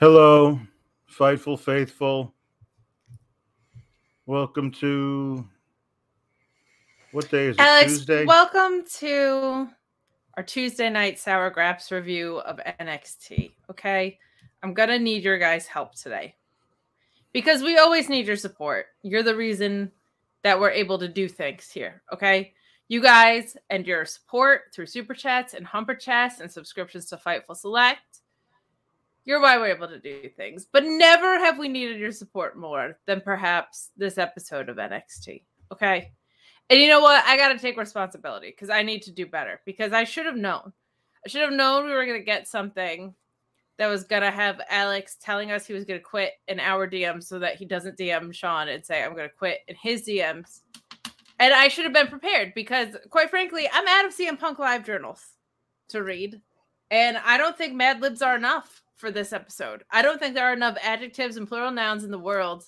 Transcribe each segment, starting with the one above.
Hello, Fightful Faithful. Welcome to what day is it? Alex, Tuesday. welcome to our Tuesday night Sour Graps review of NXT. Okay, I'm gonna need your guys' help today because we always need your support. You're the reason that we're able to do things here. Okay, you guys and your support through super chats and humper chats and subscriptions to Fightful Select. You're why we're able to do things, but never have we needed your support more than perhaps this episode of NXT. Okay. And you know what? I got to take responsibility because I need to do better because I should have known. I should have known we were going to get something that was going to have Alex telling us he was going to quit in our DMs so that he doesn't DM Sean and say, I'm going to quit in his DMs. And I should have been prepared because, quite frankly, I'm out of CM Punk live journals to read. And I don't think Mad Libs are enough for this episode. I don't think there are enough adjectives and plural nouns in the world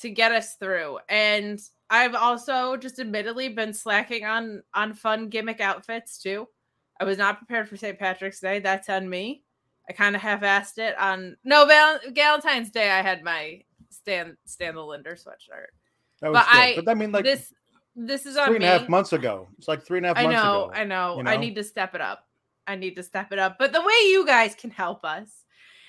to get us through. And I've also just admittedly been slacking on on fun gimmick outfits too. I was not prepared for St. Patrick's Day. That's on me. I kind of half-assed it on no Val- Valentine's Day. I had my Stan Stan the Linder sweatshirt. That was but good. I but I mean, like this this is on three and me. a half months ago. It's like three and a half I months know, ago. I know, you I need to step it up. I need to step it up. But the way you guys can help us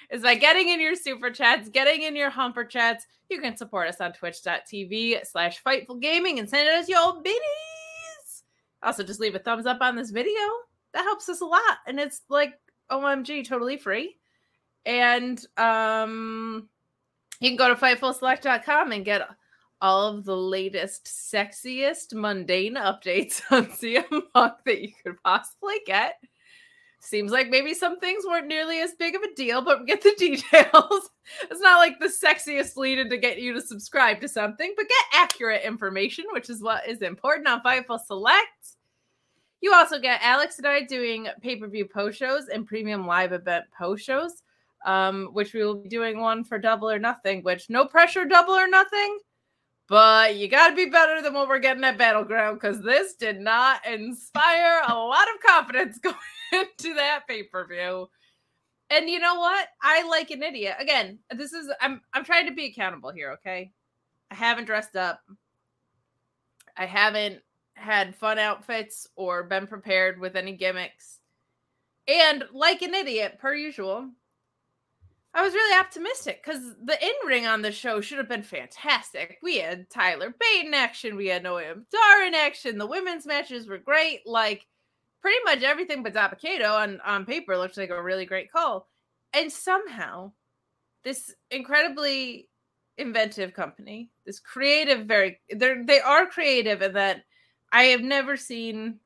is by getting in your super chats, getting in your humper chats. You can support us on twitch.tv slash fightful gaming and send us your biddies. Also, just leave a thumbs up on this video. That helps us a lot. And it's like OMG, totally free. And um you can go to fightfulselect.com and get all of the latest, sexiest, mundane updates on CM Punk that you could possibly get. Seems like maybe some things weren't nearly as big of a deal, but get the details. it's not like the sexiest lead in to get you to subscribe to something, but get accurate information, which is what is important on Fightful Select. You also get Alex and I doing pay per view post shows and premium live event post shows, um, which we will be doing one for Double or Nothing, which no pressure, Double or Nothing. But you got to be better than what we're getting at Battleground because this did not inspire a lot of confidence going into that pay per view. And you know what? I like an idiot. Again, this is I'm I'm trying to be accountable here, okay? I haven't dressed up. I haven't had fun outfits or been prepared with any gimmicks. And like an idiot, per usual, I was really optimistic because the in ring on the show should have been fantastic. We had Tyler Bate in action, we had Noam Dar in action. The women's matches were great. Like pretty much everything but Dabba Kato on on paper looks like a really great call. And somehow, this incredibly inventive company, this creative, very they they are creative in that I have never seen,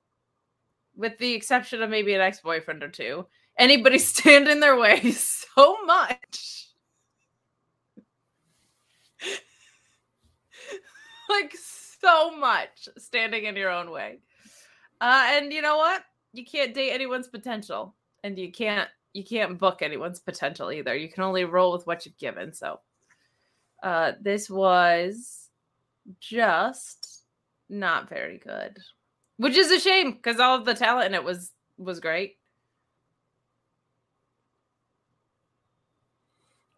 with the exception of maybe an ex boyfriend or two, anybody stand in their way so much. like so much standing in your own way. Uh, and you know what? you can't date anyone's potential, and you can't you can't book anyone's potential either. You can only roll with what you've given. So, uh, this was just not very good, which is a shame because all of the talent in it was was great.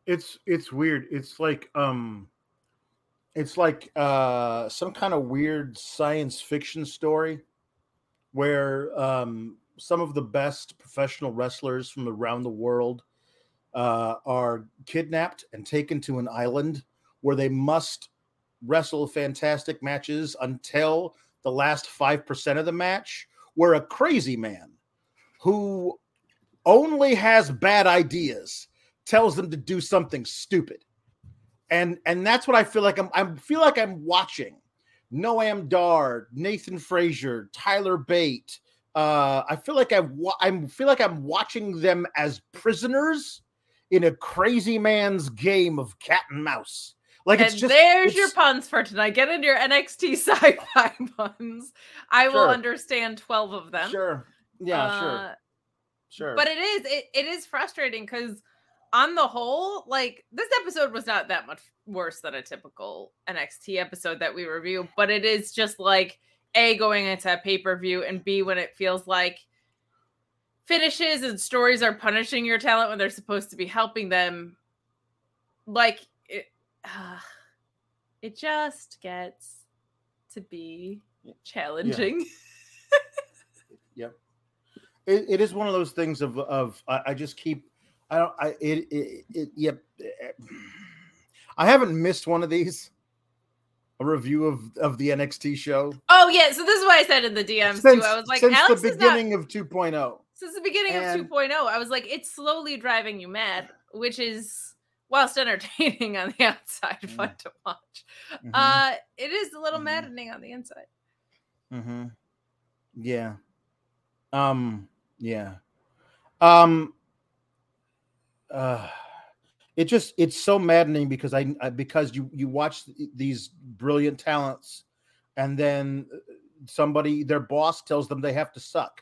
It's it's weird. It's like um it's like uh some kind of weird science fiction story where um some of the best professional wrestlers from around the world uh, are kidnapped and taken to an island where they must wrestle fantastic matches until the last 5% of the match, where a crazy man who only has bad ideas tells them to do something stupid. And and that's what I feel like I'm I feel like I'm watching Noam Dar, Nathan Frazer, Tyler Bate, uh, I feel like I I feel like I'm watching them as prisoners in a crazy man's game of cat and mouse. Like and it's just there's your puns for tonight. Get into your NXT sci-fi puns. I Sure. will understand twelve of them. Sure. Yeah, Uh, sure. Sure. But it is it, it is frustrating because on the whole, like this episode was not that much worse than a typical NXT episode that we review, but it is just like A going into a pay-per-view and B when it feels like finishes and stories are punishing your talent when they're supposed to be helping them. Like it it just gets to be challenging. Yep. It, it is one of those things of of I, I just keep I don't I it it, it yep. Eh, eh, I haven't missed one of these. A review of of the NXT show Oh yeah, so this is why I said in the DMs since, too. I was like, since Alex the is not beginning of oh. 2.0. since the beginning And- of 2.0 i was like it's slowly driving you mad which is whilst entertaining on the outside Mm. fun to watch Mhm. uh it is a little Mhm. maddening on the inside Mm-hmm. Yeah. Um. Yeah. Um. Uh. It just it's so maddening because I, I because you you watch these brilliant talents, and then uh, somebody their boss tells them they have to suck.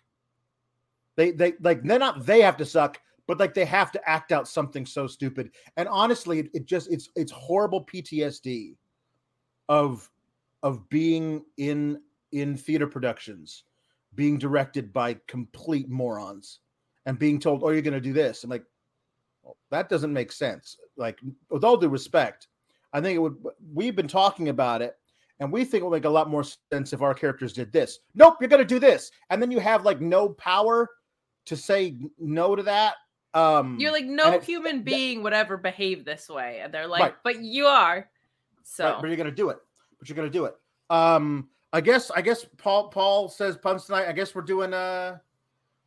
They they like they're not they have to suck, but like they have to act out something so stupid. And honestly, it, it just it's it's horrible PTSD of of being in in theater productions being directed by complete morons and being told, "Oh, you're going to do this." I'm like, that doesn't make sense. Like, with all due respect, I think it would. We've been talking about it, and we think it would make a lot more sense if our characters did this. Nope, you're going to do this, and then you have like no power to say no to that. Um, you're like no it- human yeah. being would ever behave this way and they're like Right. but you are so Right, but you're gonna do it. But you're gonna do it. Um, I guess. I guess Paul. Paul says puns tonight. I guess we're doing. Uh,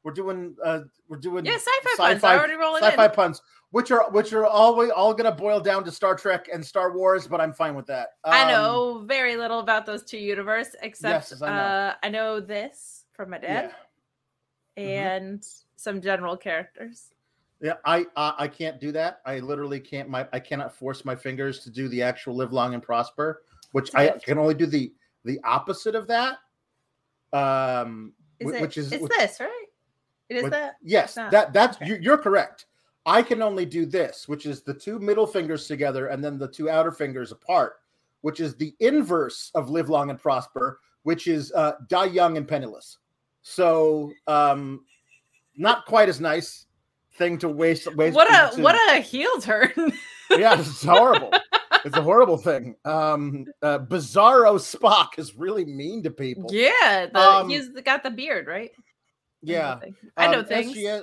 we're doing. Uh, we're doing. yeah sci-fi, puns I already rolling sci-fi in puns, which are which are always all gonna boil down to Star Trek and Star Wars. But I'm fine with that. i Um, know very little about those two universes except Yes, I know. uh i know this from my dad Yeah. Mhm. and some general characters Yeah, I, I I can't do that. I literally can't. My I cannot force my fingers to do the actual live long and prosper, which I can only do the the opposite of that. Um, is it, which is it's which- this right it is What- that Yes, that that's Okay. you, you're correct. I can only do this, which is the two middle fingers together and then the two outer fingers apart, which is the inverse of live long and prosper, which is uh, die young and penniless. So, um, not quite as nice thing to waste. waste what a to- what a heel turn yeah, it's horrible. it's a horrible thing. Um, uh, Bizarro Spock is really mean to people. yeah the, Um, he's got the beard right yeah. i know Um, things SGS,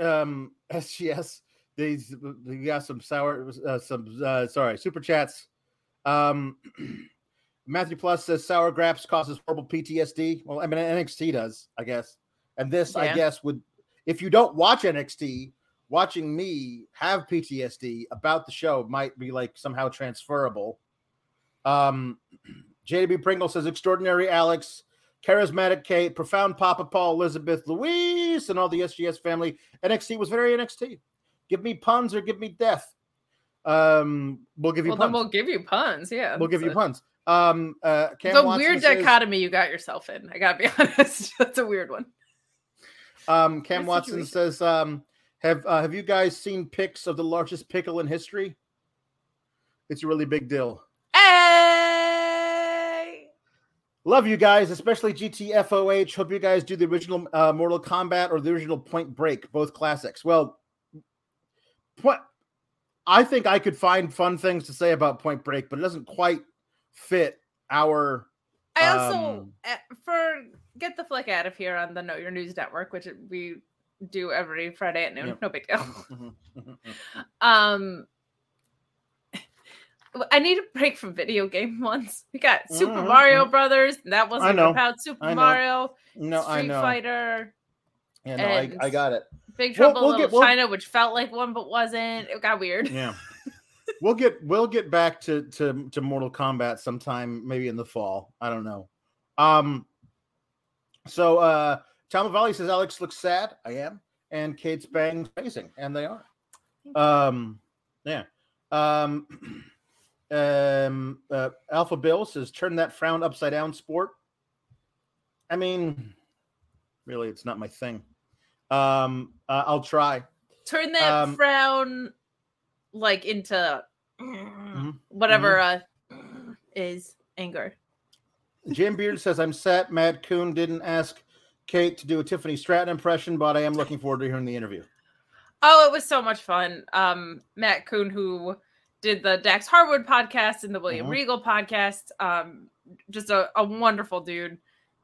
um, SGS. These we got some sour, uh, some uh, sorry, super chats. Um, Matthew Plus says sour graps causes horrible PTSD. Well, I mean NXT does, I guess. And this, I guess, would if you don't watch NXT, watching me have PTSD about the show might be like somehow transferable. Um, JB Pringle says extraordinary Alex, charismatic Kate, profound Papa Paul, Elizabeth, Louise, and all the SGS family. NXT was very NXT. Give me puns or give me death. Um, we'll give you well then puns. we'll give you puns yeah We'll give you puns. Um, uh, Cam It's a Watson weird says- dichotomy you got yourself in. I gotta be honest. That's a weird one. Um, Cam Watson says, um, "Have uh, have you guys seen pics of the largest pickle in history? It's a really big deal. Hey! Love you guys, especially GTFOH. Hope you guys do the original uh, Mortal Kombat or the original Point Break, both classics. Well, point, I think I could find fun things to say about Point Break, but it doesn't quite fit our. I also Um, uh, for get the flick out of here on the Know Your News Network, which we do every Friday at noon. Yep. No big deal. Um, I need a break from video game ones. We got Super Mhm, Mario Brothers. That wasn't know, about Super I know. Mario. no, I Street know. Fighter. Yeah, no, I, and- I got it. Big We'll- Trouble we'll in Little get- we'll- China, which felt like one but wasn't. It got weird. Yeah. we'll get we'll get back to to to Mortal Kombat sometime, maybe in the fall. I don't know. Um so uh Tom Valley says Alex looks sad. I am. And Kate's bangs amazing, and they are. Um yeah. Um um uh, Alpha Bill says turn that frown upside down sport. I mean, really it's not my thing. Um uh, I'll try. Turn that Um, frown like into whatever uh is anger. Jim Beard says, I'm set. Matt Koon didn't ask Kate to do a Tiffany Stratton impression, but I am looking forward to hearing the interview. Oh, it was so much fun. Um, Matt Koon, who did the Dax Harwood podcast and the William Mhm. Regal podcast, um, just a, a wonderful dude,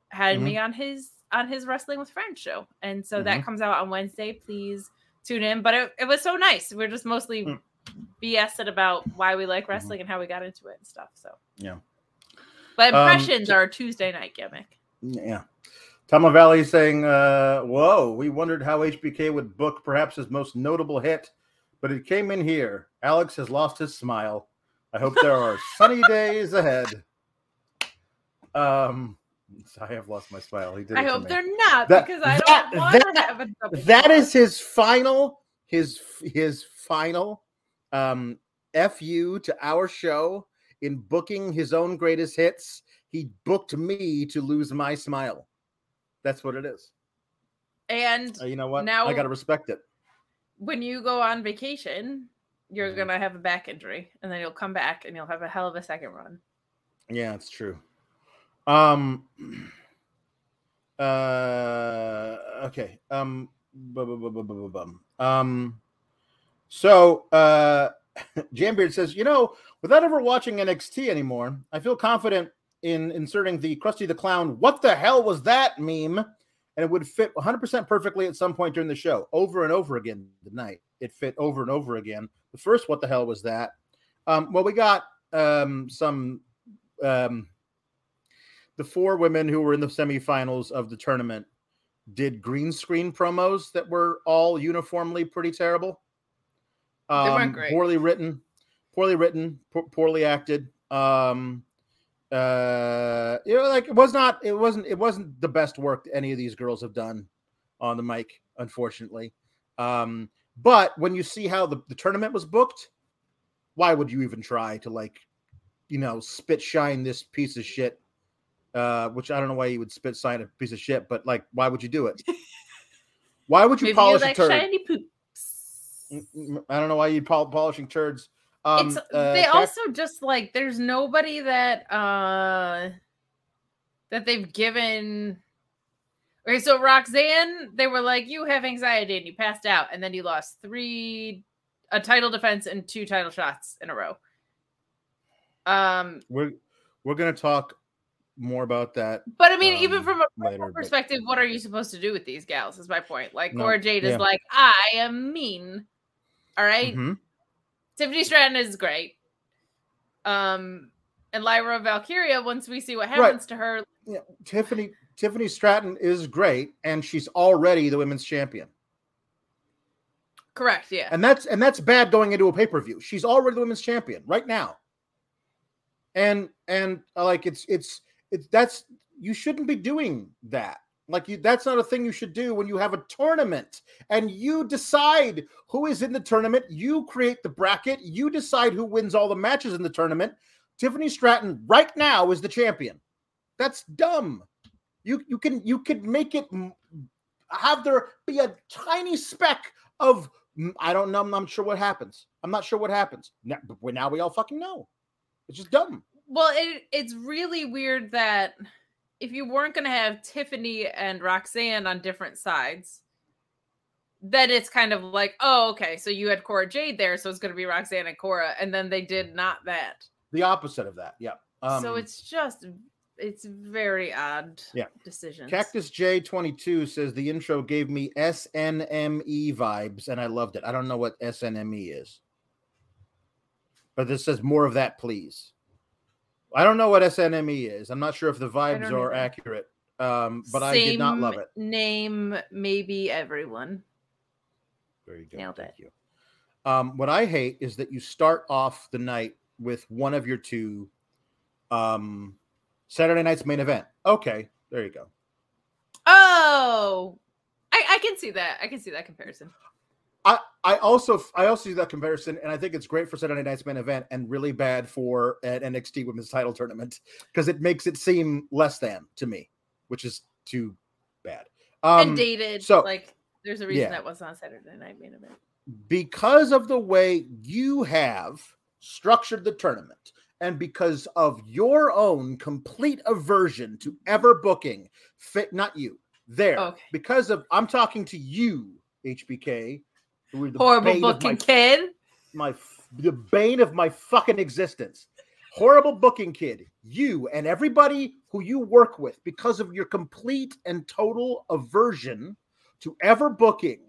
had Mhm. me on his on his Wrestling with Friends show, and so that Mhm. comes out on Wednesday. Please tune in. But it, it was so nice. We're just mostly Mm. BSing about why we like wrestling and how we got into it and stuff. So Yeah. but Um, impressions are a Tuesday night gimmick. Yeah. Tama Valley saying, uh, Whoa, we wondered how HBK would book perhaps his most notable hit, but it came in here. Alex has lost his smile. I hope there are sunny days ahead. Um, I have lost my smile. He did. I hope they're not That- because I that- don't want to that- have a double that is his final his his final um fu to our show in booking his own greatest hits he booked me to lose my smile that's what it is and Uh, you know what Now- i gotta respect it when you go on vacation, you're Mhm. gonna have a back injury, and then you'll come back and you'll have a hell of a second run. yeah it's true um uh okay um bu- bu- bu- bu- bu- bu- bum. um so uh Jambeard says, you know, without ever watching NXT anymore, I feel confident in inserting the Krusty the Clown, what the hell was that meme? And it would fit 100% perfectly at some point during the show, over and over again tonight. It fit over and over again. The first, what the hell was that? Um, well, we got um, some, um, the four women who were in the semifinals of the tournament did green screen promos that were all uniformly pretty terrible. They weren't Um, great. Poorly written, poorly written, po- poorly acted. Um, uh, you know, like it was not, it wasn't, it wasn't the best work that any of these girls have done on the mic, unfortunately. Um, but when you see how the, the tournament was booked, why would you even try to like, you know, spit shine this piece of shit? Uh, which I don't know why you would spit shine a piece of shit, but like, why would you do it? Why would you Maybe you polish like a turd? shiny poops. Mm, mm, I don't know why you'd pol- polishing turds. Um, it's uh, they also just like there's nobody that uh that they've given. Okay, so Roxanne, they were like, you have anxiety and you passed out, and then you lost three a title defense and two title shots in a row. Um, we're we're gonna talk more about that. But I mean, even um, from a later, personal but- perspective, what are you supposed to do with these gals? Is my point. Like No, Cora Jade yeah. is like, I am mean. All right? Mhm. Tiffany Stratton is great. Um, and Lyra Valkyria, once we see what Right. happens to her, Yeah, Tiffany Tiffany Stratton is great, and she's already the women's champion. correct? Yeah. and that's and that's bad going into a pay per view. She's already the women's champion right now, and and uh, like it's it's it's that's you shouldn't be doing that. Like you, that's not a thing you should do when you have a tournament and you decide who is in the tournament. You create the bracket. You decide who wins all the matches in the tournament. Tiffany Stratton right now is the champion. That's dumb. You you can you could make it. have there be a tiny speck of I don't know. I'm not sure what happens. I'm not sure what happens. Now, now we all fucking know. It's just dumb. Well, it it's really weird that if you weren't going to have Tiffany and Roxanne on different sides, then it's kind of like, oh, okay, so you had Cora Jade there, so it's going to be Roxanne and Cora, and then they did not that. The opposite of that. Yeah. Um, so it's just it's very odd Yeah. decision. Cactus J22 says the intro gave me SNME vibes and I loved it. I don't know what SNME is. But this says more of that, please. I don't know what SNME is. I'm not sure if the vibes are accurate. Um, but I did not love it. Name maybe everyone. Very good. Nailed Thank it. you. Um, what I hate is that you start off the night with one of your two um Saturday night's main event. Okay, there you go. Oh, I, I can see that. I can see that comparison. I, I also I also see that comparison, and I think it's great for Saturday Night's main event, and really bad for an NXT Women's Title tournament because it makes it seem less than to me, which is too bad. Um, and dated. so- like, there's a reason yeah. that was on Saturday Night Main Event. because of the way you have structured the tournament, and because of your own complete aversion to ever booking, fit not you there, Okay. because of I'm talking to you, HBK, who are the Horrible booking my kid. my the bane of my fucking existence. Horrible booking kid. You and everybody who you work with because of your complete and total aversion to ever booking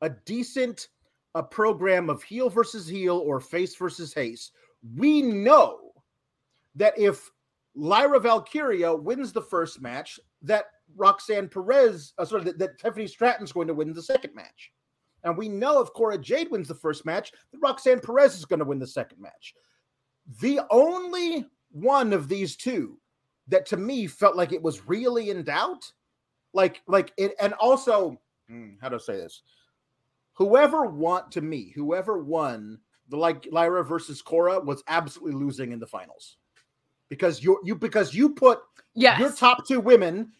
a decent a program of heel versus heel or face versus face. We know that if Lyra Valkyria wins the first match, that Roxanne Perez, uh, sorry, that, that Tiffany Stratton's going to win the second match. And we know if Cora Jade wins the first match, that Roxanne Perez is going to win the second match. The only one of these two that to me felt like it was really in doubt, like like it, and also hmm, how do I say this? Whoever won to me, whoever won the like Lyra versus Cora was absolutely losing in the finals because you you because you put Yes. your top two women,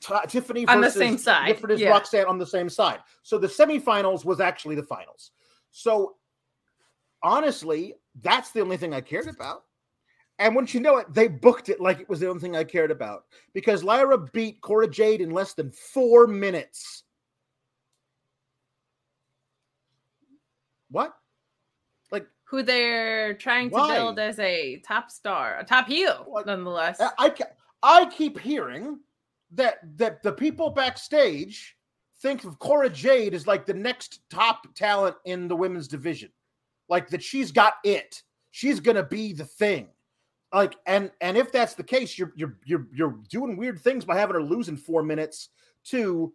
T- Tiffany On the same side, Tiffany's yeah. Roxanne on the same side. So the semifinals was actually the finals. So honestly, that's the only thing I cared about. And once you know it, they booked it like it was the only thing I cared about because Lyra beat Cora Jade in less than four minutes. What? Like who they're trying to build as a top star, a top heel, nonetheless. I I keep hearing that that the people backstage think of Cora Jade as like the next top talent in the women's division, like that she's got it. She's gonna be the thing. Like and and if that's the case, you're you're you're you're doing weird things by having her lose in four minutes to,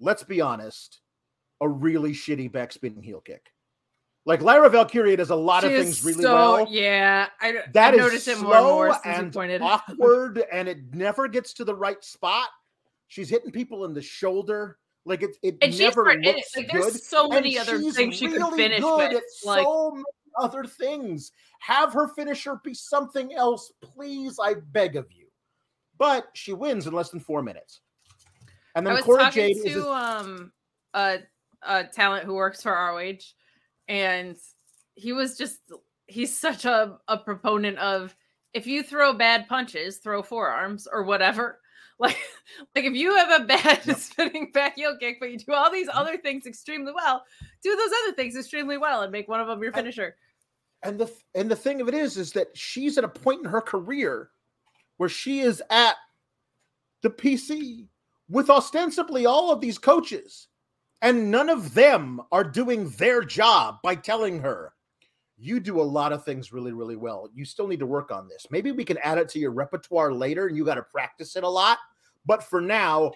let's be honest, a really shitty backspinning heel kick. Like Lyra Valkyria does a lot of She is things really so, well. Yeah, I, That I is noticed it slow more and more and it awkward, and it never gets to the right spot. She's hitting people in the shoulder, like it. It And never and looks like, good. there's so And many other things she could really finish good with. at Like, so many other things. Have her finisher be something else, please. I beg of you. But she wins in less than four minutes. And I then talking Jade to is. a- um a a talent who works for ROH, and he was just he's such a, a proponent of if you throw bad punches, throw forearms or whatever. Like like if you have a bad Yep. spinning back heel kick, but you do all these Mhm. other things extremely well, do those other things extremely well and make one of them your finisher. and the and the thing of it is is that she's at a point in her career where she is at the PC with ostensibly all of these coaches and none of them are doing their job by telling her you do a lot of things really really well. You still need to work on this. Maybe we can add it to your repertoire later and you got to practice it a lot. But for now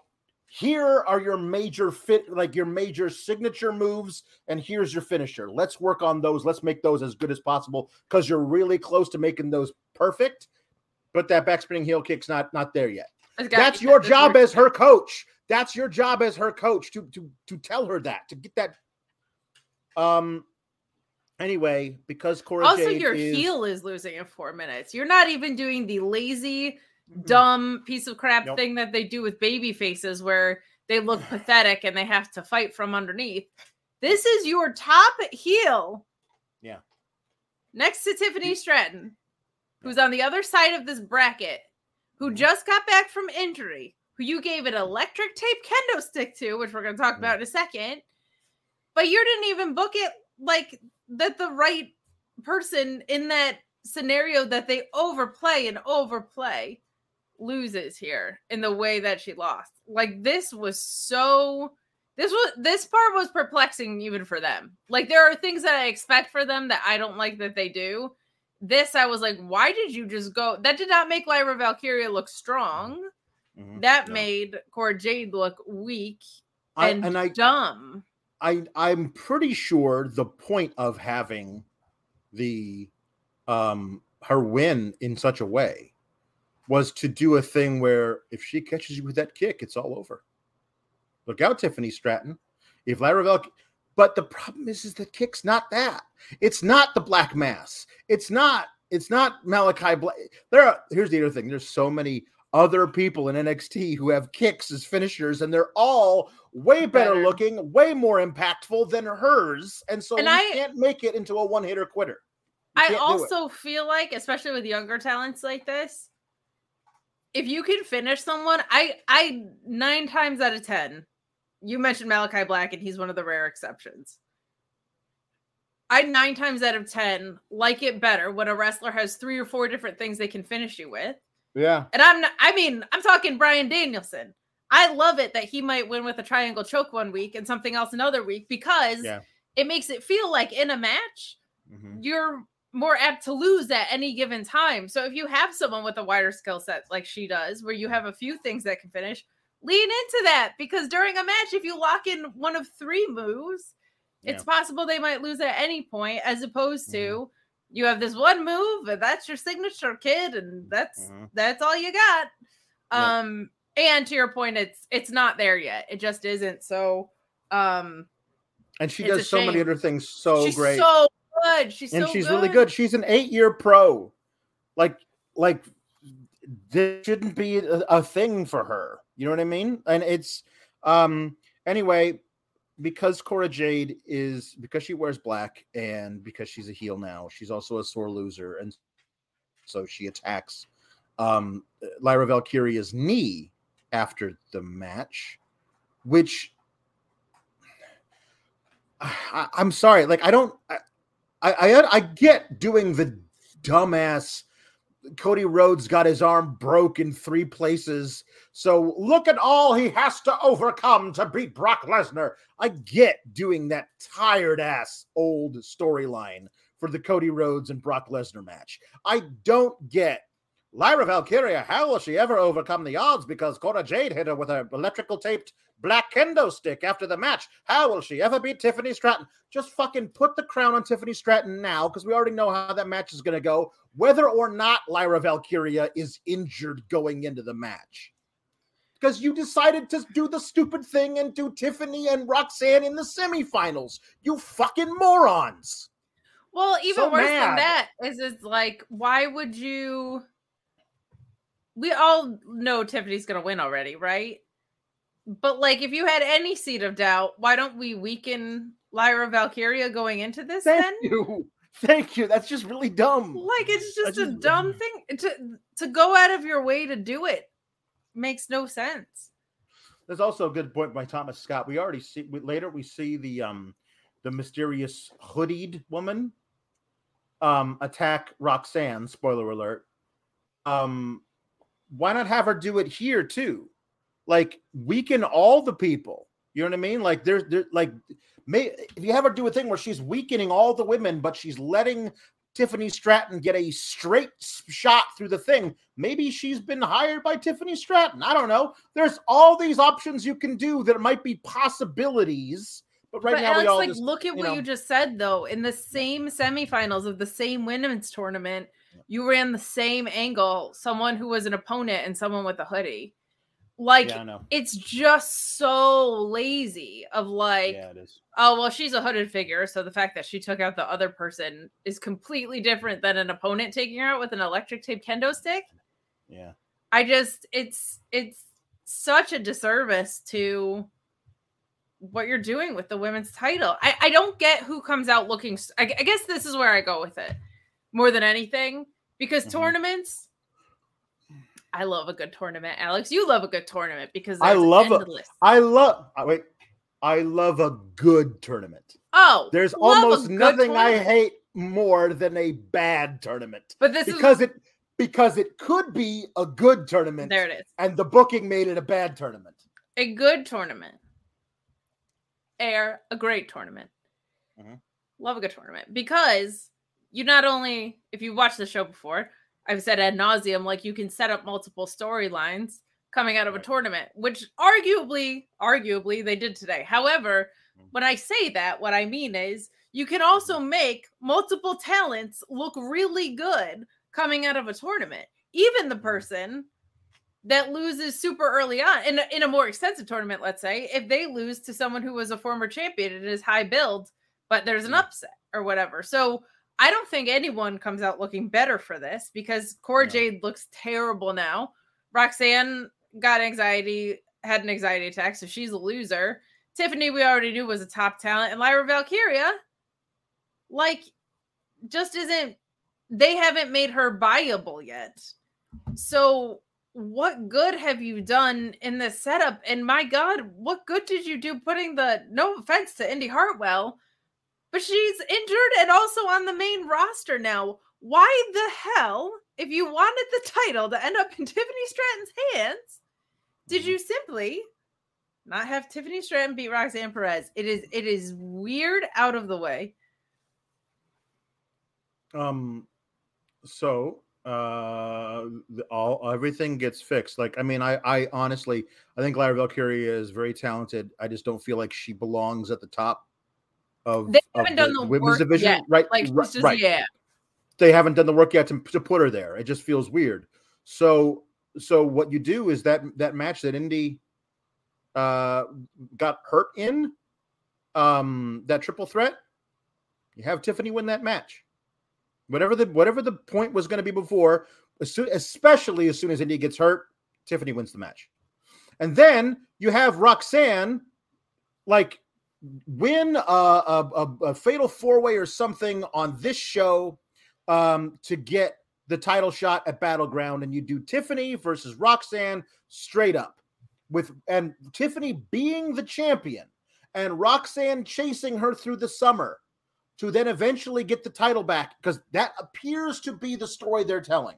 here are your major fit like your major signature moves and here's your finisher. Let's work on those. Let's make those as good as possible because you're really close to making those perfect but that backspinning heel kick's not not there yet. That's your job as her coach that's your job as her coach to to to tell her that to get that um anyway because Cora Also, Jade your is, heel is losing in four minutes. You're not even doing the lazy dumb piece of crap Nope. thing that they do with baby faces where they look pathetic and they have to fight from underneath. This is your top heel. Yeah. Next to Tiffany Stratton, who's on the other side of this bracket, who just got back from injury, who you gave an electric tape kendo stick to, which we're going to talk about in a second. But you didn't even book it like that the right person in that scenario that they overplay and overplay loses here in the way that she lost. Like this was so this was this part was perplexing even for them. Like there are things that I expect for them that I don't like that they do. This I was like, why did you just go? That did not make Lyra Valkyria look strong. Mhm. That No. made Cora Jade look weak I, and, and I dumb. I I'm pretty sure the point of having the um her win in such a way was to do a thing where if she catches you with that kick, it's all over. Look out, Tiffany Stratton. If Lyra Vel, but the problem is, is the kick's not that. It's not the Black Mass. It's not. It's not Malachi Black. There are. Here's the other thing. There's so many other people in NXT who have kicks as finishers, and they're all way better, Better. looking, way more impactful than hers, and so And you I- can't make it into a one hitter quitter. You I can't do it. also feel like, especially with younger talents like this, if you can finish someone, I I nine times out of ten, you mentioned Malachi Black, and he's one of the rare exceptions. I nine times out of ten like it better when a wrestler has three or four different things they can finish you with. Yeah, And I'm not, I mean, I'm talking Bryan Danielson. I love it that he might win with a triangle choke one week and something else another week because Yeah. it makes it feel like in a match, Mhm. you're more apt to lose at any given time. So if you have someone with a wider skill set like she does, where you have a few things that can finish, lean into that because during a match, if you lock in one of three moves, it's possible they might lose at any point, as opposed to you have this one move and that's your signature kid, and that's Mhm. that's all you got. Yeah. Um, and to your point, it's it's not there yet. It just isn't. So um and she does so many other things so she's great. so good. She's and so she's really good. She's an eight-year pro. Like, like this shouldn't be a, a thing for her. You know what I mean? And it's um anyway because Cora Jade is because she wears black and because she's a heel now. She's also a sore loser, and so she attacks um Lyra Valkyria's knee after the match, which I, I'm sorry, like I don't. I, I I get doing the dumbass. Cody Rhodes got his arm broke in three places. So look at all he has to overcome to beat Brock Lesnar. I get doing that tired ass old storyline for the Cody Rhodes and Brock Lesnar match. I don't get Lyra Valkyria. How will she ever overcome the odds? Because Cora Jade hit her with her electrical taped black kendo stick after the match. How will she ever beat Tiffany Stratton? Just fucking put the crown on Tiffany Stratton now because we already know how that match is going to go, whether or not Lyra Valkyria is injured going into the match. Because you decided to do the stupid thing and do Tiffany and Roxanne in the semifinals. You fucking morons. Well, even So worse mad. than that is it's like, why would you? We all know Tiffany's gonna win already, right? But like, if you had any seed of doubt, why don't we weaken Lyra Valkyria going into this Thank then? you. Thank you. That's just really dumb. Like, it's just a just- dumb thing to to go out of your way to do it. Makes no sense. There's also a good point by Thomas Scott. We already see we, later we see the um the mysterious hoodied woman um attack Roxanne, spoiler alert. Um why not have her do it here too? Like weaken all the people. You know what I mean? Like there's there like may if you have her do a thing where she's weakening all the women, but she's letting Tiffany Stratton get a straight shot through the thing. Maybe she's been hired by Tiffany Stratton. I don't know. There's all these options you can do that might be possibilities. But right but now, we all like, just, look at you what know- you just said though. In the same semifinals of the same women's tournament, you ran the same angle, someone who was an opponent and someone with a hoodie. Like yeah, it's just so lazy of like, yeah, oh well, she's a hooded figure, so the fact that she took out the other person is completely different than an opponent taking her out with an electric tape kendo stick. Yeah, I just it's it's such a disservice to what you're doing with the women's title. I, I don't get who comes out looking. I, I guess this is where I go with it more than anything because Mhm. tournaments. I love a good tournament, Alex. You love a good tournament because I love a- endless. I love. uh, Wait, I love a good tournament. oh, There's almost nothing I hate more than a bad tournament But this because is it because it could be a good tournament there. It is and the booking made it a bad tournament. a good tournament. Air a great tournament. Mhm. Love a good tournament because you not only, if you watched the show before, I've said ad nauseum, like you can set up multiple storylines coming out of a tournament, which arguably, arguably they did today. However, Mhm. when I say that, what I mean is you can also mm-hmm. make multiple talents look really good coming out of a tournament. Even the mm-hmm. person that loses super early on in a, in a more extensive tournament, let's say, if they lose to someone who was a former champion and is high build, but there's an mm-hmm. upset or whatever. So I don't think anyone comes out looking better for this because Cora No. Jade looks terrible now. Roxanne got anxiety, had an anxiety attack, so she's a loser. Tiffany, we already knew was a top talent, and Lyra Valkyria, like, just isn't. They haven't made her buyable yet. So, what good have you done in this setup? And my God, what good did you do putting the? No offense to Indi Hartwell, but she's injured and also on the main roster now. Why the hell, if you wanted the title to end up in Tiffany Stratton's hands, did you simply not have Tiffany Stratton beat Roxanne Perez? It is it is weird out of the way. Um, so uh, all everything gets fixed. Like, I mean, I, I honestly, I think Lyra Valkyrie is very talented. I just don't feel like she belongs at the top of, They haven't done the women's work division, yet. right? Like right, just right. yeah. They haven't done the work yet to, to put her there. It just feels weird. So, so what you do is that that match that Indi uh got hurt in, um, that triple threat, you have Tiffany win that match. Whatever the whatever the point was going to be before, as soon, especially as soon as Indi gets hurt, Tiffany wins the match. And then you have Roxanne like win a, a, a, fatal four way or something on this show um, to get the title shot at Battleground. And you do Tiffany versus Roxanne straight up with and Tiffany being the champion and Roxanne chasing her through the summer to then eventually get the title back because that appears to be the story they're telling.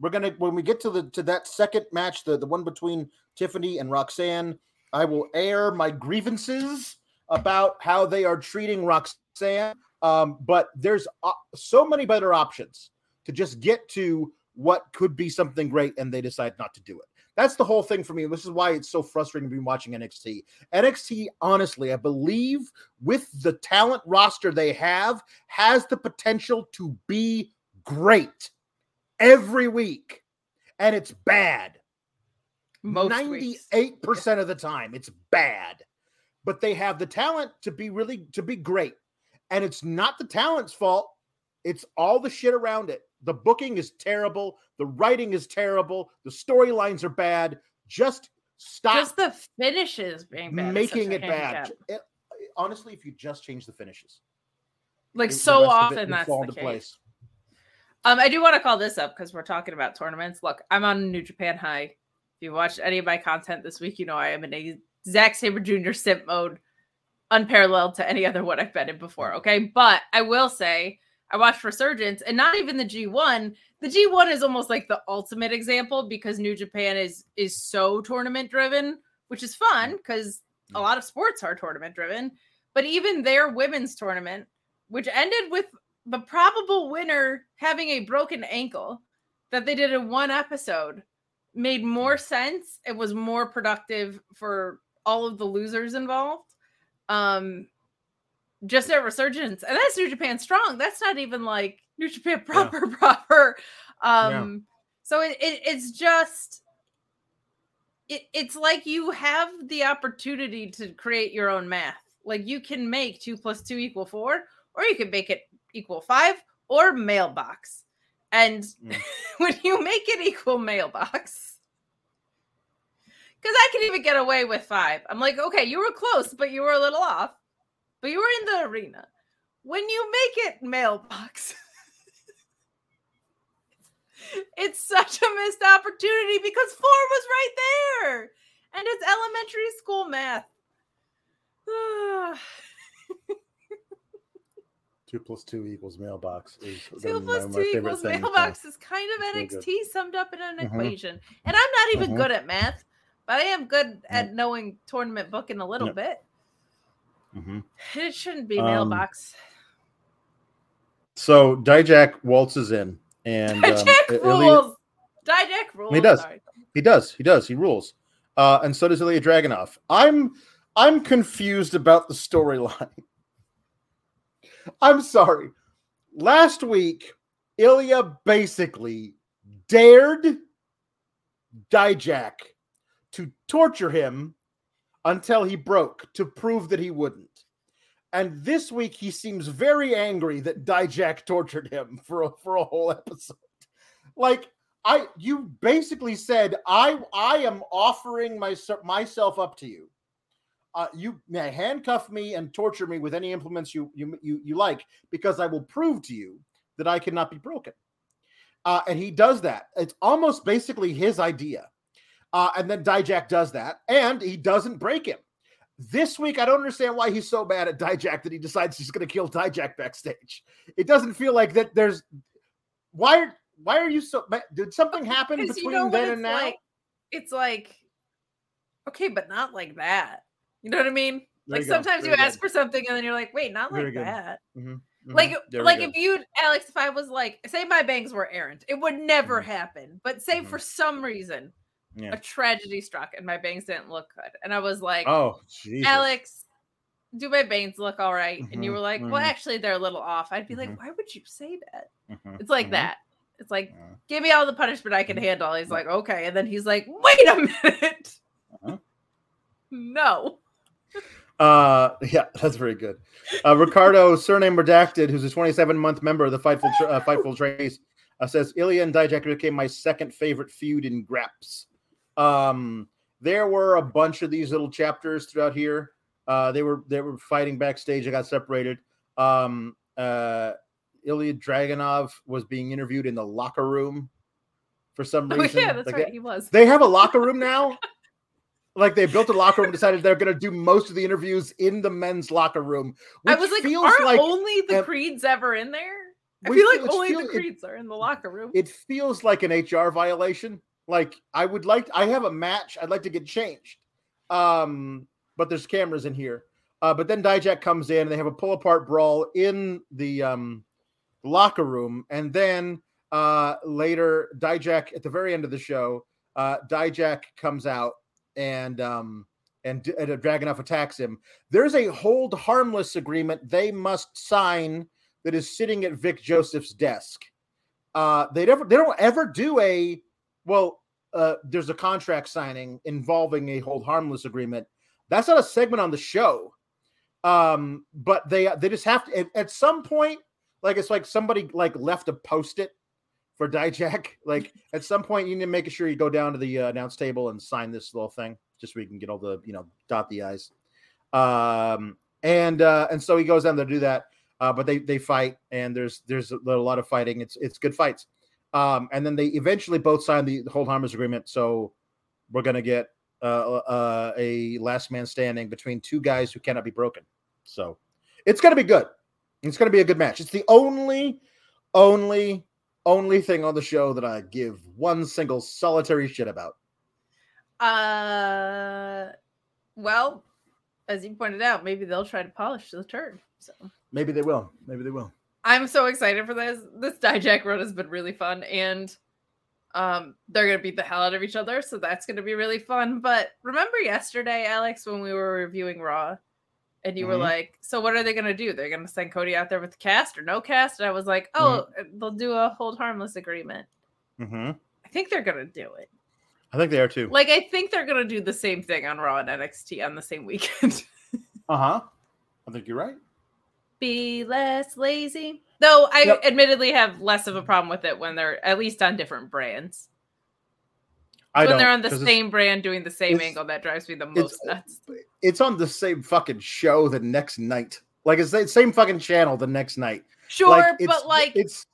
We're gonna when we get to the to that second match, the, the one between Tiffany and Roxanne, I will air my grievances about how they are treating Roxanne. Um, but there's uh, so many better options to just get to what could be something great, and they decide not to do it. That's the whole thing for me. This is why it's so frustrating to be watching NXT. NXT, honestly, I believe with the talent roster they have, has the potential to be great every week. And it's bad. Most 98% of the time, it's bad. But they have the talent to be really to be great. And it's not the talent's fault. It's all the shit around it. The booking is terrible. The writing is terrible. The storylines are bad. Just stop Just the finishes being bad. making it bad. It- honestly, if you just change the finishes, Like so often that's fall the case. place. Um, I do want to call this up because we're talking about tournaments. Look, I'm on New Japan High. If you watched any of my content this week, you know I am in a Zack Sabre Jr. simp mode, unparalleled to any other one I've been in before. Okay, but I will say I watched Resurgence, and not even the G1. The G1 is almost like the ultimate example because New Japan is is so tournament driven, which is fun because a lot of sports are tournament driven. But even their women's tournament, which ended with the probable winner having a broken ankle that they did in one episode made more sense it was more productive for all of the losers involved. Um just at resurgence. And that's new japan strong. That's not even like new japan proper proper. Um so it, it it's just it, it's like you have the opportunity to create your own math. Like you can make two plus two equal four or you can make it equal five or mailbox. And Mm. when you make it equal mailbox, Because I can even get away with five. I'm like, okay, you were close, but you were a little off. But you were in the arena. When you make it mailbox, it's such a missed opportunity because four was right there. And it's elementary school math. Two plus two equals mailbox. Is Two plus two equals mailbox is kind of It's NXT summed up in an Mhm. equation. And I'm not even Mhm. good at math, but I am good at knowing tournament booking a little Yep. bit. Mhm. It shouldn't be Um, mailbox. So Dijak waltzes in, and um, Jack Ilya- rules. Dijak rules. He does. Sorry. He does. He does. He rules. Uh, and so does Ilya Dragunov. I'm I'm confused about the storyline. I'm sorry. Last week, Ilya basically dared Dijak to torture him until he broke to prove that he wouldn't. And this week, he seems very angry that Dijak tortured him for a, for a whole episode. Like, I you basically said I I am offering my, myself up to you. Uh, you may handcuff me and torture me with any implements you you you, you like because I will prove to you that I cannot be broken. Uh, and he does that. It's almost basically his idea. Uh, and then Dijak does that, and he doesn't break him. This week, I don't understand why he's so bad at Dijak that he decides he's going to kill Dijak backstage. It doesn't feel like that. There's why why are you so? Did something happen Because between you know then it's and now? like? It's like, okay, but not like that. You know what I mean? There like you sometimes you Very ask for something and then you're like, wait, not like good. that. Mhm, mhm. Like, There like if you, Alex, if I was like, say my bangs were errant, it would never Mhm. happen. But say Mhm. for some reason Yeah. a tragedy struck and my bangs didn't look good, and I was like, Oh, Jesus. Alex, do my bangs look all right? And you Mhm, were like, well, mhm. actually, they're a little off. I'd be Mhm. like, why would you say that? Mhm, It's like mhm. that. It's like, Mhm. give me all the punishment I can handle. He's Yeah. like, okay. And then he's like, wait a minute. Uh-huh. No. Uh, yeah, that's very good. Uh, Ricardo, surname redacted, who's a 27 month member of the Fightful tra- uh, Fightful Trainees, uh, says Ilya and Dijak became my second favorite feud in Graps. Um, there were a bunch of these little chapters throughout here. Uh, they were they were fighting backstage. I got separated. Um, uh, Ilya Dragunov was being interviewed in the locker room for some reason. Oh, yeah, that's Like, right. they- He was. they have a locker room now. Like they built a locker room, decided they're going to do most of the interviews in the men's locker room. I was like, feels aren't like only the creeds ever in there? I feel like only feel- the it- creeds are in the locker room. it feels like an HR violation. Like I would like, I have a match. I'd like to get changed, um, but there's cameras in here. Uh, but then Dijak comes in, and they have a pull apart brawl in the um, locker room, and then uh, later Dijak at the very end of the show, uh, Dijak comes out and um, and, and Dragunov attacks him. There's a hold harmless agreement they must sign that is sitting at Vic Joseph's desk. Uh, they never they don't ever do a well. Uh, there's a contract signing involving a hold harmless agreement. That's not a segment on the show. Um, but they they just have to at, at some point, like it's like somebody like left a post it for Dijak. Like at some point, you need to make sure you go down to the uh, announce table and sign this little thing, just so we can get all the you know dot the i's. Um, and uh, and so he goes down there to do that. Uh, but they they fight, and there's there's a lot of fighting. It's it's good fights. Um, and then they eventually both signed the, the hold harmless agreement. So we're gonna get uh, uh, a last man standing between two guys who cannot be broken. So it's gonna be good. It's gonna be a good match. It's the only, only, only thing on the show that I give one single solitary shit about. Uh, well, as you pointed out, maybe they'll try to polish the turd. So Maybe they will. Maybe they will. I'm so excited for this. This Dijak run has been really fun, and um, they're gonna beat the hell out of each other, so that's gonna be really fun. But remember yesterday, Alex, when we were reviewing Raw, and you were Mhm. like, "So what are they gonna do? They're gonna send Cody out there with the cast or no cast?" And I was like, "Oh, they'll do a hold harmless agreement." Mm-hmm. I think they're gonna do it. I think they are too. Like, I think they're gonna do the same thing on Raw and NXT on the same weekend. Uh huh. I think you're right. Be less lazy. Though I Yep. admittedly have less of a problem with it when they're at least on different brands. I when they're on the same brand doing the same angle that drives me the most nuts. It's on the same fucking show the next night. Like it's the same fucking channel the next night. Sure, it's, but like it's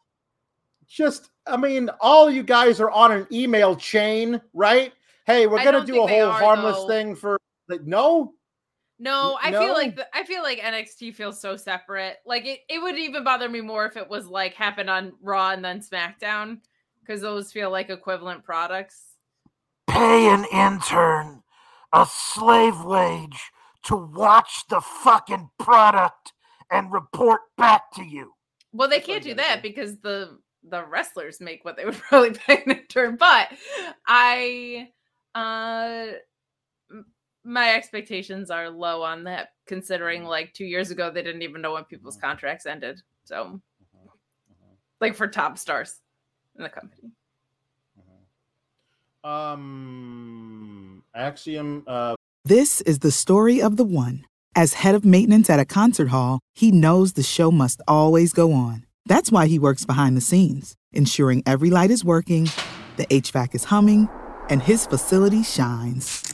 just I mean, all you guys are on an email chain, right? Hey, we're I gonna do a whole are, harmless though. thing for like no. No, I no? feel like the, I feel like NXT feels so separate. Like it, it would even bother me more if it was like happened on Raw and then SmackDown because those feel like equivalent products. pay an intern a slave wage to watch the fucking product and report back to you. Well, they can't do that do. because the the wrestlers make what they would probably pay an intern. But I, uh, m- my expectations are low on that, considering mm. like two years ago they didn't even know when people's mm. contracts ended. So, mm-hmm. Mm-hmm. like for top stars in the company. Mm-hmm. Um, Axiom. Uh, This is the story of the one. As head of maintenance at a concert hall, he knows the show must always go on. That's why he works behind the scenes, ensuring every light is working, the HVAC is humming, and his facility shines.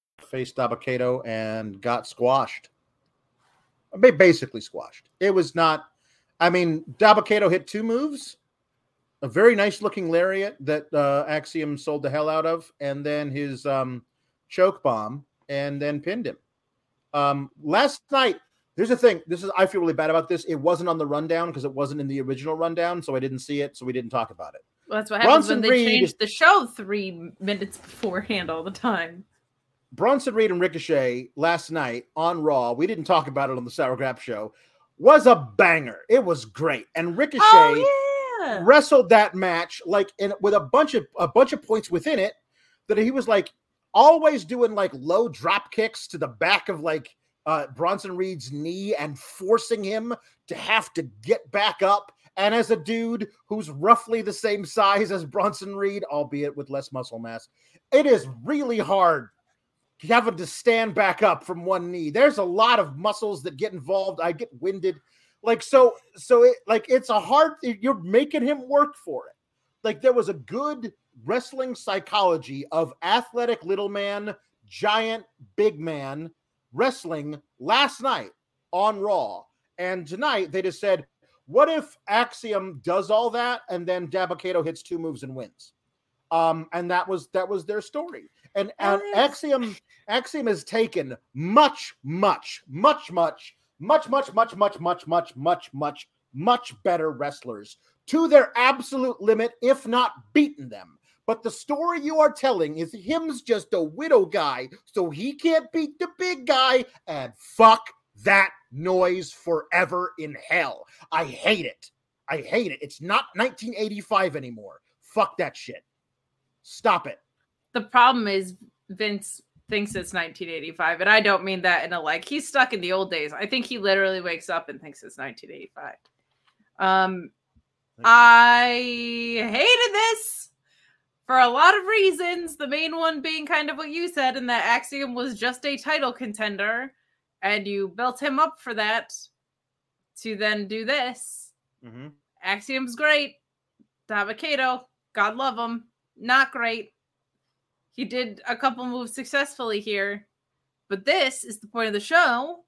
Faced Dabba Kato and got squashed. Basically squashed. It was not. I mean, Dabba Kato hit two moves, a very nice looking lariat that uh, Axiom sold the hell out of, and then his um, choke bomb, and then pinned him. Um, last night, here's the thing. This is I feel really bad about this. It wasn't on the rundown because it wasn't in the original rundown, so I didn't see it, so we didn't talk about it. Well, that's what happens Bronson when they Reed- change the show three minutes beforehand all the time. Bronson Reed and Ricochet last night on Raw, we didn't talk about it on the Sour Grap show, was a banger. It was great. And Ricochet Oh yeah. wrestled that match like in with a bunch of a bunch of points within it that he was like always doing like low drop kicks to the back of like uh Bronson Reed's knee and forcing him to have to get back up. And as a dude who's roughly the same size as Bronson Reed, albeit with less muscle mass, it is really hard having to stand back up from one knee. There's a lot of muscles that get involved. I get winded. Like so, so it like it's a hard you're making him work for it. Like there was a good wrestling psychology of athletic little man, giant big man wrestling last night on Raw. And tonight they just said, what if Axiom does all that and then Dabba Kato hits two moves and wins? Um, and that was that was their story. And, and Axiom Axiom has taken much, much, much, much, much, much, much, much, much, much, much, much, much better wrestlers to their absolute limit, if not beaten them. But the story you are telling is him's just a widow guy, so he can't beat the big guy, and fuck that noise forever in hell. I hate it. I hate it. It's not 1985 anymore. Fuck that shit. Stop it. The problem is Vince thinks it's 1985, and I don't mean that in a like he's stuck in the old days. I think he literally wakes up and thinks it's 1985. Um, I hated this for a lot of reasons. The main one being kind of what you said, and that Axiom was just a title contender, and you built him up for that to then do this. Mhm. Axiom's great. Dabba Kato, God love him, not great. He did a couple moves successfully here, but this is the point of the show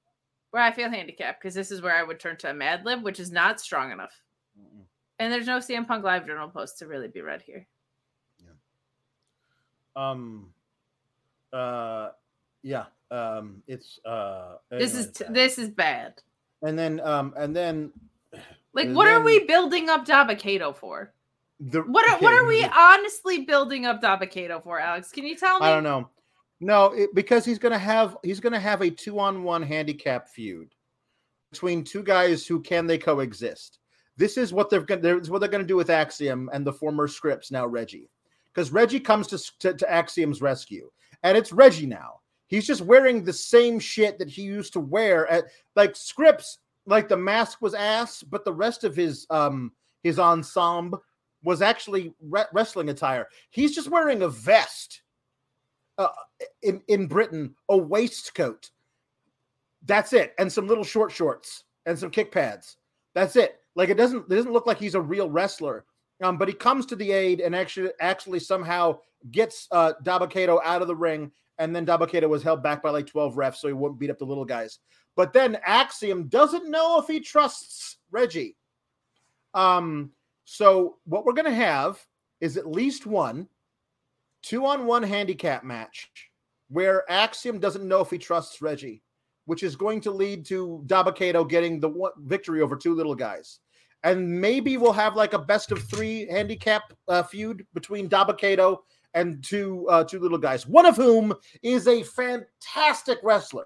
where I feel handicapped because this is where I would turn to a Mad Lib, which is not strong enough. Mm-mm. And there's no CM Punk live journal post to really be read here. Yeah. Um. Uh. Yeah. Um. It's uh. This is t- this is bad. and then um and then Like, And what are we building up Dabba Kato for? The What are, okay, what are we the- honestly building up Dabba Kato for, Alex? Can you tell me? I don't know. No, it, because he's gonna have he's gonna have a two on one handicap feud between two guys who can they coexist. This is what they're gonna this what they're gonna do with Axiom and the former Scrypts now Reggie, because Reggie comes to, to to Axiom's rescue, and it's Reggie now. He's just wearing the same shit that he used to wear at like Scrypts. Like the mask was ass, but the rest of his um his ensemble was actually re- wrestling attire. He's just wearing a vest uh, in in Britain, a waistcoat. That's it, and some little short shorts and some kick pads. That's it. Like it doesn't it doesn't look like he's a real wrestler. Um, but he comes to the aid and actually actually somehow gets uh Dabba Kato out of the ring, and then Dabba Kato was held back by like 12 refs, so he wouldn't beat up the little guys. But then Axiom doesn't know if he trusts Reggie. Um, so what we're gonna have is at least one two on one handicap match where Axiom doesn't know if he trusts Reggie, which is going to lead to Dabba Kato getting the one victory over two little guys. And maybe we'll have like a best of three handicap uh, feud between Dabba Kato and two uh, two little guys, one of whom is a fantastic wrestler,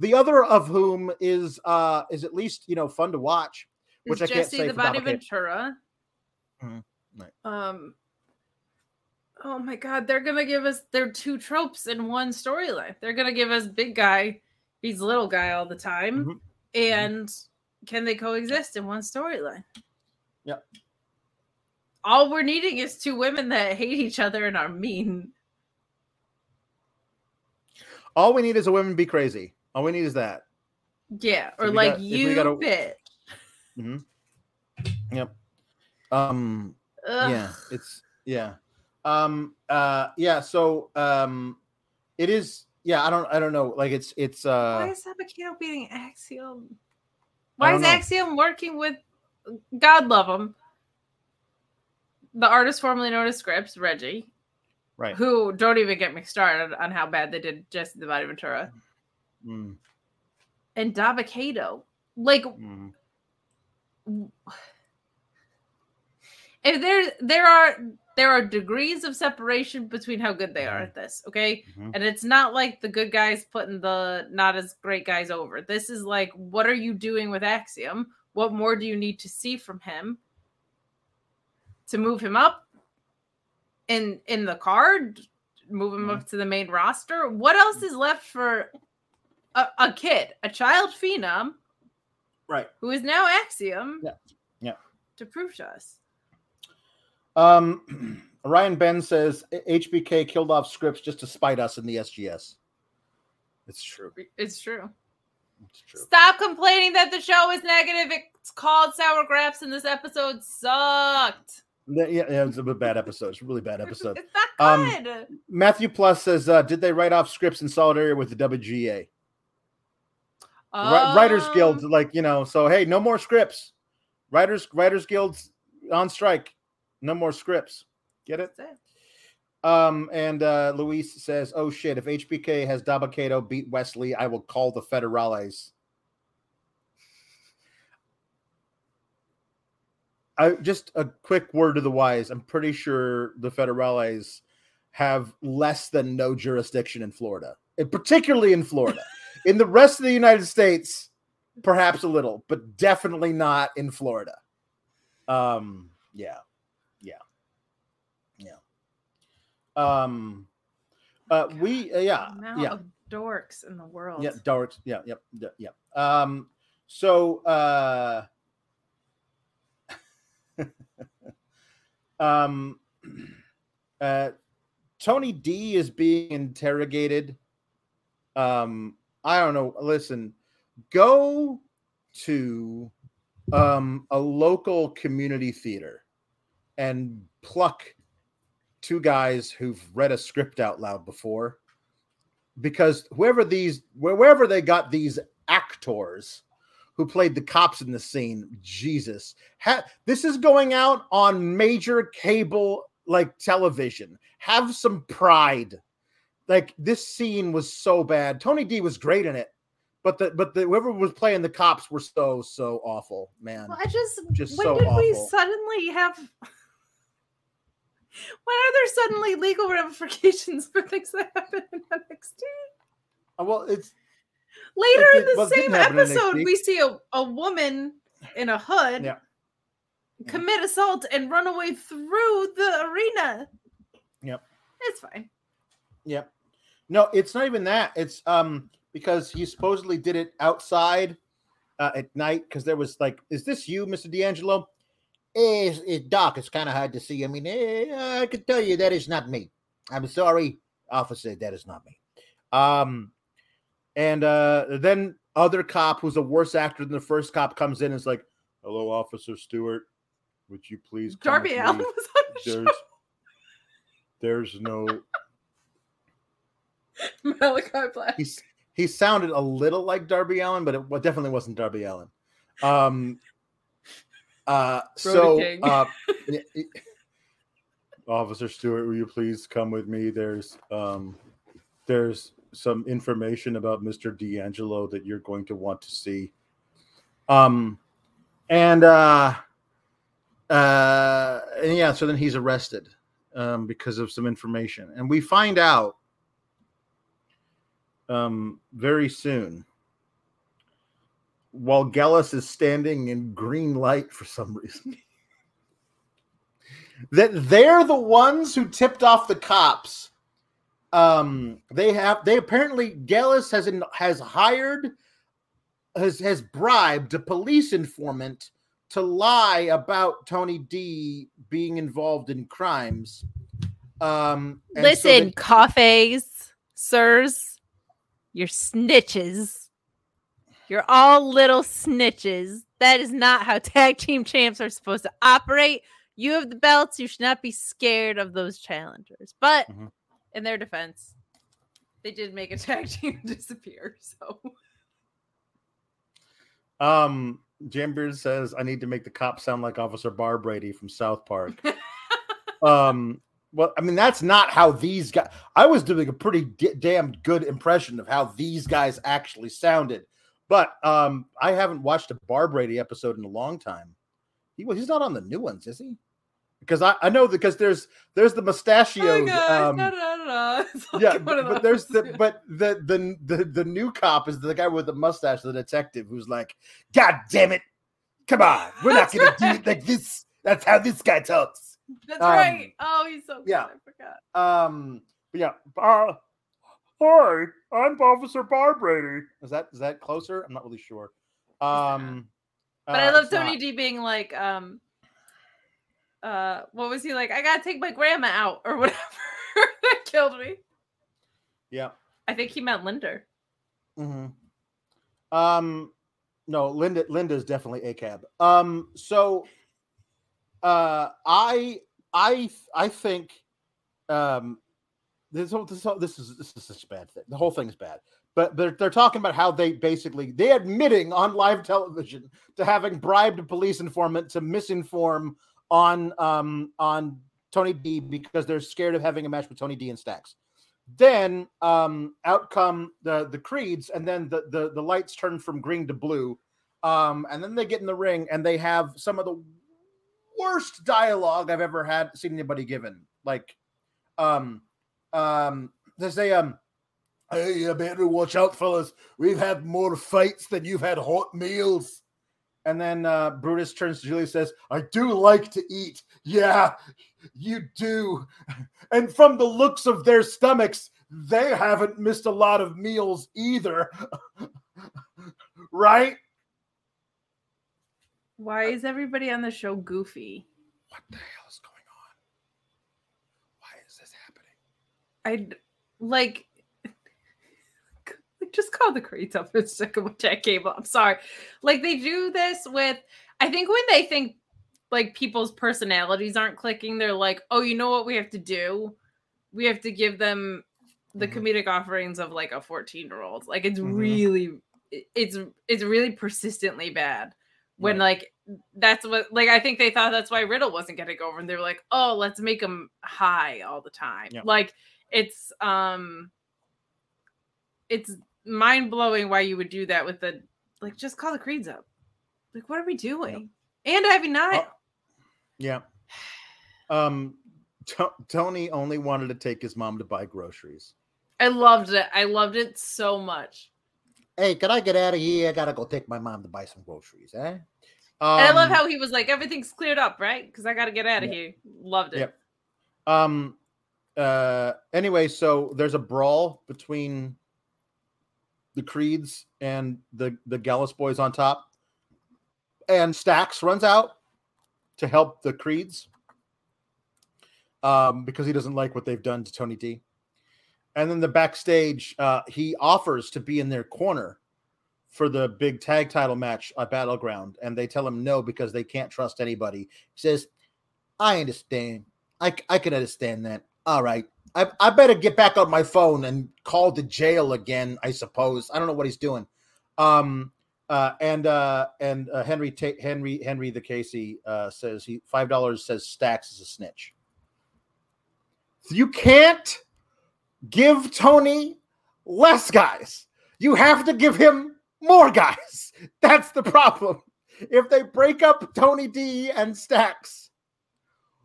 the other of whom is uh, is at least you know fun to watch. Which Is I can't say the Body Ventura? Mhm, right. Um. Oh my God! They're gonna give us their two tropes in one storyline. They're gonna give us big guy beats little guy all the time, Mhm. and can they coexist in one storyline? Yep. All we're needing is two women that hate each other and are mean. All we need is a woman be crazy. All we need is that. Yeah, or like got- you got a- bitch. Yep. Um. Ugh. yeah it's yeah um uh yeah so um it is yeah i don't i don't know like it's it's uh Why is Abakino beating Axiom? Why is know. Axiom working with God love him? The artist formerly known as Scrypts, Reggie, right who don't even get me started on how bad they did Jesse the Body Ventura Mm, and Dabba Kato. Like, mm. If there there are there are degrees of separation between how good they are at this, okay? Mhm. And it's not like the good guys putting the not as great guys over. This is like, what are you doing with Axiom? What more do you need to see from him to move him up in in the card? Move him up to the main roster. What else is left for a, a kid, a child phenom right who is now Axiom? Yeah. Yeah. To prove to us. Um ryan ben says hbk killed off scripts just to spite us in the sgs it's true It's true. it's true Stop complaining that the show is negative. It's called Sour Graps, and this episode sucked. yeah, yeah it's a bad episode it's a really bad episode It's not Um, good. matthew plus says uh did they write off scripts in solidarity with the wga Ri- writers guild Um, like you know so hey no more scripts writers writers guilds on strike no more scripts. Get it? Um and uh luis says oh shit if hbk has Dabba Kato beat wesley i will call the federales. I just a quick word to the wise. I'm pretty sure the federales have less than no jurisdiction in florida and particularly in florida. In the rest of the united states perhaps a little but definitely not in florida. Um yeah yeah yeah um uh we uh, yeah yeah of dorks in the world. yeah dorks. yeah yep yeah, yeah um so uh um uh tony d is being interrogated um i don't know listen go to um a local community theater and pluck two guys who've read a script out loud before. Because whoever these wherever they got these actors who played the cops in the scene jesus ha- this is going out on major cable like television. Have some pride. Like this scene was so bad. Tony d was great in it but the but the whoever was playing the cops were so so awful man. Well, I just, Just when so did we suddenly have When are there suddenly legal ramifications for things that happen in NXT? Uh, well, it's Later It in the same episode, we see a, a woman in a hood Yeah. commit assault and run away through the arena. Yep. It's fine. Yep. No, it's not even that. It's um because he supposedly did it outside uh, at night because there was like, is this you, Mr. D'Angelo? Eh, It's, it's dark. It's kind of hard to see. I mean, eh, I can tell you that is not me. I'm sorry, officer. That is not me. Um, and uh, then other cop who's a worse actor than the first cop comes in and is like, "Hello, Officer Stewart. Would you please come Darby Allin was on the show. There's, there's no Malakai Black. he's he sounded a little like Darby Allin, but it definitely wasn't Darby Allin. Um, uh, so, King. uh, y- y- Officer Stewart, will you please come with me? There's um, there's some information about Mr. D'Angelo that you're going to want to see. Um, and uh, uh, and yeah, so then he's arrested um, because of some information, and we find out um, very soon. While Gallus is standing in green light for some reason, that they're the ones who tipped off the cops. Um, they have they apparently Gallus has in, has hired has has bribed a police informant to lie about Tony D being involved in crimes. Um, so Listen, that- coffees, sirs, you're snitches. You're all little snitches. That is not how tag team champs are supposed to operate. You have the belts. You should not be scared of those challengers. But Mhm. in their defense, they did make a tag team disappear. So Um, Jambeard says I need to make the cop sound like Officer Barbrady from South Park. um, well, I mean that's not how these guys. I was doing a pretty d- damn good impression of how these guys actually sounded, but um, I haven't watched a Barbrady episode in a long time. He was he's not on the new ones, is he? Because I, I know because there's there's the mustachioed. um, like yeah, but, but there's the but the, the the the new cop is the guy with the mustache, the detective, who's like, "God damn it, come on, we're not gonna do it like this." That's how this guy talks. That's um, right. Oh, he's so good. yeah. I forgot. Um, but yeah. Uh, hi, I'm Officer Barbrady. Is that is that closer? I'm not really sure. Um, But I uh, love Tony not. D being like, um, uh, what was he like? I gotta take my grandma out or whatever. that killed me. Yeah. I think he meant Linder. hmm Um, no, Linda. Linda's definitely a cab. Um, so, uh, I, I, I think, um, this this this is this is such bad thing. The whole thing is bad. But they're they're talking about how they basically they admitting on live television to having bribed a police informant to misinform on um on Tony D because they're scared of having a match with Tony D and Stacks then um out come the the creeds and then the, the the lights turn from green to blue um and then they get in the ring and they have some of the worst dialogue i've ever had seen anybody given like um um they say um hey you better watch out fellas we've had more fights than you've had hot meals and then uh brutus turns to julie and says i do like to eat yeah you do and from the looks of their stomachs, they haven't missed a lot of meals either. right? Why is everybody on the show goofy? What the hell is going on? Why is this happening? I like just call the Creeds up and stick them with Jack Cable. I'm sorry. Like they do this with I think when they think like people's personalities aren't clicking, they're like, oh, you know what we have to do? We have to give them the Mhm. comedic offerings of like a 14 year old. Like it's Mhm. really it's it's really persistently bad when Right. like that's what like I think they thought that's why Riddle wasn't getting over and they were like, "Oh, let's make him high all the time." Yeah. Like it's um it's mind-blowing why you would do that with the like just call the creeds up. Like what are we doing? And Ivy Nile. Yeah. Um To- Tony only wanted to take his mom to buy groceries. I loved it. I loved it so much. Hey, can I get out of here? I gotta go take my mom to buy some groceries, eh? and I love Um, how he was like, everything's cleared up, right? Because I got to get out of Yeah. here. Loved it. Yep. Um. Uh. Anyway, so there's a brawl between the Creeds and the the Gallus boys on top, and Stacks runs out to help the Creeds. Um, because he doesn't like what they've done to Tony D. And then the backstage, uh, he offers to be in their corner for the big tag title match at Battleground, and they tell him no because they can't trust anybody. He says, I understand. I, I can understand that. All right. I, I better get back on my phone and call the jail again, I suppose. I don't know what he's doing. Um uh and uh and uh, Henry Ta- Henry Henry the Casey uh says he five dollars says stacks is a snitch. You can't give Tony less guys. You have to give him more guys. That's the problem. If they break up Tony D and Stacks,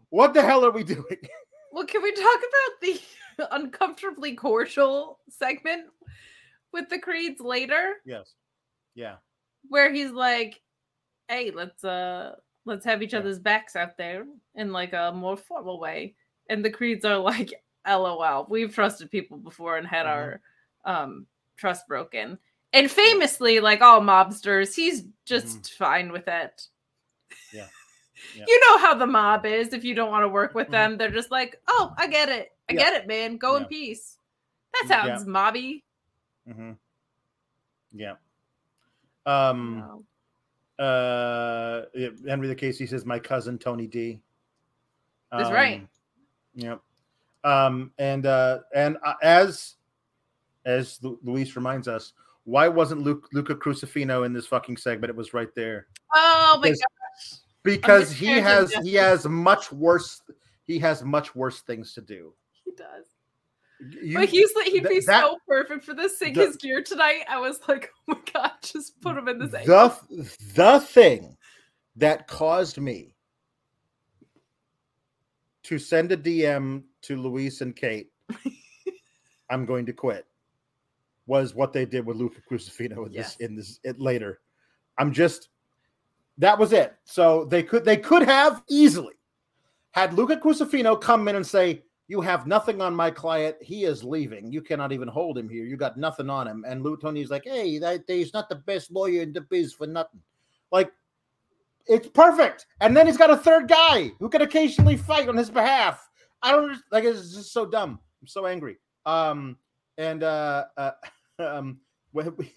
what the hell are we doing? Well, can we talk about the uncomfortably cordial segment with the Creeds later? Yes. Yeah. Where he's like, hey, let's uh let's have each Yeah. other's backs out there in like a more formal way. And the Creeds are like, LOL, we've trusted people before and had Mhm. our um trust broken. And famously, like all mobsters, he's just fine with it. Yeah. Yeah. You know how the mob is. If you don't want to work with Mhm. them, they're just like, "Oh, I get it. I Yeah. get it, man. Go in peace." That Yeah. sounds mobby. Mm-hmm. Yeah. Um. No. Uh. Henry the Casey says my cousin Tony D. That's right. Um, Yep. Um. And uh. And uh, as as Lu- Luis reminds us, why wasn't Luke, Luca Crusifino in this fucking segment? It was right there Oh my Because-. Because he has he has much worse he has much worse things to do. He does. You- but he's like he'd be that- so perfect for this sing the- his gear tonight. I was like, oh my god, just put him in this. the the thing that caused me to send a DM to Luis and Kate, I'm going to quit, was what they did with Luca Crusifino in Yes. this in this it later. I'm just that was it. So they could they could have easily had Luca Crusifino come in and say, You have nothing on my client. He is leaving. You cannot even hold him here. You got nothing on him. And Lou Tony's like, Hey, that he's not the best lawyer in the biz for nothing. Like, it's perfect. And then he's got a third guy who can occasionally fight on his behalf. I don't like it's just so dumb. I'm so angry. Um, and uh, uh um, when we,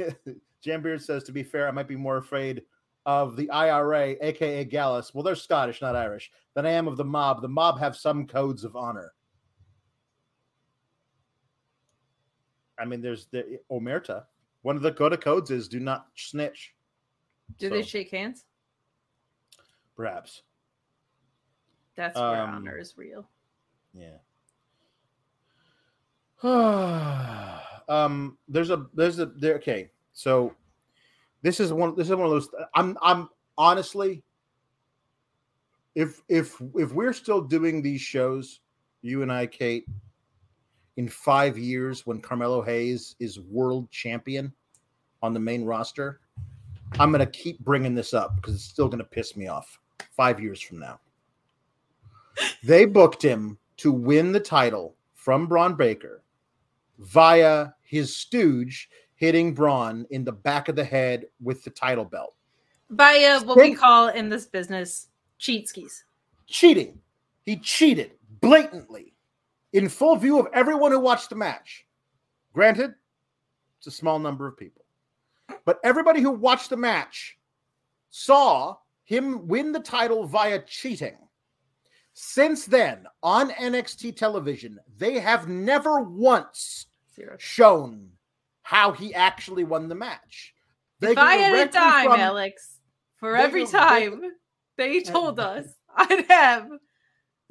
Jambeard says, to be fair, I might be more afraid of the IRA, aka Gallus. Well, they're Scottish, not Irish, than I am of the mob. The mob have some codes of honor. I mean, there's the Omerta. One of the code of codes is do not snitch. Do they shake hands? perhaps? That's where Um, honor is real. Yeah. um, there's a there's a there. Okay, so this is one. This is one of those. I'm I'm honestly, if if if we're still doing these shows, you and I, Kate, in five years when Carmelo Hayes is world champion on the main roster, I'm gonna keep bringing this up because it's still gonna piss me off. Five years from now, they booked him to win the title from Bron Breakker via his stooge hitting Bron in the back of the head with the title belt. Via uh, what we call in this business cheat skis. Cheating. He cheated blatantly in full view of everyone who watched the match. Granted, it's a small number of people. But everybody who watched the match saw him win the title via cheating. Since then, on NXT television, they have never once Zero. shown how he actually won the match. if go I had a dime, from- Alex, for every go- time they told us I'd have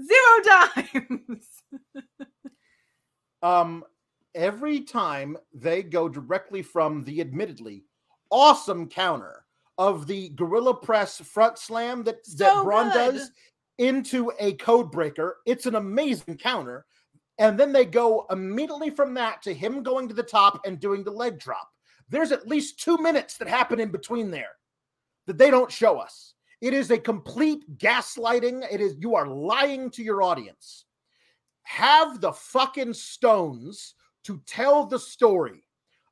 zero dimes. um every time they go directly from the admittedly awesome counter of the gorilla press front slam that that Bron good. does into a code breaker. It's an amazing counter. And then they go immediately from that to him going to the top and doing the leg drop. There's at least two minutes that happen in between there that they don't show us. It is a complete gaslighting. It is you are lying to your audience. Have the fucking stones to tell the story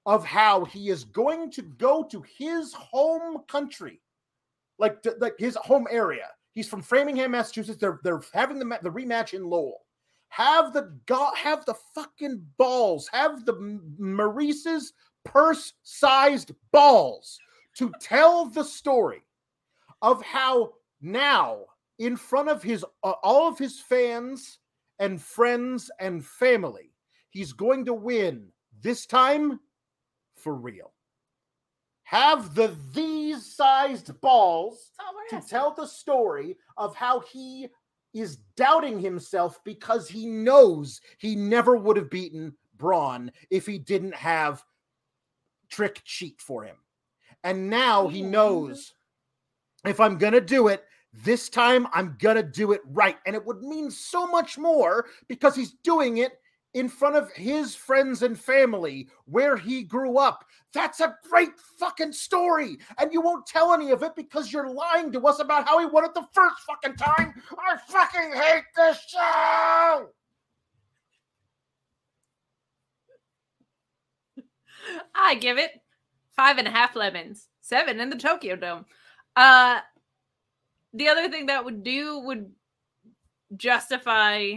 of how he is going to go to his home country, like like his home area. He's from Framingham, Massachusetts. They're they're having the the rematch in Lowell. Have the go- have the fucking balls. Have the Maurice's purse-sized balls to tell the story of how now in front of his uh, all of his fans and friends and family he's going to win this time for real have the these sized balls to tell the story of how he is doubting himself because he knows he never would have beaten Bron if he didn't have trick cheat for him. And now he knows if I'm going to do it, this time I'm going to do it right. And it would mean so much more because he's doing it in front of his friends and family where he grew up. That's a great fucking story. And you won't tell any of it because you're lying to us about how he won it the first fucking time. I fucking hate this show. I give it five and a half lemons, seven in the Tokyo Dome. Uh, the other thing that would do would justify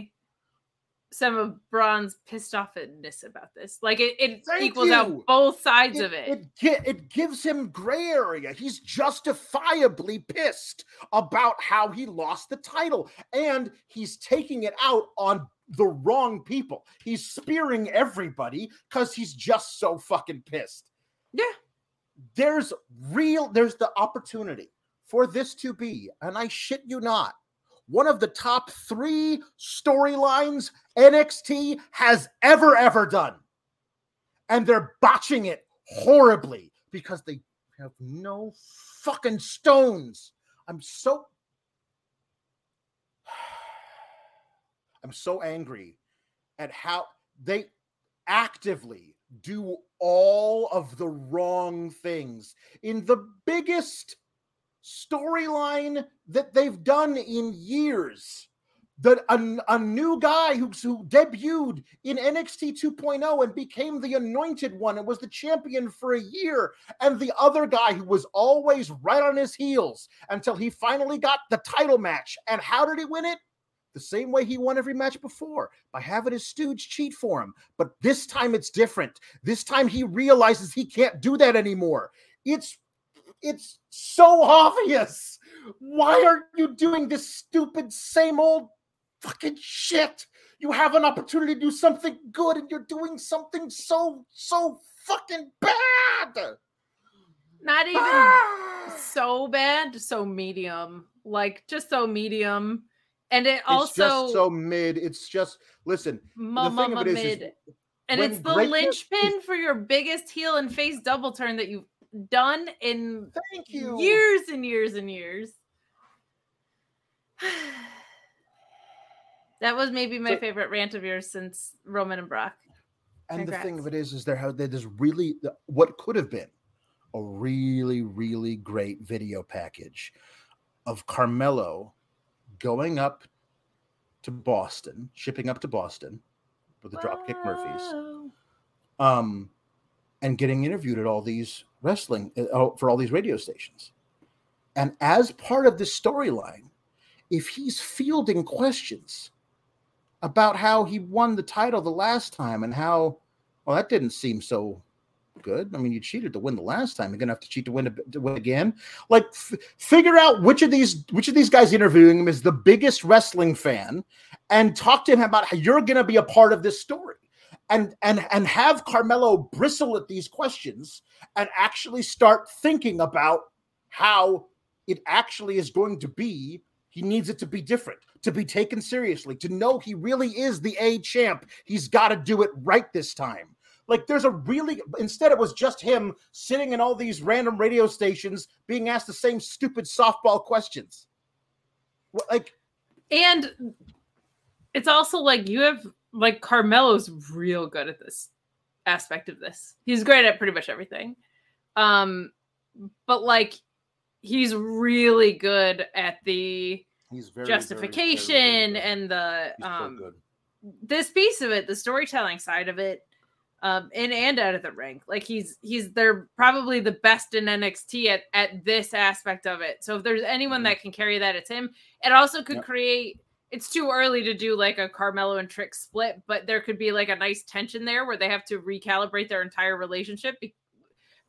some of Bron's pissed offness about this. Like it, it equals you. out both sides it, of it. It, it gives him gray area. He's justifiably pissed about how he lost the title, and he's taking it out on the wrong people. He's spearing everybody because he's just so fucking pissed. Yeah. There's real, there's the opportunity for this to be, and I shit you not, one of the top three storylines NXT has ever, ever done. And they're botching it horribly because they have no fucking stones. I'm so I'm so angry at how they actively do all of the wrong things in the biggest storyline that they've done in years. That a, a new guy who, who debuted in NXT 2.0 and became the anointed one and was the champion for a year, and the other guy who was always right on his heels until he finally got the title match. And how did he win it? the same way he won every match before by having his stooge cheat for him. But this time it's different. This time he realizes he can't do that anymore. It's it's so obvious. Why are you doing this stupid same old fucking shit? You have an opportunity to do something good and you're doing something so so fucking bad. Not even Ah! so bad, so medium. Like just so medium. And it It's also just so mid. It's just listen. ma- the thing ma- of it is, is and it's the linchpin for your biggest heel and face double turn that you've done in Thank you. years and years and years. that was maybe my So- favorite rant of yours since Roman and Brock. And the thing of it is, is there how there's really what could have been a really, really great video package of Carmelo going up to Boston, shipping up to Boston with the Dropkick Murphys, um, and getting interviewed at all these wrestling uh, oh, for all these radio stations. And as part of this storyline, if he's fielding questions about how he won the title the last time and how, well, that didn't seem so good. I mean, you cheated to win the last time. You're gonna have to cheat to win to win again. Like, f- figure out which of these which of these guys interviewing him is the biggest wrestling fan, and talk to him about how you're gonna be a part of this story and and and have Carmelo bristle at these questions and actually start thinking about how it actually is going to be. He needs it to be different, to be taken seriously, to know he really is the A champ. He's got to do it right this time. Like there's a really instead it was just him sitting in all these random radio stations being asked the same stupid softball questions. Like And it's also like you have like Carmelo's real good at this aspect of this. He's great at pretty much everything. Um, but like he's really good at the He's very justification very, very, and the um good. this piece of it, the storytelling side of it, um, in and out of the ring. Like he's he's they're probably the best in NXT at at this aspect of it. So if there's anyone Mhm. that can carry that, it's him. It also could Yep. create. It's too early to do like a Carmelo and Trick split, but there could be like a nice tension there where they have to recalibrate their entire relationship be-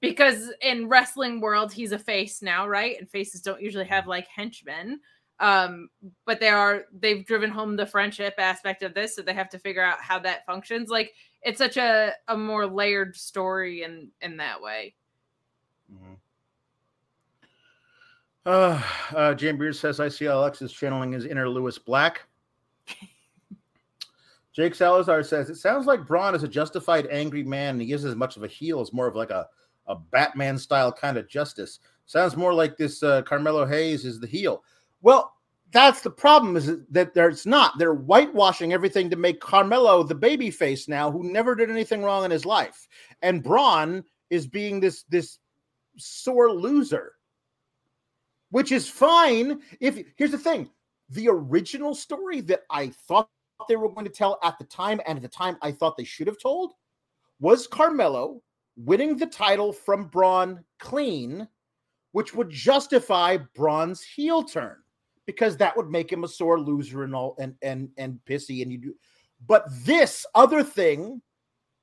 because in wrestling world he's a face now, right? And faces don't usually have like henchmen um but they are they've driven home the friendship aspect of this so they have to figure out how that functions like it's such a a more layered story in in that way Mhm. Uh, uh, Jane Beard says, I see Alex is channeling his inner Lewis Black. Jake Salazar says, It sounds like Bron is a justified angry man. And he isn't as much of a heel as more of like a, a Batman style kind of justice. Sounds more like this uh, Carmelo Hayes is the heel. Well, that's the problem is that there's not. They're whitewashing everything to make Carmelo the baby face now who never did anything wrong in his life. And Bron is being this this sore loser which is fine if here's the thing. The original story that i thought they were going to tell at the time and at the time i thought they should have told was carmelo winning the title from Bron clean which would justify Bron's heel turn because that would make him a sore loser and all and and and pissy and you do but this other thing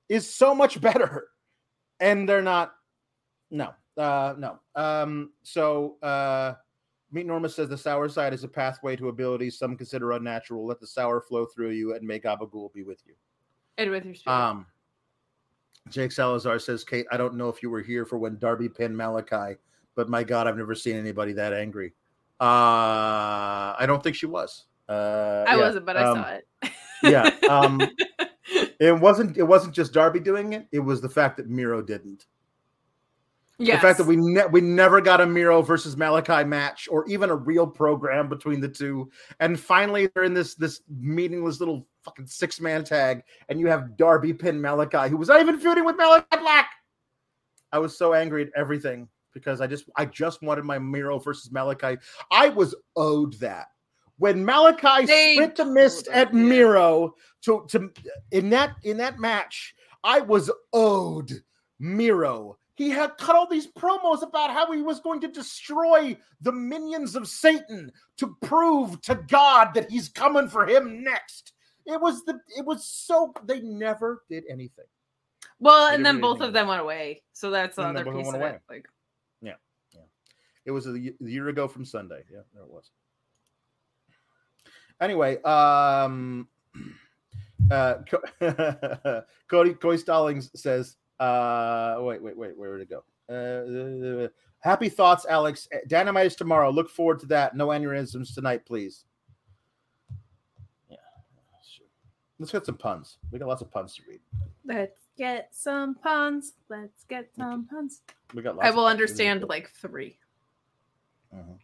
is so much better. And they're not no uh no. Um so uh meet norma says the sour side is a pathway to abilities some consider unnatural. Let the sour flow through you and may gabagool be with you. And with your spirit. um jake salazar says kate i don't know if you were here for when darby pinned Malakai but my god i've never seen anybody that angry. Uh i don't think she was. Uh i yeah, wasn't but i um, saw it. yeah um it wasn't it wasn't just darby doing it. It was the fact that miro didn't yes. the fact that we ne- we never got a Miro versus Malakai match or even a real program between the two, and finally they're in this this meaningless little fucking six man tag, and you have Darby pin Malakai, who was not even feuding with Malakai Black. I was so angry at everything because I just I just wanted my Miro versus Malakai. I was owed that when Malakai They split to mist at. Miro to to in that in that match. I was owed Miro. He had cut all these promos about how he was going to destroy the minions of Satan to prove to God that he's coming for him next. It was the it was so they never did anything. well They and then both anything of them went away so that's And then other both of piece of went it like yeah, yeah, It was a year ago from Sunday. Yeah, there it was. Anyway, um, uh, Co- Cody Cody Stallings says, uh, wait, wait, wait, where did it go? Uh, happy thoughts, Alex. Dynamite is tomorrow. Look forward to that. No aneurysms tonight, please. Yeah, sure. Let's get some puns. We got lots of puns to read. let's get some puns let's get some puns We got. Lots i of will puns. understand like three Mhm.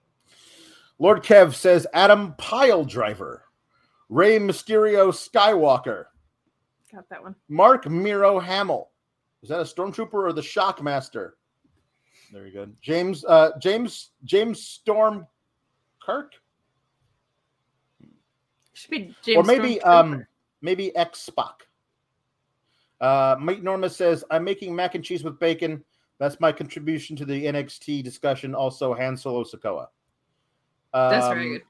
Lord Kev says Adam Pile Driver, Rey Mysterio Skywalker, got that one Mark Miro Hamill. Is that a stormtrooper or the Shockmaster? Very good. James uh James James Storm Kirk? should be James or maybe um maybe X Spock. Uh Mike Norma says, I'm making mac and cheese with bacon. That's my contribution to the NXT discussion. Also, Han Solo Sikoa. that's very Um, good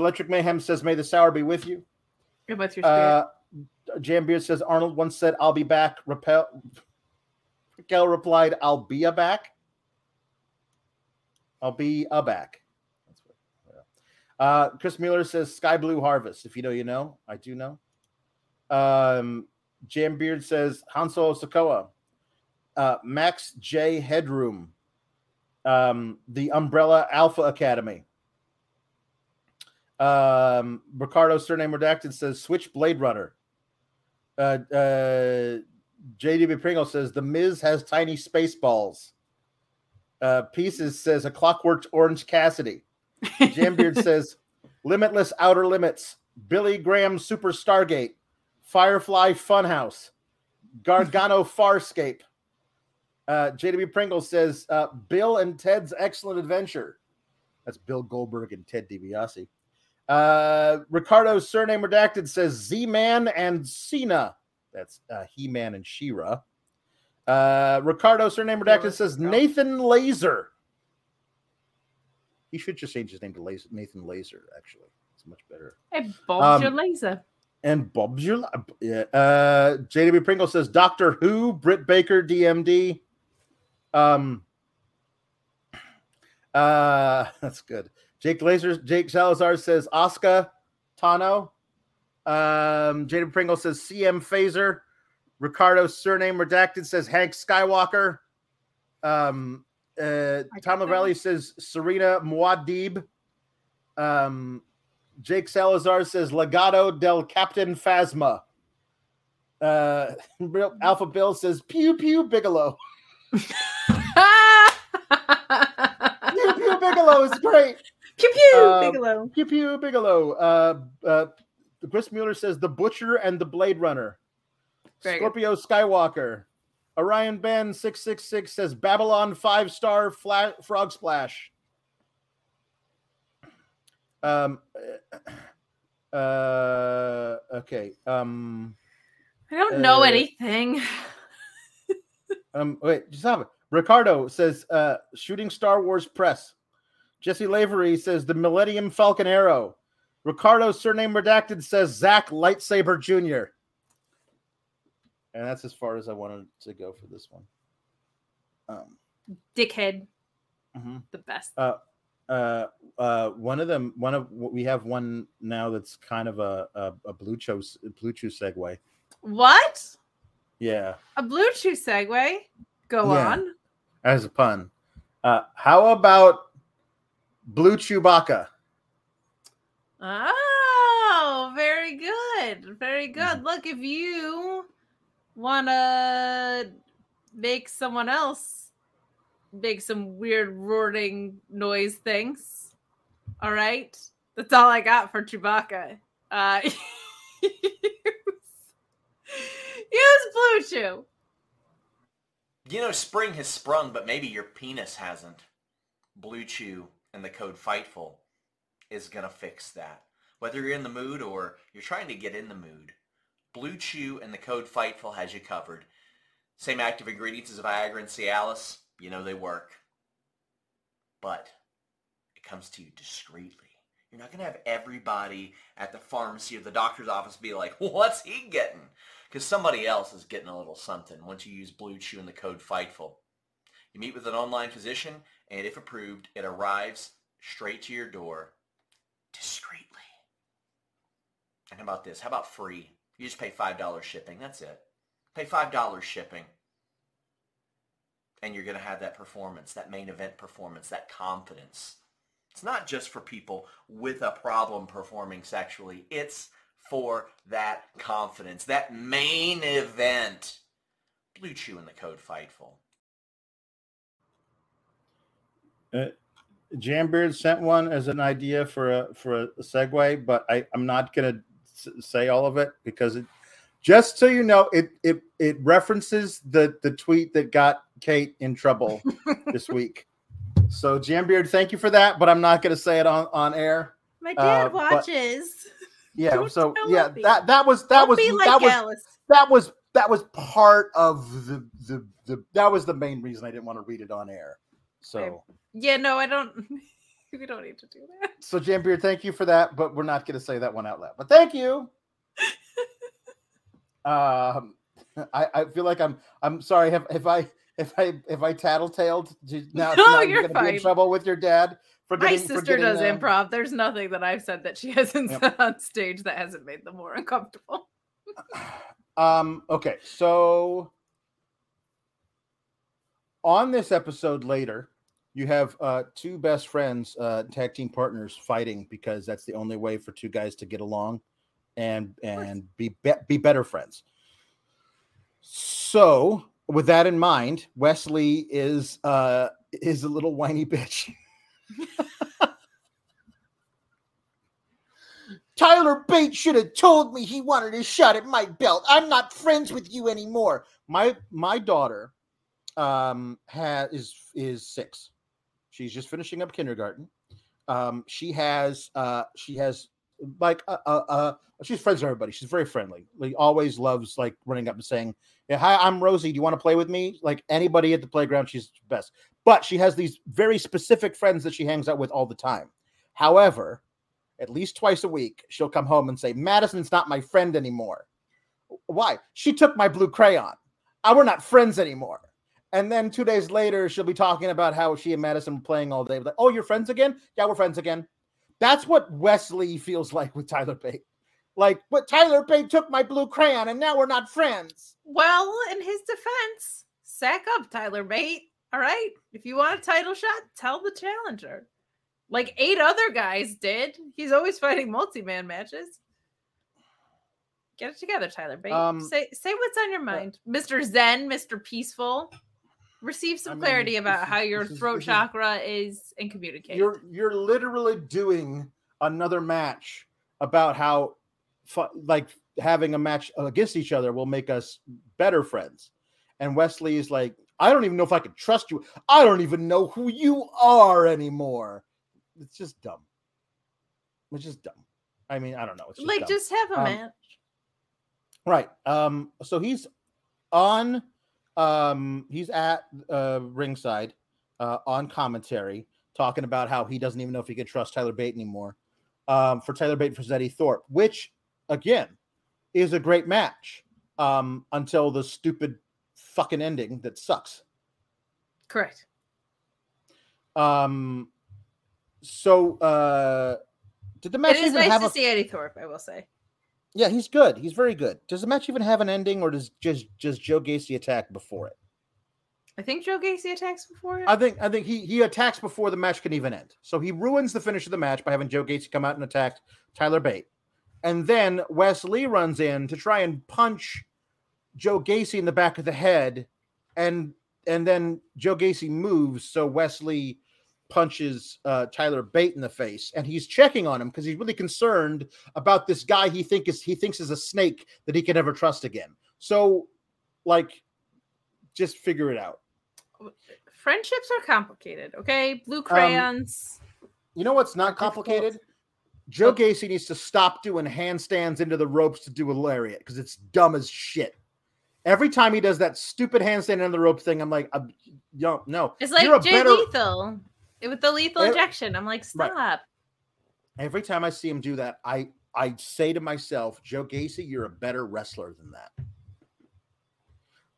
Electric Mayhem says, May the sour be with you. and what's your spirit Uh, Jam Beard says Arnold once said, "I'll be back." Rappel, Raquel replied, "I'll be a back." I'll be a back. That's what, yeah. Uh, Chris Mueller says Sky Blue Harvest. If you know, you know. I do know. Um, Jam Beard says Han Solo Sikoa. Uh, Max J Headroom. Um, the Umbrella Alpha Academy. Um, Ricardo surname redacted says Switch Blade Runner. Uh, uh, JDB Pringle says the Miz has tiny space balls. Uh, Pieces says a clockwork Orange Cassidy. Jambeard says Limitless Outer Limits, Billy Graham Super Stargate, Firefly Funhouse, Gargano Farscape. Uh, JW Pringle says uh, Bill and Ted's Excellent Adventure. That's Bill Goldberg and Ted DiBiase. Uh, Ricardo's surname redacted says Z Man and Cena. That's uh, He Man and Shira. Uh, Ricardo surname redacted says Nathan Laser. He should just change his name to Laser, Nathan Laser. Actually, it's much better. Hey, Bob's your Um, laser. And Bob's your li- yeah. Uh, JW Pringle says Doctor Who, Britt Baker, DMD. Um, uh, that's good. Jake Laser, Jake Salazar says Oscar Tano. Um, Jada Pringle says CM Phaser. Ricardo's surname redacted says Hank Skywalker. Um, uh, Tom that Lavelli says Serena Muad'Dib. Um, Jake Salazar says Legado del Captain Phasma. Uh, Alpha Bill says Pew Pew Bigelow. Pew Pew Bigelow is great. Pew pew, Um, Bigelow. Pew Pew Bigelow. Uh, uh, Chris Mueller says The Butcher and the Blade Runner. Very good. Scorpio Skywalker. Orion Ben 666 says Babylon five star fla- frog splash. Um, uh, okay. Um, I don't know uh, anything. Um, wait, just have it. Ricardo says, uh, shooting Star Wars press. Jesse Lavery says the Millennium Falcon Arrow. Ricardo's surname redacted says Zack Lightsaber Jr. And that's as far as I wanted to go for this one. Um, Dickhead, mhm. the best. uh, uh, uh, one of them, one of we have one now that's kind of a a, a blue chew blue chew segue. What? Yeah, A blue chew segue? Go Yeah. on. as a pun. Uh, how about blue Chewbacca? Oh, very good. Very Mm-hmm. good. Look, if you want to make someone else make some weird roaring noise things, all right? That's all I got for Chewbacca. Uh, use, use Blue Chew. You know, spring has sprung, but maybe your penis hasn't. Blue Chew and the code FIGHTFUL is going to fix that. Whether you're in the mood or you're trying to get in the mood, Blue Chew and the code FIGHTFUL has you covered. Same active ingredients as Viagra and Cialis. You know they work. But it comes to you discreetly. You're not going to have everybody at the pharmacy or the doctor's office be like, what's he getting? Because somebody else is getting a little something once you use Blue Chew and the code FIGHTFUL. You meet with an online physician, and if approved, it arrives straight to your door discreetly. And how about this? How about free? You just pay $5 shipping. That's it. Pay $5 shipping. And you're going to have that performance, that main event performance, that confidence. It's not just for people with a problem performing sexually. It's for that confidence, that main event. Blue Chew and the code FIGHTFUL. Uh, Jambeard sent one as an idea for a for a segue, but I, I'm not gonna s- say all of it because it just so you know, it it it references the the tweet that got Kate in trouble this week. So Jambeard, thank you for that, but I'm not gonna say it on on air. My Uh, dad but- watches. Yeah, Don't so yeah, me. that that was that Don't was like that was that was that was part of the the the that was the main reason I didn't want to read it on air. So Yeah, no, I don't. we don't need to do that. so Jambeard, thank you for that, but we're not going to say that one out loud. But thank you. um, I, I feel like I'm I'm sorry if if I if I if I tattletaled to- now, No, now you're gonna be in fine. trouble with your dad for My getting for sister getting, does uh, improv. There's nothing that I've said that she hasn't Yep. said on stage that hasn't made them more uncomfortable. Um, okay, so on this episode later, you have uh, two best friends, uh, tag team partners, fighting because that's the only way for two guys to get along and and be, be be better friends. So, with that in mind, Wes Lee is uh, is a little whiny bitch. Tyler Bates should have told me he wanted a shot at my belt. I'm not friends with you anymore. My my daughter um has is is six. She's just finishing up kindergarten. Um, she has uh she has like uh, uh, uh she's friends with everybody. She's very friendly. Like always loves like running up and saying, "Yeah, hi, I'm Rosie. Do you want to play with me?" Like anybody at the playground, she's best. But she has these very specific friends that she hangs out with all the time. However, at least twice a week, she'll come home and say, Madison's not my friend anymore. Why? She took my blue crayon. I, we're not friends anymore. And then two days later, she'll be talking about how she and Madison were playing all day. Like, oh, you're friends again? Yeah, we're friends again. That's what Wes Lee feels like with Tyler Bate. Like, but Tyler Bate took my blue crayon and now we're not friends. Well, in his defense, sack up, Tyler Bate. All right. If you want a title shot, tell the challenger. Like eight other guys did. He's always fighting multi-man matches. Get it together, Tyler Bate. Um, say say what's on your mind, Mr. Zen, Mr. Peaceful. Receive some I mean, clarity about is- how your is- throat is- chakra is and communicate. You're you're literally doing another match about how like having a match against each other will make us better friends. And Wes Lee is like, I don't even know if I can trust you. I don't even know who you are anymore. It's just dumb. It's just dumb. I mean, I don't know. It's just like dumb. just have a Um, match. Right. Um, so he's on um he's at uh ringside uh on commentary talking about how he doesn't even know if he can trust Tyler Bate anymore. Um for Tyler Bate versus Eddy Thorpe, which again is a great match. Um until the stupid fucking ending that sucks. Correct. Um so uh did the match It is nice to a see Eddy Thorpe, I will say. Yeah, he's good. He's very good. Does the match even have an ending, or does just just Joe Gacy attack before it? I think Joe Gacy attacks before it. I think I think he he attacks before the match can even end. So he ruins the finish of the match by having Joe Gacy come out and attack Tyler Bate, and then Wes Lee runs in to try and punch Joe Gacy in the back of the head, and and then Joe Gacy moves, so Wes Lee punches uh, Tyler Bate in the face, and he's checking on him because he's really concerned about this guy he think is he thinks is a snake that he can never trust again. So, like, just figure it out. Friendships are complicated, okay? Um, Blue crayons. You know what's not complicated? Joe Gacy needs to stop doing handstands into the ropes to do a lariat because it's dumb as shit. Every time he does that stupid handstand into the rope thing, I'm like, uh, yo, no. it's like you're a Jay better- Lethal with the lethal Every- injection. I'm like, Right. stop. Every time I see him do that, I I say to myself, Joe Gacy, you're a better wrestler than that.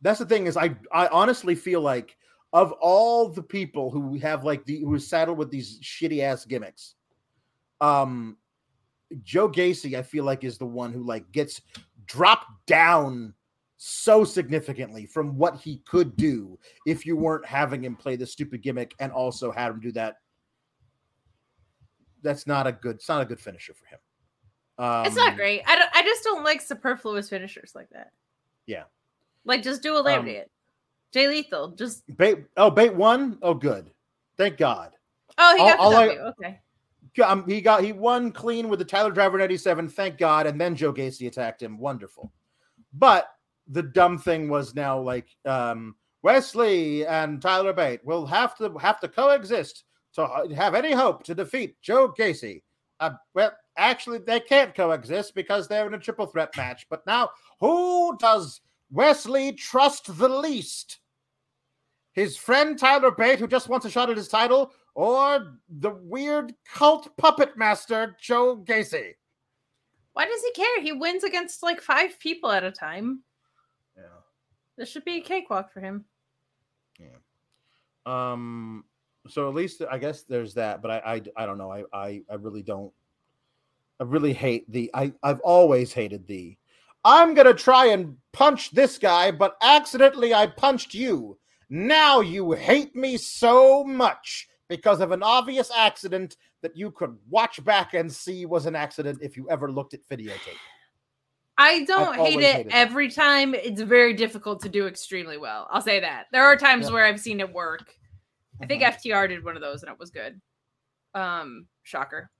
That's the thing is, I I honestly feel like of all the people who have like the who are saddled with these shitty ass gimmicks, um, Joe Gacy, I feel like is the one who like gets dropped down so significantly from what he could do if you weren't having him play the stupid gimmick and also had him do that that's not a good it's not a good finisher for him. Um, it's not great. I don't I just don't like superfluous finishers like that. Yeah. Like just do a Um, lariat. Jay Lethal. Just Bate oh Bate won? Oh good. Thank God. oh he all- got all I- W. okay. Um, he got he won clean with the Tyler Driver 97. thank God, and then Joe Gacy attacked him. Wonderful. But the dumb thing was now like um Wes Lee and Tyler Bate will have to have to coexist to have any hope to defeat Joe Gacy. Uh, well, actually, they can't coexist because they're in a triple threat match. But now, who does Wes Lee trust the least? His friend Tyler Bate, who just wants a shot at his title, or the weird cult puppet master Joe Gacy? Why does he care? He wins against like five people at a time. This should be a cakewalk for him. Yeah. Um. So at least I guess there's that, but I I, I don't know. I, I I really don't. I really hate the. I I've always hated the. I'm gonna try and punch this guy, but accidentally I punched you. Now you hate me so much because of an obvious accident that you could watch back and see was an accident if you ever looked at videotape. I don't hate it it. every time. It's very difficult to do extremely well. I'll say that. There are times Yeah. where I've seen it work. I think Mhm. FTR did one of those and it was good. Um, shocker.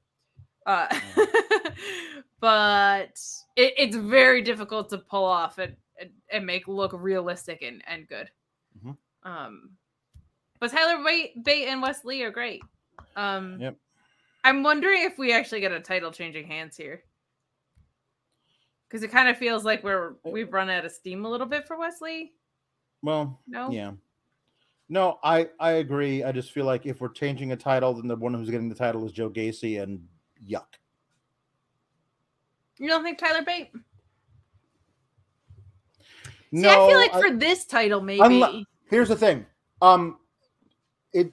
Uh, but it, it's very difficult to pull off and and, and make look realistic and, and good. Mhm. Um, but Tyler Bate, Bate and Wes Lee are great. Um, Yep. I'm wondering if we actually get a title changing hands here. Because it kind of feels like we're we've run out of steam a little bit for Wes Lee. Well, No, yeah. No, I I agree. I just feel like if we're changing a title, then the one who's getting the title is Joe Gacy, and yuck. you don't think Tyler Bate? See, no, I feel like I- for this title, maybe. Here's the thing. Um, it.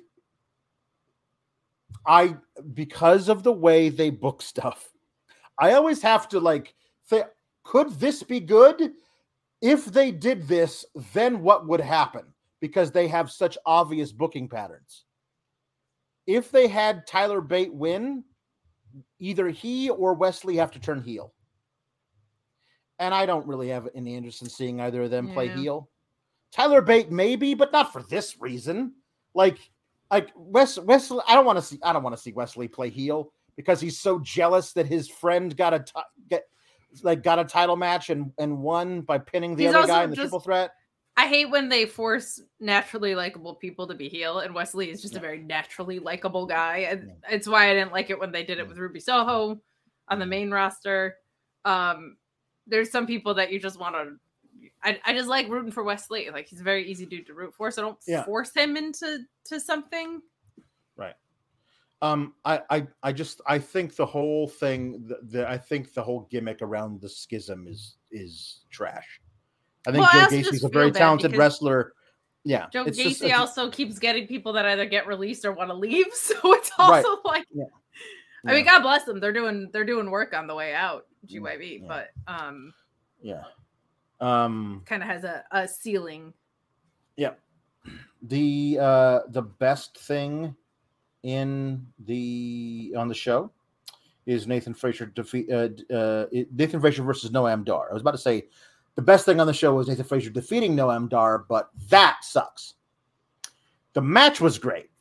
I because of the way they book stuff, I always have to like think, could this be good? If they did this, then what would happen? Because they have such obvious booking patterns. If they had Tyler Bate win, either he or Wes Lee have to turn heel. And I don't really have any interest in seeing either of them play heel. Tyler Bate maybe, but not for this reason. Like, like Wes Wesley, I don't want to see. I don't want to see Wes Lee play heel because he's so jealous that his friend got a get like got a title match and and won by pinning the He's other guy in the just- triple threat. I hate when they force naturally likable people to be heel, and Wes Lee is just a very naturally likable guy. And it's why I didn't like it when they did it with Ruby Soho on the main roster. Um, there's some people that you just want to. I, I just like rooting for Wes Lee. Like he's a very easy dude to root for, so don't Yeah. force him into to something. Um, I, I, I just, I think the whole thing, the, the, I think the whole gimmick around the schism is is trash. I think Well, I Joe also Gacy's a very talented wrestler. Yeah, Joe Gacy just- also keeps getting people that either get released or want to leave, so it's also Right. like. Yeah. I mean, God bless them. They're doing they're doing work on the way out, GYB, Yeah. but um, yeah. Um, kind of has a, a ceiling. Yeah, the uh the best thing in the on the show is Nathan Frazer defeat uh, uh Nathan Frazer versus Noam Dar. I was about to say the best thing on the show was Nathan Frazer defeating Noam Dar, but that sucks. The match was great.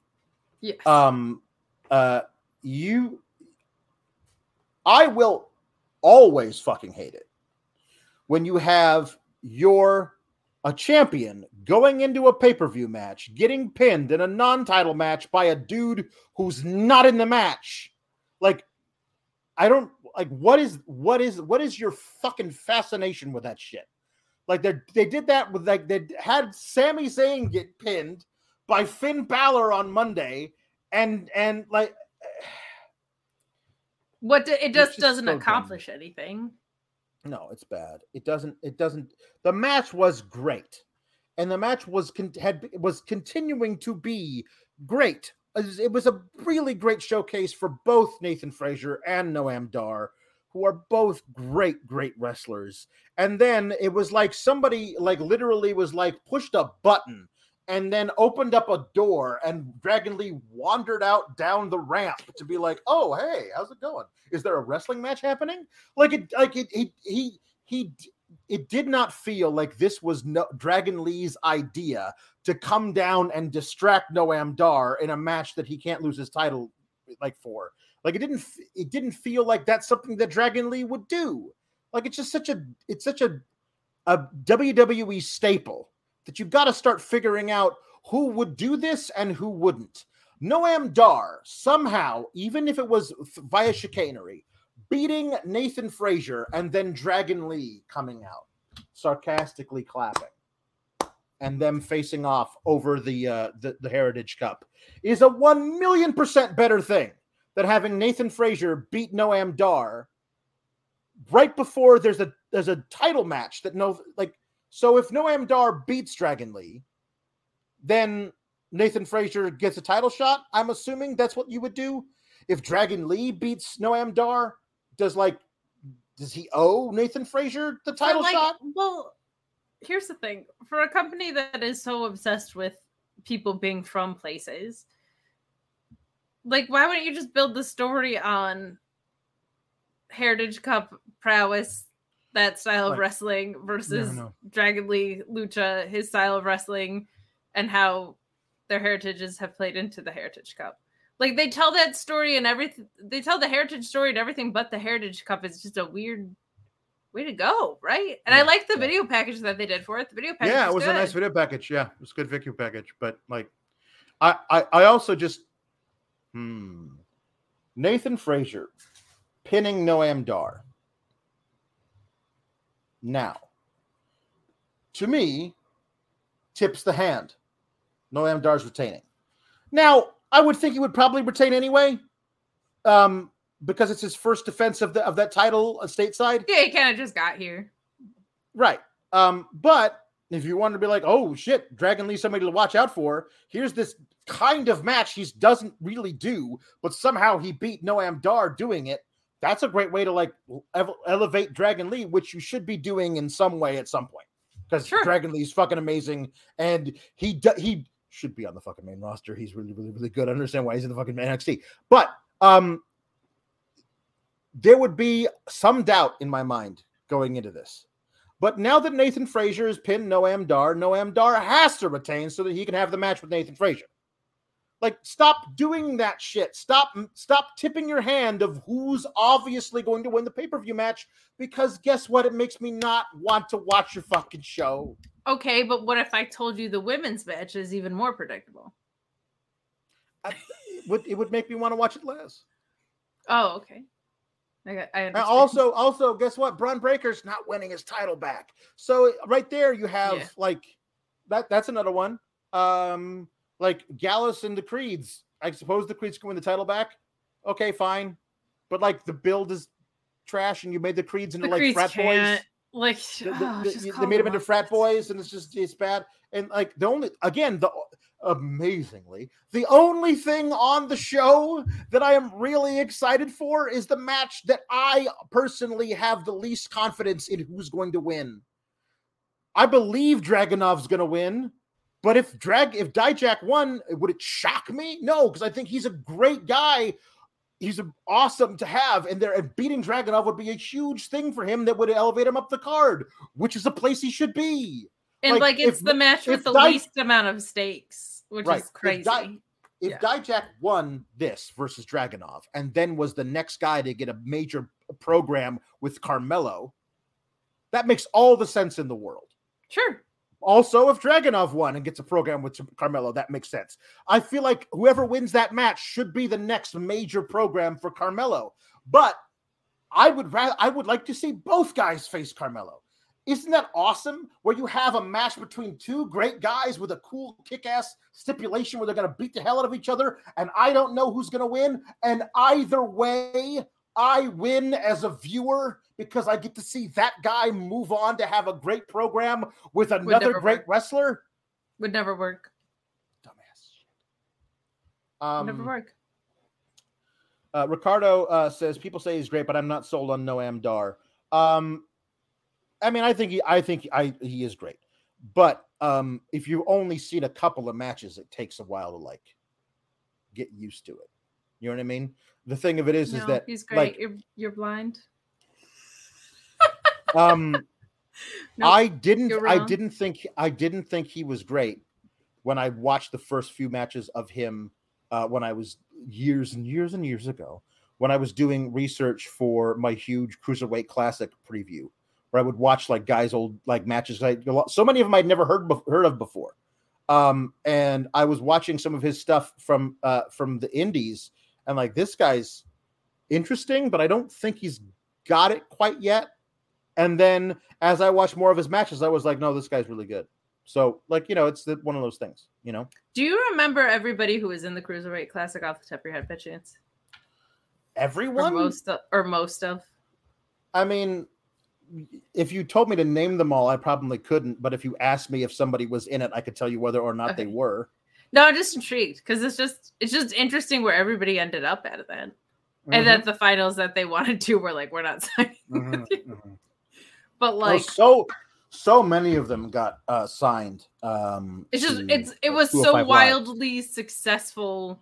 Yes. Um uh you I will always fucking hate it when you have your a champion going into a pay-per-view match getting pinned in a non-title match by a dude who's not in the match like i don't like what is what is what is your fucking fascination with that shit like they they did that with like they had Sami Zayn get pinned by Finn Balor on Monday and and like what do, it just just doesn't so dumb. accomplish anything. No, it's bad. It doesn't. It doesn't. The match was great, and the match was con- had was continuing to be great. It was- a really great showcase for both Nathan Frazer and Noam Dar, who are both great, great wrestlers. And then it was like somebody, like literally, was like pushed a button and then opened up a door, and Dragon Lee wandered out down the ramp to be like, "Oh, hey, how's it going? Is there a wrestling match happening?" like it like it he he he it did not feel like this was no Dragon Lee's idea to come down and distract Noam Dar in a match that he can't lose his title like for. Like it didn't it didn't feel like that's something that Dragon Lee would do. Like it's just such a it's such a a WWE staple that you've got to start figuring out who would do this and who wouldn't. Noam Dar somehow, even if it was via chicanery, beating Nathan Frazer and then Dragon Lee coming out, sarcastically clapping, and them facing off over the uh, the, the Heritage Cup is a one million percent better thing than having Nathan Frazer beat Noam Dar right before there's a there's a title match that no like so if Noam Dar beats Dragon Lee, then Nathan Frazer gets a title shot. I'm assuming that's what you would do. If Dragon Lee beats Noam Dar, does like does he owe Nathan Frazer the title like, shot? Well, here's the thing: for a company that is so obsessed with people being from places, like why wouldn't you just build the story on Heritage Cup prowess, that style of wrestling versus no. Dragon Lee Lucha, his style of wrestling, and how their heritages have played into the Heritage Cup? Like they tell that story and everything. They tell the heritage story and everything, but the Heritage Cup is just a weird way to go, right? And I like the yeah. video package that they did for it. The video package, yeah, it was good. a nice video package. Yeah, it was a good video package. But like, I I, I also just hmm Nathan Frazer pinning Noam Dar. Now, to me, tips the hand. Noam Dar's retaining. Now, I would think he would probably retain anyway, um, because it's his first defense of the of that title stateside. Yeah, he kind of just got here. Right. Um, but if you want to be like, oh shit, Dragon Lee's somebody to watch out for, here's this kind of match he doesn't really do, but somehow he beat Noam Dar doing it. That's a great way to like elevate Dragon Lee, which you should be doing in some way at some point. Because Sure. Dragon Lee's fucking amazing, and he do- he should be on the fucking main roster. He's really, really, really good. I understand why he's in the fucking NXT. But um there would be some doubt in my mind going into this. But now that Nathan Frazer has pinned Noam Dar, Noam Dar has to retain so that he can have the match with Nathan Frazer. Like, stop doing that shit. Stop, stop tipping your hand of who's obviously going to win the pay per view match. Because guess what? It makes me not want to watch your fucking show. Okay, but what if I told you the women's match is even more predictable? I- it would it would make me want to watch it less. Oh, okay. I. I And also, also, guess what? Bron Breakker's not winning his title back. So right there, you have Yeah. like that. That's another one. Um, like Gallus and the Creeds. I suppose the Creeds can win the title back. Okay, fine. But like the build is trash, and you made the Creeds into the like Creeds frat can't. boys. Like, The- the- oh, they made them into frat boys, and it's just it's bad. And like the only again the amazingly the only thing on the show that I am really excited for is the match that I personally have the least confidence in who's going to win. I believe Dragunov's going to win, but if Drag if Dijak won, would it shock me? No, because I think he's a great guy. He's awesome to have, and there and beating Dragunov would be a huge thing for him that would elevate him up the card, which is a place he should be. And like, like, it's if- the match with the Di- least amount of stakes, which Right. is If crazy. Di- If Yeah. Dijak won this versus Dragunov and then was the next guy to get a major program with Carmelo, that makes all the sense in the world. sure. Also, if Dragunov won and gets a program with Carmelo, that makes sense. I feel like whoever wins that match should be the next major program for Carmelo. But I would rather I would like to see both guys face Carmelo. Isn't that awesome? Where you have a match between two great guys with a cool kick-ass stipulation where they're gonna beat the hell out of each other, and I don't know who's gonna win. And either way, I win as a viewer because I get to see that guy move on to have a great program with another great work. wrestler. Would never work. Dumbass. Would never Um, work. uh, Ricardo uh, says people say he's great, but I'm not sold on Noam Dar. Um, I mean, I think he, I think I he is great, but um, if you've only seen a couple of matches, it takes a while to like get used to it. You know what I mean? The thing of it is, is that he's great. like you're you're blind. um Nope, I didn't I didn't think I didn't think he was great when I watched the first few matches of him uh, when I was years and years and years ago when I was doing research for my huge cruiserweight classic preview where I would watch like guys old like matches I so many of them I'd never heard bef- heard of before um and I was watching some of his stuff from uh from the indies and like this guy's interesting but I don't think he's got it quite yet and then as I watched more of his matches, I was like, no, this guy's really good. So, like, you know, it's the, one of those things, you know? Do you remember everybody who was in the Cruiserweight Classic off the top of your head, by chance? Or Everyone? most of, or most of? I mean, if you told me to name them all, I probably couldn't. But if you asked me if somebody was in it, I could tell you whether or not they were. No, I'm just intrigued because it's just it's just interesting where everybody ended up at then. Mhm, And that the finals that they wanted to were like, we're not signing mhm, you. mhm. But Oh, like so, so many of them got uh, signed. Um, it's just to, it's it was 205 so Live. wildly successful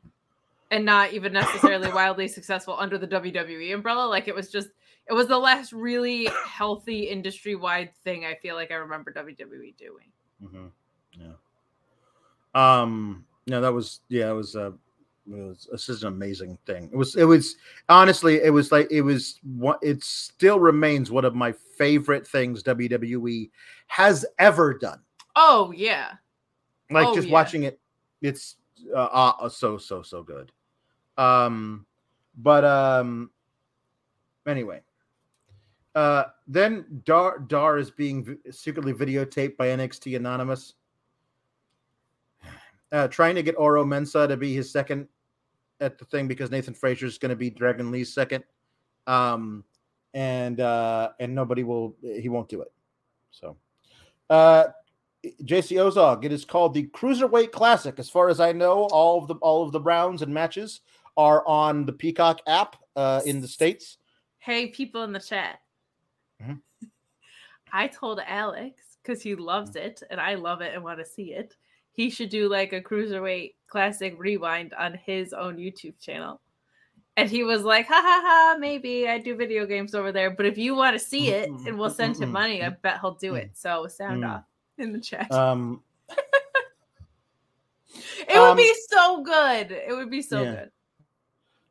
and not even necessarily wildly successful under the WWE umbrella. Like it was just it was the last really healthy industry wide thing I feel like I remember WWE doing. Mhm, Yeah. Um. No, that was yeah. It was uh, was this is an amazing thing. It was it was honestly it was like it was what it still remains one of my favorite things WWE has ever done. Oh yeah. Like Oh, just yeah. watching it, it's uh, uh, so so so good. Um, but um, anyway, uh, then Dar Dar is being vi- secretly videotaped by NXT Anonymous, uh, trying to get Oro Mensah to be his second at the thing because Nathan Frazer is going to be Dragon Lee's second, um, and uh, and nobody will he won't do it. So, uh, JC Ozog. It is called the Cruiserweight Classic. As far as I know, all of the all of the rounds and matches are on the Peacock app uh, in the states. Hey, people in the chat. Mhm. I told Alex because he loves it and I love it and want to see it. He should do like a cruiserweight classic rewind on his own YouTube channel. And he was like, ha ha ha, maybe I do video games over there. But if you want to see it and we'll send him money, I bet he'll do it. So sound off in the chat. Um, it would um, be so good. It would be so yeah. good.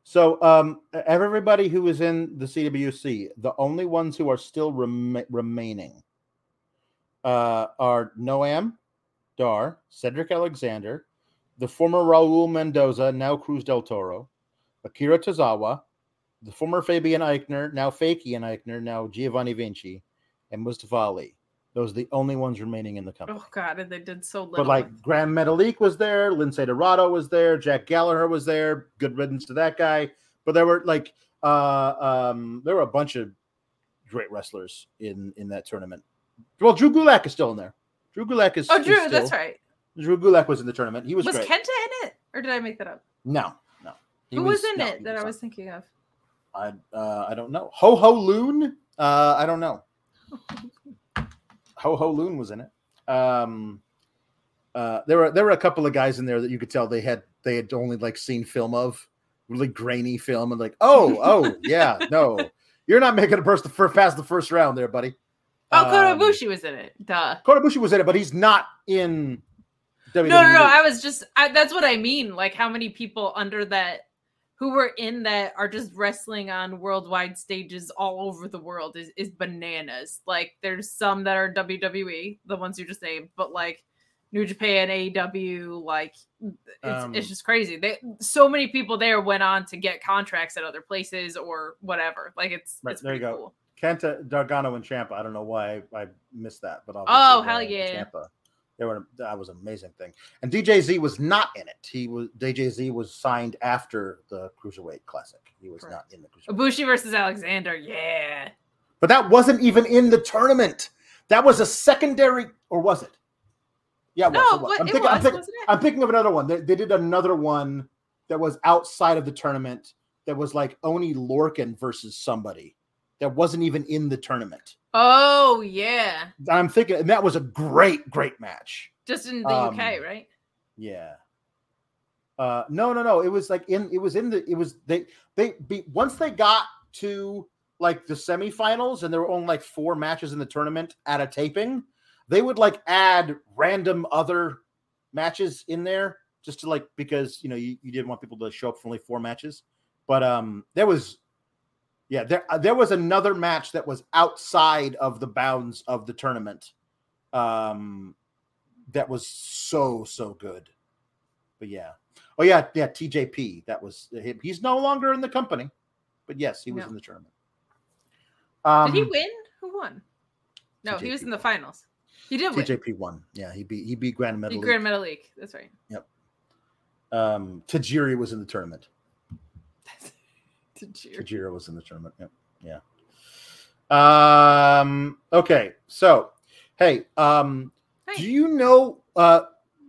so um, everybody who is in the CWC, the only ones who are still rem- remaining uh, are Noam, Dar, Cedric Alexander, the former Raul Mendoza, now Cruz del Toro, Akira Tozawa, the former Fabian Aichner, now Fakian Aichner, now Giovanni Vinci, and Mustafa Ali. Those are the only ones remaining in the company. Oh god, and they did so little. But like Gran Metalik was there, Lince Dorado was there, Jack Gallagher was there. Good riddance to that guy. But there were like uh um there were a bunch of great wrestlers in in that tournament. Well, Drew Gulak is still in there. Drew Gulak is oh, is Drew, still- that's right. Drew Gulak was in the tournament. He was, Was great. Kenta in it, or did I make that up? no, no. He Who was, in no, it that I was thinking of? I uh, I don't know. Ho Ho Lun. Uh, I don't know. Ho Ho Lun was in it. Um, uh, there were there were a couple of guys in there that you could tell they had they had only like seen film of really grainy film and like oh oh yeah no you're not making a person for past the first round there buddy. Oh, Kota Um, Ibushi was in it. Duh. Kota Ibushi was in it, but he's not in. WWE. No, no, no. I was just. I, that's what I mean. Like how many people under that, who were in that, are just wrestling on worldwide stages all over the world is is bananas. Like there's some that are WWE, the ones you just named, but like New Japan, AEW, like it's, Um, it's just crazy. They so many people there went on to get contracts at other places or whatever. Like it's Right, it's there you go. cool. Kenta, Gargano, and Ciampa. I don't know why I, I missed that, but Oh, hell yeah. Ciampa. They were that was an amazing thing. And DJZ was not in it. He was DJZ was signed after the Cruiserweight Classic. He was not in the Cruiserweight. Ibushi versus Alexander. Yeah. But that wasn't even in the tournament. That was a secondary, or was it? Yeah, it was. No, it was. I'm, thinking, I'm, thinking? I'm thinking of another one. They, they did another one that was outside of the tournament. That was like Oney Lorcan versus somebody that wasn't even in the tournament. Oh yeah. I'm thinking, and that was a great, great match. Just in the Um, UK, right? Yeah. Uh, no, no, no. It was like in. It was in the. It was they. They be once they got to like the semifinals, and there were only like four matches in the tournament at a taping. They would like add random other matches in there just to like because you know you, you didn't want people to show up for only four matches. But um, there was, yeah, there uh, there was another match that was outside of the bounds of the tournament. Um, that was so so good. But yeah, oh yeah, yeah. TJP. That was him. He's no longer in the company, but yes, he was No. in the tournament. Um, Did he win? Who won? No, he was in the finals. He did win. TJP won. Yeah, he beat he beat Grand He Medal. Grand Metal League. That's right. Yep. Um, Tajiri was in the tournament. You? Tajiri was in the tournament. Yep. Yeah. Um. Okay. So, hey. Um. Hey. Do you know uh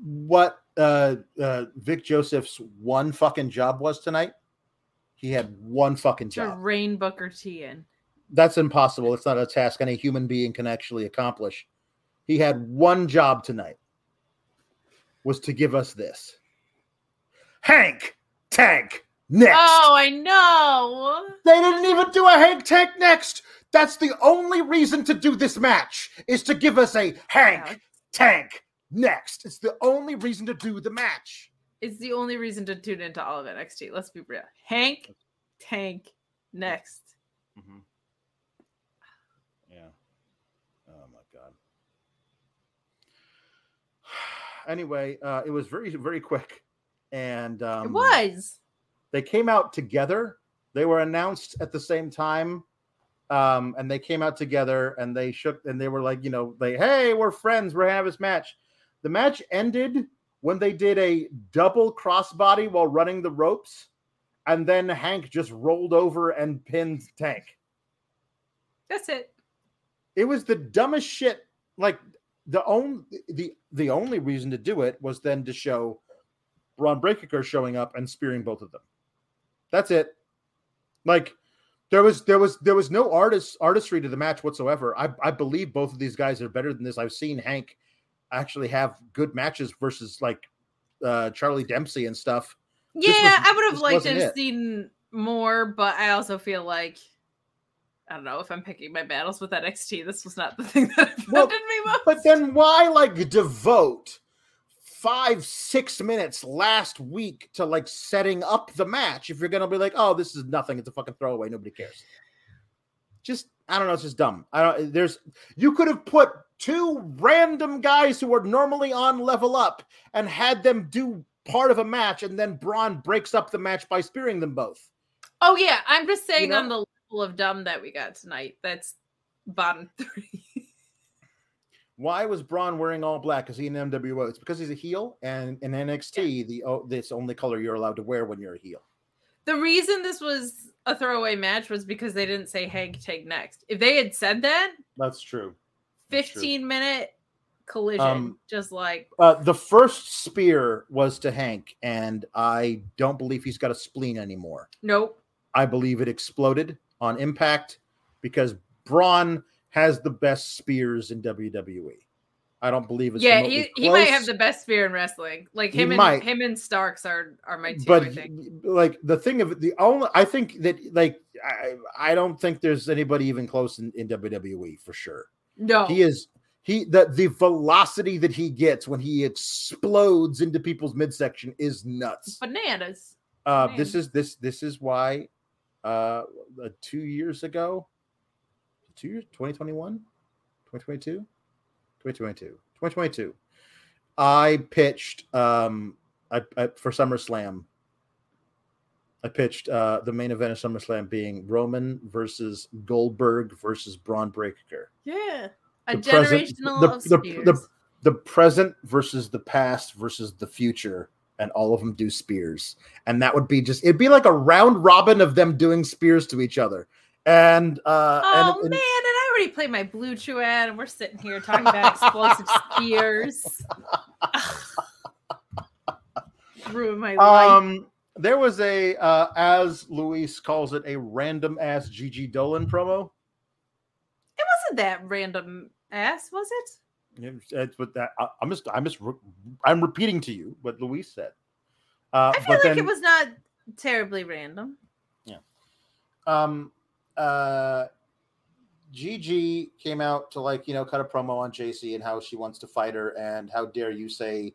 what uh, uh Vic Joseph's one fucking job was tonight? He had one fucking To job. rein Booker T in. That's impossible. It's not a task any human being can actually accomplish. He had one job tonight. Was to give us this. Hank Tank next. Oh, I know. They didn't even do a Hank Tank next. That's the only reason to do this match is to give us a Hank Yeah. Tank next. It's the only reason to do the match. It's the only reason to tune into all of NXT. Let's be real. Hank, Tank, next. Mhm. Yeah. Oh my god. Anyway, uh, it was very very quick, and um, it was. They came out together. They were announced at the same time, um, and they came out together and they shook and they were like, you know, they, hey, we're friends. We're gonna have this match. The match ended when they did a double crossbody while running the ropes, and then Hank just rolled over and pinned Tank. That's it. It was the dumbest shit. Like the only the the only reason to do it was then to show Bron Breakker showing up and spearing both of them. That's it. Like there was there was there was no artist artistry to the match whatsoever. I I believe both of these guys are better than this. I've seen Hank actually have good matches versus like uh Charlie Dempsey and stuff. Yeah, was- I would have liked to have seen more, but I also feel like I don't know if I'm picking my battles with NXT. This was not the thing that offended Well, me most. But then why like devote five, six minutes last week to like setting up the match if you're gonna be like, oh, this is nothing, it's a fucking throwaway, nobody cares. Just I don't know, it's just dumb. I don't there's you could have put two random guys who are normally on level up and had them do part of a match and then Bron breaks up the match by spearing them both. oh yeah, I'm just saying know? on the level of dumb that we got tonight. That's bottom three. Why was Bron wearing all black? Is he an MWO? It's because he's a heel, and in NXT, the oh, this only color you're allowed to wear when you're a heel. the reason this was a throwaway match was because they didn't say Hank take next. If they had said that, That's true. That's true. 15 minute collision, Um, just like Uh, the first spear was to Hank, and I don't believe he's got a spleen anymore. nope. I believe it exploded on impact because Bron has the best spears in WWE. I don't believe it's Yeah, he, he might have the best spear in wrestling. Like He him and might. him and Starks are are my two. I but think. like the thing of the only I think that like I, I don't think there's anybody even close in, in WWE for sure. No, He is he the the velocity that he gets when he explodes into people's midsection is nuts. bananas. Uh, Man. this is this this is why uh two years ago, two years 2021, 2022, 2022, 2022. I pitched um I, I for SummerSlam. I pitched uh the main event of SummerSlam being Roman versus Goldberg versus Bron Breakker. Yeah, a The present- generational the- of the- spears. the- The present versus the past versus the future, and all of them do spears. And that would be just it'd be like a round robin of them doing spears to each other. And uh oh and, and- man, and I already played my blue chew ad, and we're sitting here talking about explosive spears. Ruin my life. um there was a uh as Luis calls it a random ass Gigi Dolan promo. It wasn't that random ass, was it? It's what that I, I'm just I'm just I'm repeating to you what Luis said. Uh, I feel but like then it was not terribly random. Yeah. Um uh Gigi came out to like you know cut a promo on JC and how she wants to fight her and how dare you say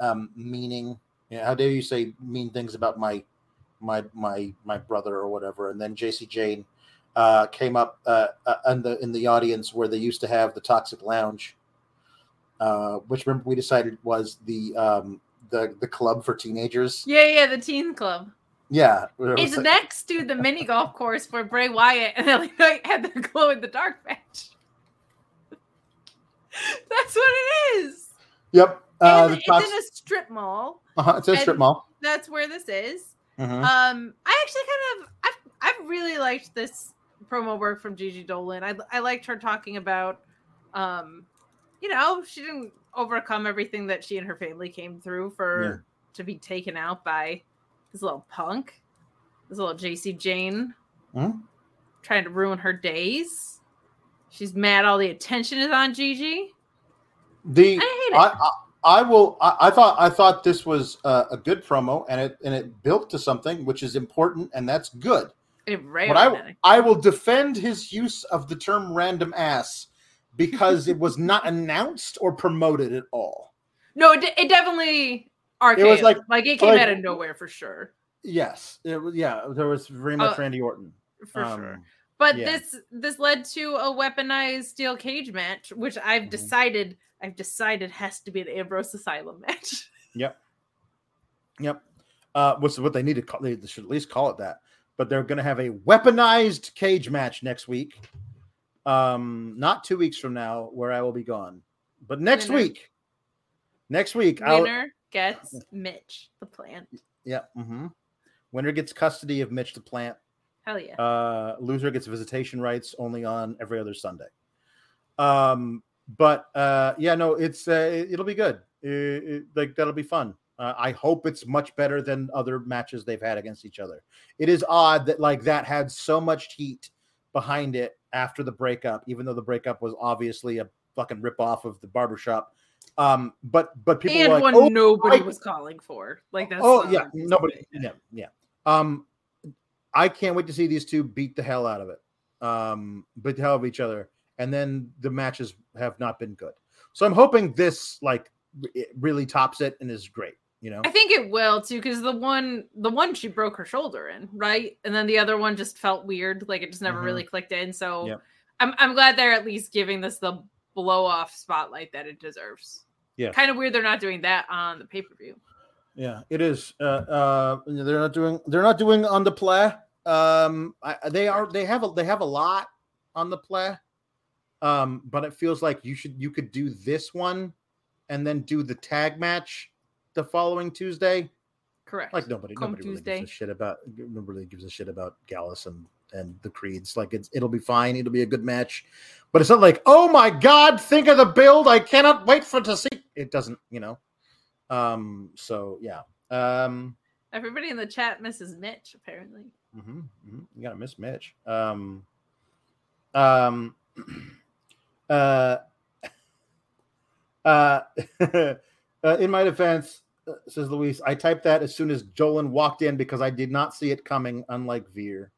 um meaning you know, how dare you say mean things about my my my my brother or whatever and then Jacy Jayne uh came up uh, uh in the in the audience where they used to have the toxic lounge uh which remember we decided was the um the the club for teenagers Yeah, yeah, the teen club. Yeah It's like- next to the mini golf course where Bray Wyatt and LA Knight had their glow in the dark match. That's what it is. yep uh the it's in a strip mall. uh-huh, it's a strip mall That's where this is. Mhm. Um, I actually kind of I've I've really liked this promo work from Gigi Dolan. I I liked her talking about um, you know, she didn't overcome everything that she and her family came through for to be taken out by this little punk, this little Jacy Jayne Mhm. trying to ruin her days. She's mad all the attention is on Gigi. The I hate it. I, I I will. I, I thought I thought this was uh, a good promo, and it and it built to something which is important, and that's good. It ran But I I will defend his use of the term "random ass" because it was not announced or promoted at all. No, it, it definitely RKO. was like, like- it came like- out of nowhere for sure. Yes, it was. Yeah, there was very much Uh, Randy Orton For Um, sure. But yeah. this this led to a weaponized steel cage match, which I've Mhm. decided I've decided has to be an Ambrose Asylum match. Yep. Yep. Uh, what's what they need to call? They should at least call it that. But they're going to have a weaponized cage match next week. Um, not two weeks from now, where I will be gone, but next Winner. week. Next week, I'll, Winner gets Mitch the plant. yeah. mm-hmm. Winner gets custody of Mitch the Plant. Hell yeah. Uh, loser gets visitation rights only on every other Sunday. Um, but uh, yeah, no, it's uh, it, will be good. It- it- like that'll be fun. Uh, I hope it's much better than other matches they've had against each other. It is odd that like that had so much heat behind it after the breakup, even though the breakup was obviously a fucking rip off of the barbershop. Um, but but people and like, one oh, nobody I- was calling for. Like that's oh yeah, nobody. Yeah, yeah. Um, I can't wait to see these two beat the hell out of it. Um, beat the hell of each other, and then the matches have not been good. So I'm hoping this like it really tops it and is great. You know, I think it will too, because the one the one she broke her shoulder in, right? And then the other one just felt weird, like it just never Mhm. really clicked in. So Yep. I'm I'm glad they're at least giving this the blow off spotlight that it deserves. Yeah. Kind of weird they're not doing that on the pay per view. yeah, it is. Uh, uh, they're not doing. They're not doing on the play. Um, I, they are. They have a. They have a lot on the play. Um, but it feels like you should. You could do this one, and then do the tag match the following Tuesday. Correct. Like nobody, Come nobody really Tuesday. gives a shit about. Nobody really gives a shit about Gallus and and the Creeds. Like it's it'll be fine. It'll be a good match, but it's not like oh my god, think of the build. I cannot wait for to see. It doesn't, you know. Um. So yeah. Um. Everybody in the chat misses Mitch, apparently. hmm You gotta miss Mitch. Um. Um. Uh. Uh. uh in my defense, uh, says Luis, I typed that as soon as Dolan walked in because I did not see it coming. Unlike Veer.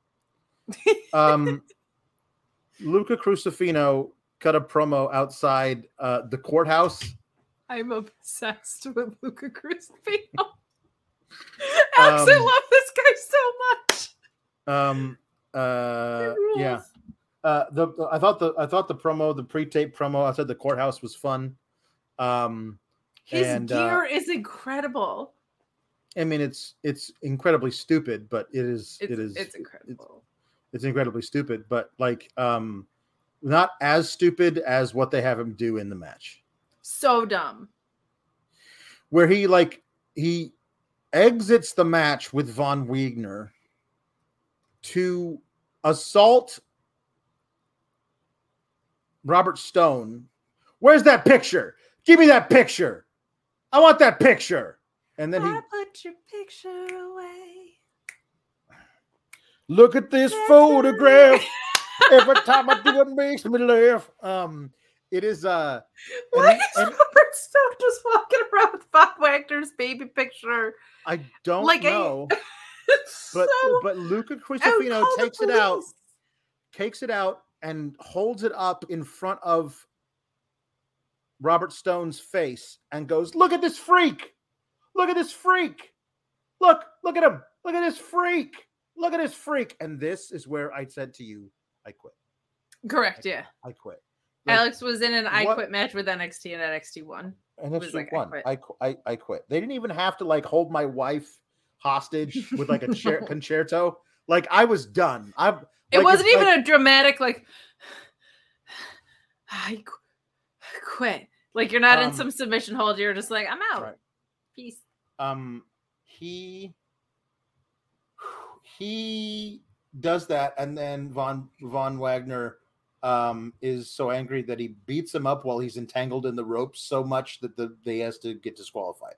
Um. Luca Crusifino cut a promo outside uh, the courthouse. I'm obsessed with Luca Crusifino. Alex, I Um, love this guy so much. Um. Uh. Yeah. Uh, the, the- I thought the I thought the promo, the pre-tape promo outside the courthouse was fun. Um, His and, uh, gear is incredible. I mean, it's it's incredibly stupid, but it is It's, it is it's incredible. it's incredibly stupid, but like um, not as stupid as what they have him do in the match, so dumb. where he like he exits the match with Von Wagner to assault Robert Stone. Where's that picture? Give me that picture. I want that picture. And then he put your picture away. Look at this photograph. Every time I do it makes me laugh. Um, it is uh Why and- is and- Robert Stone just walking around with Bob Wagner's baby picture? I don't Like, I- know, It's but so- but Luca I Crusifino takes it out, takes it out, and holds it up in front of Robert Stone's face and goes, "Look at this freak! Look at this freak! Look, look at him! Look at this freak! Look at this freak!" And this is where I said to you, "I quit. Correct, yeah. I quit." Like, Alex was in an I what- quit match with NXT and NXT one. that's like, like, "I one. quit." I, I I quit. They didn't even have to like hold my wife hostage with like a chair, concerto. Like I was done. I'm. It like, wasn't even like- a dramatic like I qu- quit. Like you're not in Um, some submission hold. You're just like I'm out. Right. Peace. um he he does that and then von von wagner um is so angry that he beats him up while he's entangled in the ropes so much that the they has to get disqualified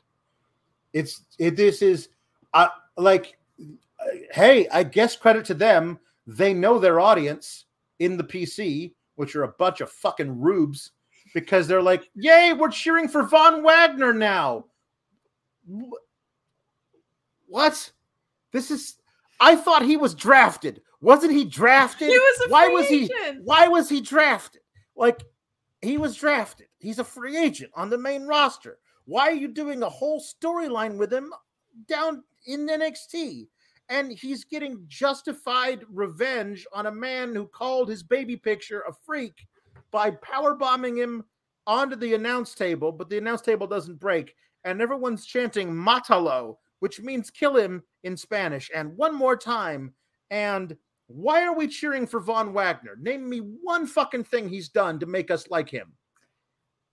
it's it this is uh, like uh, hey i guess credit to them they know their audience in the pc which are a bunch of fucking rubes because they're like yay we're cheering for von wagner now what? This is. I thought he was drafted. Wasn't he drafted? He was a why free was he? agent. Why was he drafted? Like he was drafted. He's a free agent on the main roster. Why are you doing a whole storyline with him down in NXT? And he's getting justified revenge on a man who called his baby picture a freak by power bombing him onto the announce table, but the announce table doesn't break, and everyone's chanting "Matalo," which means kill him in Spanish. And one more time, and why are we cheering for Von Wagner? Name me one fucking thing he's done to make us like him.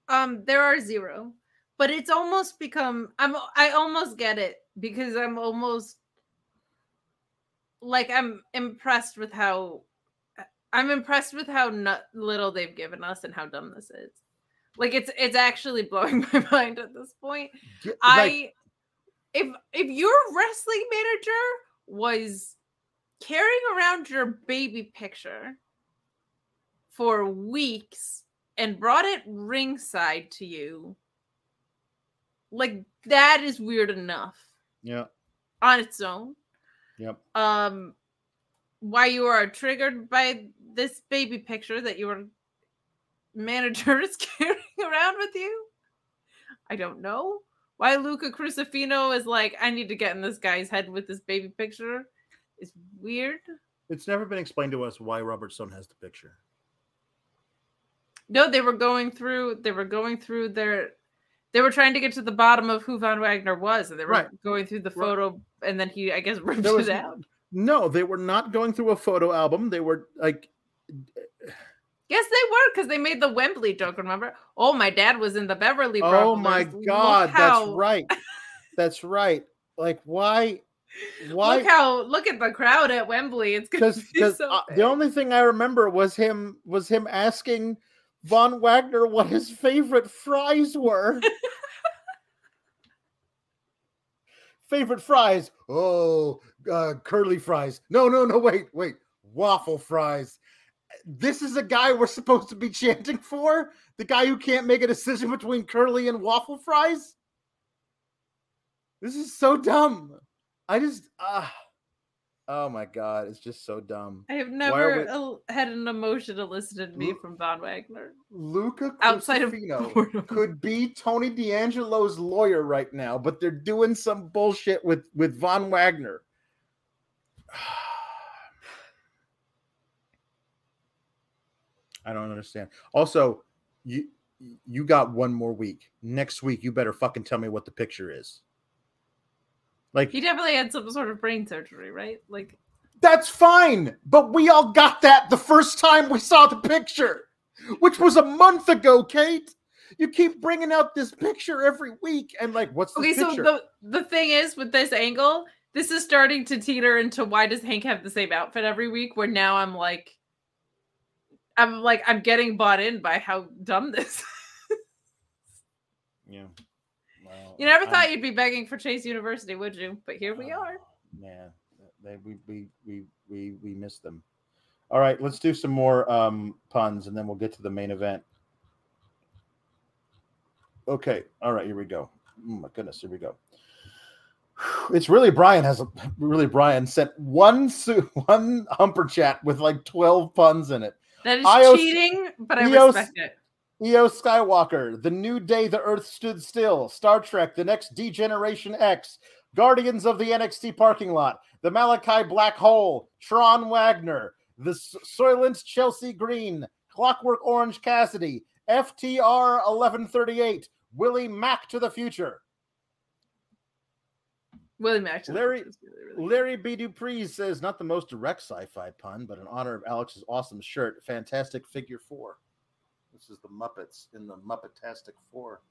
Um, there are zero, but it's almost become. I'm. I almost get it because I'm almost like I'm impressed with how. I'm impressed with how not little they've given us and how dumb this is. Like it's it's actually blowing my mind at this point. Like, I if if your wrestling manager was carrying around your baby picture for weeks and brought it ringside to you, like that is weird enough yeah, on its own. yep. Um, why you are triggered by this baby picture that your manager is carrying around with you? I don't know. Why Luca Crusifino is like, I need to get in this guy's head with this baby picture is weird. It's never been explained to us why Robert Stone has the picture. No, they were going through. They were going through their. They were trying to get to the bottom of who Von Wagner was, and they were Right. going through the Right. photo, and then he, I guess, ripped was it out. no, they were not going through a photo album. They were like, Yes, they were because they made the Wembley joke. Remember? Oh, my dad was in the Beverly. oh my Brothers. Look god, how- that's right, that's right. Like, why, why? Look how look at the crowd at Wembley. It's gonna because be because so the only thing I remember was him was him asking Von Wagner what his favorite fries were. favorite fries? Oh, uh, curly fries. No, no, no. Wait, wait. Waffle fries. This is a guy we're supposed to be chanting for. The guy who can't make a decision between curly and waffle fries. This is so dumb. I just ah. Oh my god, it's just so dumb. I have never we- el- had an emotion elicited me Lu- from Von Wagner Luca outside of Crusifino boredom. could be Tony D'Angelo's lawyer right now, but they're doing some bullshit with with Von Wagner. I don't understand. Also, you you got one more week. Next week, you better fucking tell me what the picture is. Like He definitely had some sort of brain surgery, right? Like, That's fine, but we all got that the first time we saw the picture, which was a month ago, Kate. You keep bringing out this picture every week, and like, what's the okay, so the the thing is with this angle, this is starting to teeter into why does Hank have the same outfit every week? Where now I'm like, I'm like, I'm getting bought in by how dumb this. is. yeah, well, you never I'm- thought you'd be begging for Chase University, would you? But here we are. Yeah, they, we we we we we missed them. All right, let's do some more um, puns, and then we'll get to the main event. Okay, all right, here we go. Oh my goodness, here we go. It's really Brian has a really Brian sent one su- one humper chat with like twelve puns in it. That is Ios- cheating, but I Ios- respect it. EO Skywalker, The New Day the Earth Stood Still, Star Trek, The Next Degeneration X, Guardians of the NXT Parking Lot, The Malakai Black Hole, Tron Wagner, The Soylent Chelsea Green, Clockwork Orange Cassidy, FTR 1138, Willie Mack to the Future. William actually. Larry- really, really Larry B. Dupree says, not the most direct sci fi pun, but in honor of Alex's awesome shirt, Fantastic Figure Four. This is the Muppets in the Muppetastic Four.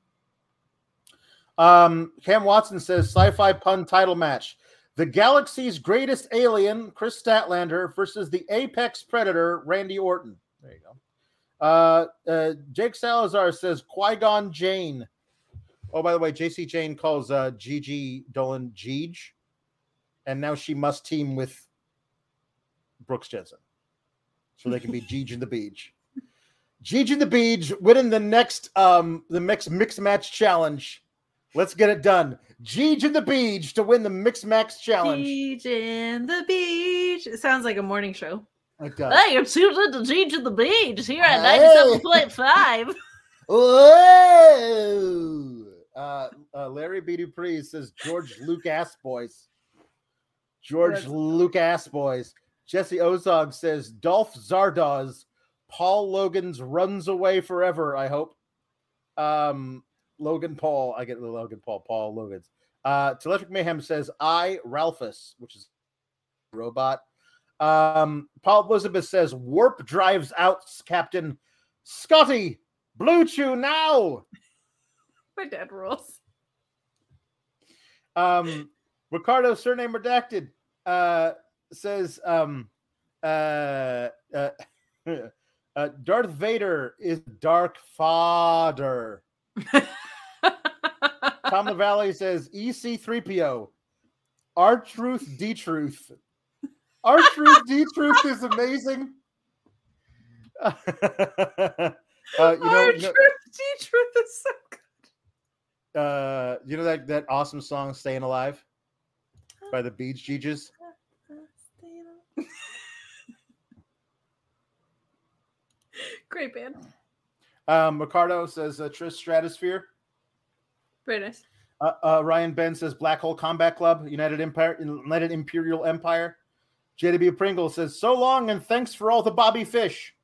Um, Cam Watson says, sci fi pun title match. The galaxy's greatest alien, Kris Statlander, versus the apex predator, Randy Orton. There you go. Uh, uh, Jake Salazar says, Qui Gon Jane. Oh, by the way, Jacy Jayne calls uh, Gigi Dolan Jeej and now she must team with Brooks Jensen. So they can be Jeej and the Beach. Jeej and the Beach winning the next um the next mixed match challenge. Let's get it done. Jeej and the Beach to win the mixed match challenge. Beach in the beach. It sounds like a morning show. It does. Hey, I'm Susan the Beach in the beach here at Hey. 97.5. Whoa! Uh, uh, Larry B. Dupree says George Lucas boys. George Lucas boys. Jesse Ozog says Dolph Zardoz. Paul Logan's runs away forever. I hope. Um, Logan Paul. I get the Logan Paul. Paul Logan's. Uh, Teletric Mayhem says I Ralphus, which is robot. Um, Paul Elizabeth says Warp drives out Captain Scotty. Blue Chew now. My dad rules. Um, Ricardo, surname redacted, uh, says um, uh, uh, uh, Darth Vader is Dark Father. Tom the Valley says E EC3PO. R Truth, D Truth. R Truth, D Truth is amazing. uh, you know, no- truth, G truth is so good. Uh, you know that that awesome song "Staying Alive" by the Beach Geeges. Great band. Um, Ricardo says uh, Tris Stratosphere. Very nice. Uh, uh, Ryan Ben says Black Hole Combat Club, United Empire, United Imperial Empire. JW Pringle says so long and thanks for all the Bobby Fish.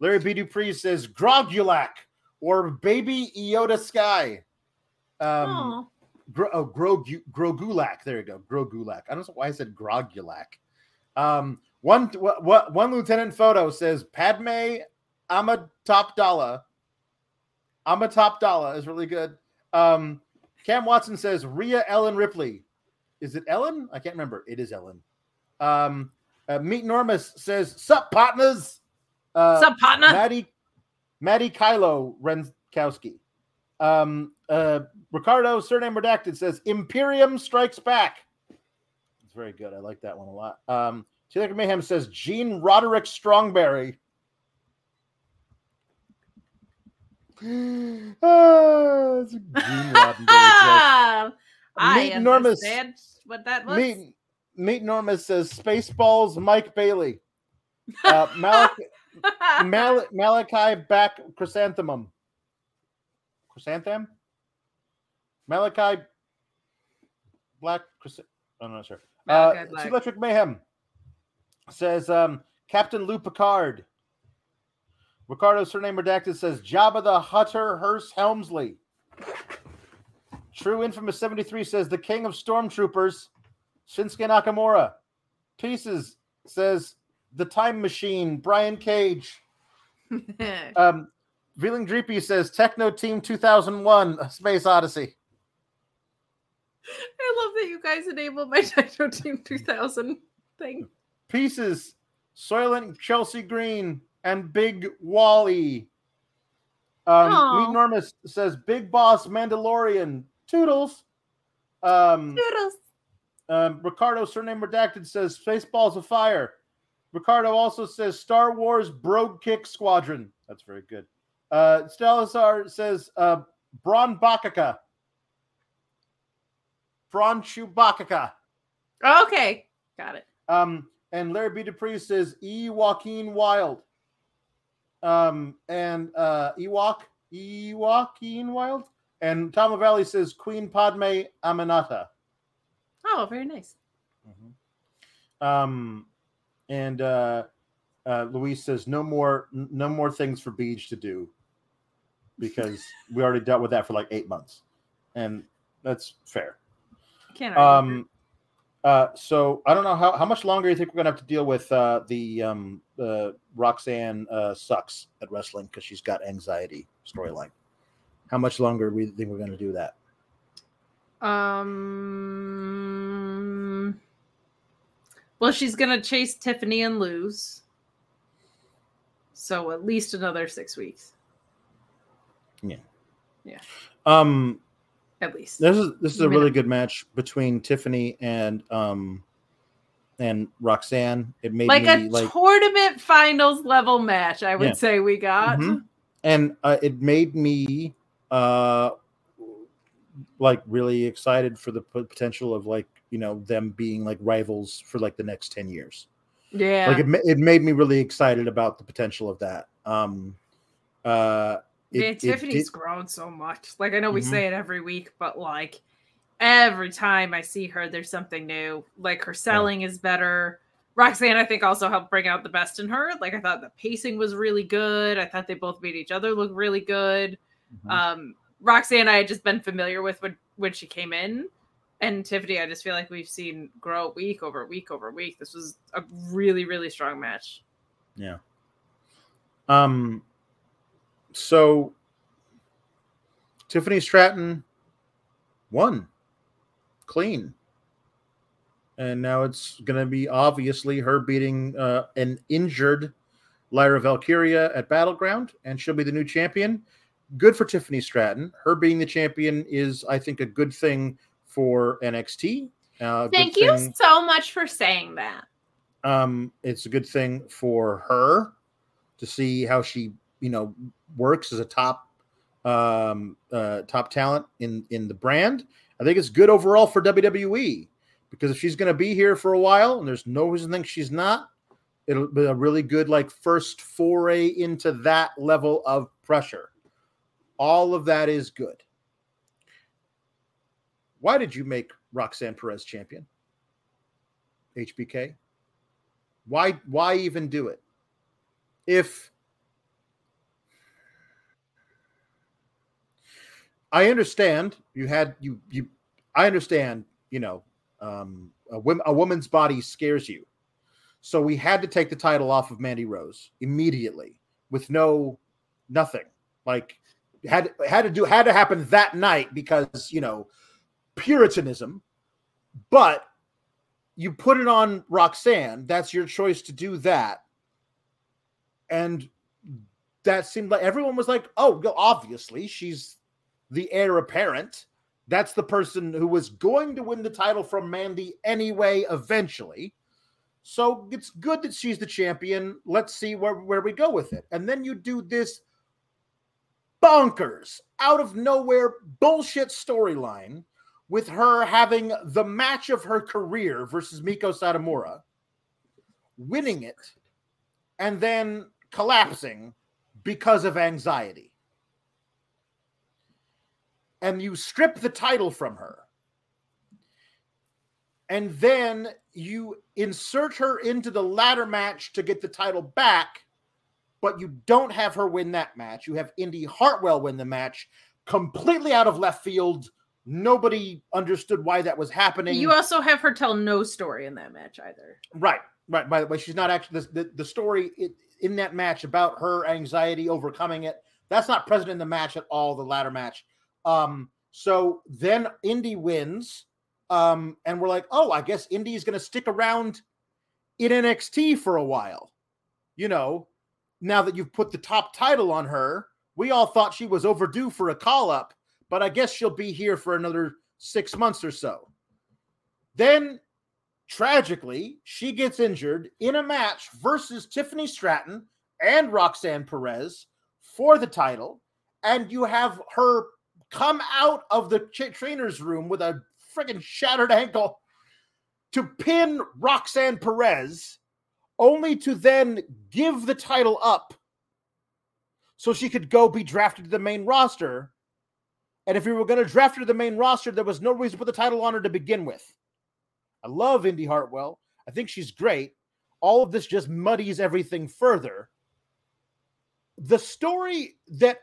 Larry B. Dupree says Grogulac or Baby Iota Sky. Um, Aw. Gro- oh, Grogu- Grogulak. There you go. Grogulak. I don't know why I said Grogulak. Um, one, what, what, one lieutenant photo says Padme Amatopdala. Amatopdala is really good. Um, Cam Watson says Rhea Ellen Ripley. Is it Ellen? I can't remember. It is Ellen. Um, uh, Meet Normus says, Sup, partners? Uh, What's up, partner? Maddie, Maddie Kylo Renkowski. Um, uh, Ricardo, surname redacted, says Imperium Strikes Back. It's very good. I like that one a lot. Um, Taylor Mayhem says Gene Roderick Strongberry. ah, it's a Gene Roddenberry joke. I Meet Normus. understand what that was. Meet, Meet Normus says Spaceballs Mike Bailey. Uh, Mal- Malakai back chrysanthemum. Chrysanthemum? Malakai black I'm not sure. Malakai Uh. Electric Mayhem says um, Captain Lou Picard. Ricardo surname redacted says Jabba the Hutter Hearst Helmsley. True Infamous 73 says the King of Stormtroopers, Shinsuke Nakamura. Pieces says the Time Machine, Brian Cage. Um, Veeling Dreepy says Techno Team 2001, A Space Odyssey. I love that you guys enabled my Techno Team 2000 thing. Pieces, Soylent Chelsea Green, and Big Wally. Um, Normus says Big Boss Mandalorian, Toodles. Um, Doodles. um, Ricardo, surname redacted, says Spaceballs of Fire. Ricardo also says Star Wars Brogue Kick Squadron. That's very good. Uh, says uh, Braun Bakaka. Braun Chewbacca. Okay, got it. Um, and Larry B. Dupree says E. Joaquin Wild. Um, and uh, Ewok, E. Joaquin Wild. And Tom Valley says Queen Padme Aminata. Oh, very nice. Um, and uh, uh, Luis says no more, no more things for Beach to do because we already dealt with that for like eight months, and that's fair. Can't. Um, uh, so I don't know how, how much longer you think we're gonna have to deal with uh, the um, uh, Roxanne uh, sucks at wrestling because she's got anxiety storyline. How much longer do we think we're gonna do that? Um. Well, she's gonna chase Tiffany and lose. So at least another six weeks, Yeah. Yeah. Um, at least. this is this is a really good match between Tiffany and um and Roxanne. It made Like me a like tournament finals level match, I would Yeah. say we got. Mhm. and uh, it made me uh like really excited for the potential of like you know them being like rivals for like the next 10 years Yeah. like it, it made me really excited about the potential of that um uh Man, it Tiffany's did- grown so much. Like I know we Mhm. say it every week, but like every time I see her, there's something new. Like her selling is better. Roxanne, I think, also helped bring out the best in her. Like I thought the pacing was really good. I thought they both made each other look really good. Mhm. Um, Roxanne, I had just been familiar with when when she came in, and Tiffany, I just feel like we've seen grow week over week over week. This was a really really strong match. Yeah. Um. So Tiffany Stratton won clean, and now it's going to be obviously her beating uh, an injured Lyra Valkyria at Battleground, and she'll be the new champion. Good for Tiffany Stratton. Her being the champion is, I think, a good thing for NXT. Uh, Thank you thing- so much for saying that. um, it's a good thing for her to see how she, you know, works as a top um, uh, top talent in in the brand. I think it's good overall for WWE because if she's going to be here for a while, and there's no reason to think she's not, it'll be a really good like first foray into that level of pressure. All of that is good. Why did you make Roxanne Perez champion? HBK. Why why even do it? If I understand you had you you I understand, you know, um a, a woman's body scares you. So we had to take the title off of Mandy Rose immediately with no nothing. Like had had to do had to happen that night because, you know, puritanism. But you put it on Roxanne, that's your choice to do that. And that seemed like everyone was like, oh, well, obviously she's the heir apparent. That's the person who was going to win the title from Mandy anyway, eventually. So it's good that she's the champion. Let's see where, where we go with it. And then you do this bonkers, out of nowhere bullshit storyline with her having the match of her career versus Meiko Satomura, winning it, and then collapsing because of anxiety. And you strip the title from her. And then you insert her into the ladder match to get the title back, but you don't have her win that match. You have Indi Hartwell win the match completely out of left field. Nobody understood why that was happening. You also have her tell no story in that match either. Right, right. By the way, she's not actually the the, story in that match about her anxiety overcoming it. That's not present in the match at all. The ladder match. Um, so then Indi wins, um, and we're like, oh, I guess Indi's going to stick around in NXT for a while. You know, now that you've put the top title on her, we all thought she was overdue for a call up, but I guess she'll be here for another six months or so. Then tragically, she gets injured in a match versus Tiffany Stratton and Roxanne Perez for the title, and you have her come out of the trainer's room with a freaking shattered ankle to pin Roxanne Perez, only to then give the title up so she could go be drafted to the main roster. And if we were going to draft her to the main roster, there was no reason to put the title on her to begin with. I love Indi Hartwell. I think she's great. All of this just muddies everything further. The story that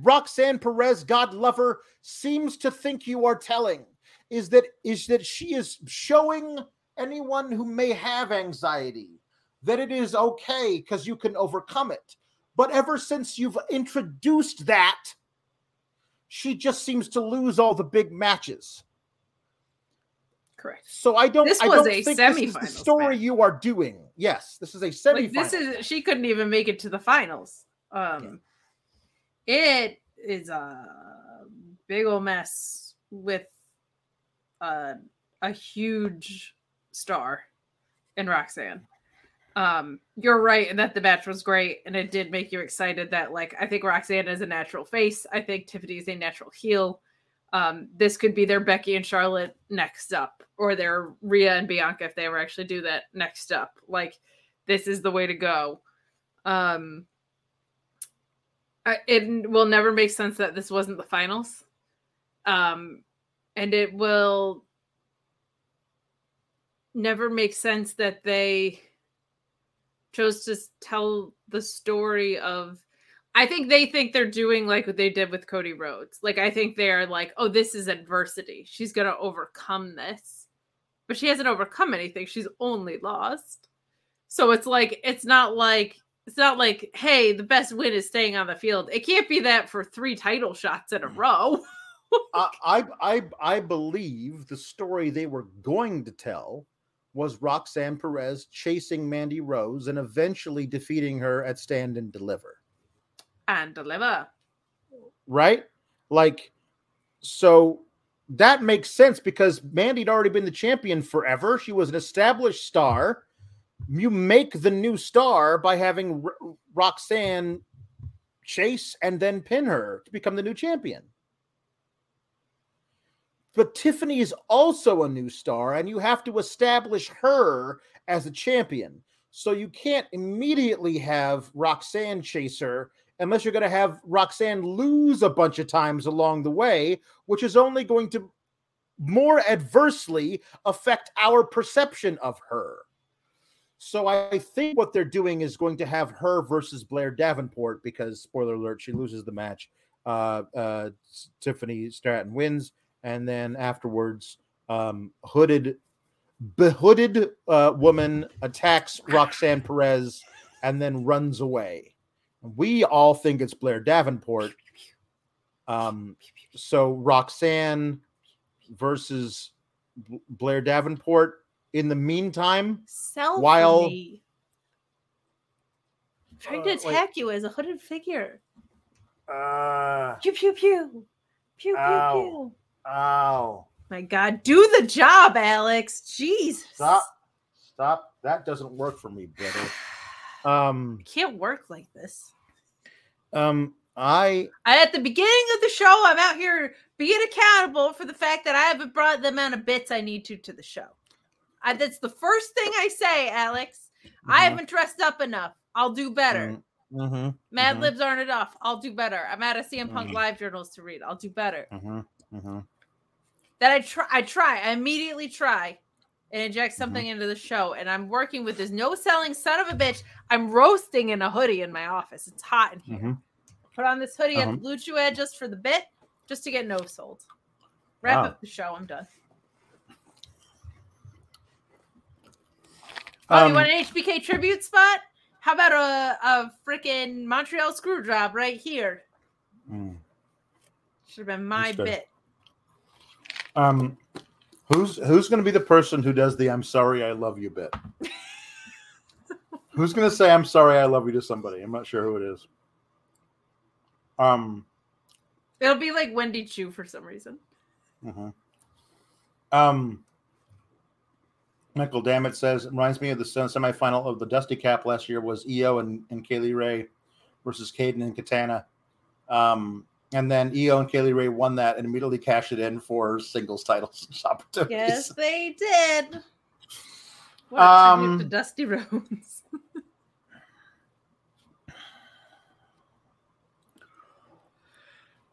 Roxanne Perez, God love her, seems to think you are telling is that is that she is showing anyone who may have anxiety that it is okay because you can overcome it. But ever since you've introduced that, she just seems to lose all the big matches. Correct. So I don't. This I was don't a think this is the story match. you are doing. Yes, this is a semifinal. Like this is she couldn't even make it to the finals. Um it is a big old mess with uh, a huge star in Roxanne. Um, you're right in that the match was great and it did make you excited that like I think Roxanne is a natural face. I think Tiffany is a natural heel. Um, this could be their Becky and Charlotte next up, or their Rhea and Bianca if they ever actually do that next up. Like this is the way to go. Um it will never make sense that this wasn't the finals. Um, and it will never make sense that they chose to tell the story of I think they think they're doing like what they did with Cody Rhodes. Like I think they're like, "Oh, this is adversity. She's going to overcome this." But she hasn't overcome anything. She's only lost. So it's like it's not like it's not like, "Hey, the best win is staying on the field." It can't be that for 3 title shots in a mm. row. I, I I I believe the story they were going to tell was Roxanne Perez chasing Mandy Rose and eventually defeating her at Stand and Deliver. and deliver. right? Like, so that makes sense because Mandy had already been the champion forever. She was an established star. You make the new star by having R- Roxanne chase and then pin her to become the new champion. But Tiffany is also a new star, and you have to establish her as a champion. So you can't immediately have Roxanne chase her unless you're going to have Roxanne lose a bunch of times along the way, which is only going to more adversely affect our perception of her. So I think what they're doing is going to have her versus Blair Davenport because spoiler alert, she loses the match. Uh, uh, Tiffany Stratton wins, and then afterwards, um, hooded, behooded uh, woman attacks Roxanne Perez and then runs away. We all think it's Blair Davenport. Um, so Roxanne versus Blair Davenport. In the meantime, Self While- me. Trying to Uh, wait. attack you as a hooded figure. uh, Pew pew pew. Pew Ow. pew pew. ow, My God, do the job, Alex. Jeez. stop, stop. That doesn't work for me, brother. Um, Can't work like this. um, I I, at the beginning of the show, I'm out here being accountable for the fact that I haven't brought the amount of bits I need to to the show. I, that's the first thing I say, Alex. I Mhm. haven't dressed up enough. I'll do better. Mm-hmm, Mad mhm. libs aren't enough. I'll do better. I'm out of CM Punk Mhm. live journals to read. I'll do better. mm-hmm, mm-hmm. That I try. I try. I immediately try and Mm-hmm. inject something into the show. And I'm working with this no selling son of a bitch. I'm roasting in a hoodie in my office. It's hot in here. Put on this hoodie Uh-huh. at Blue Chew just for the bit, just to get no sold. Wrap Wow. up the show. I'm done. Oh, you Um, want an HBK tribute spot? How about a, a freaking Montreal screw job right here? mm. Should have been my Understood. bit. Um, who's who's going to be the person who does the "I'm sorry, I love you" bit? who's going to say "I'm sorry, I love you" to somebody? I'm not sure who it is. Um, It'll be like Wendy Choo for some reason. mhm. um, Michael Dammit says it reminds me of the sem- semifinal of the Dusty Cup last year was Io and, and Kay Lee Ray versus Kayden and Katana. Um, and then Io and Kay Lee Ray won that and immediately cashed it in for singles titles opportunities. Yes, they did. What a tribute to Um, Dusty Rhodes.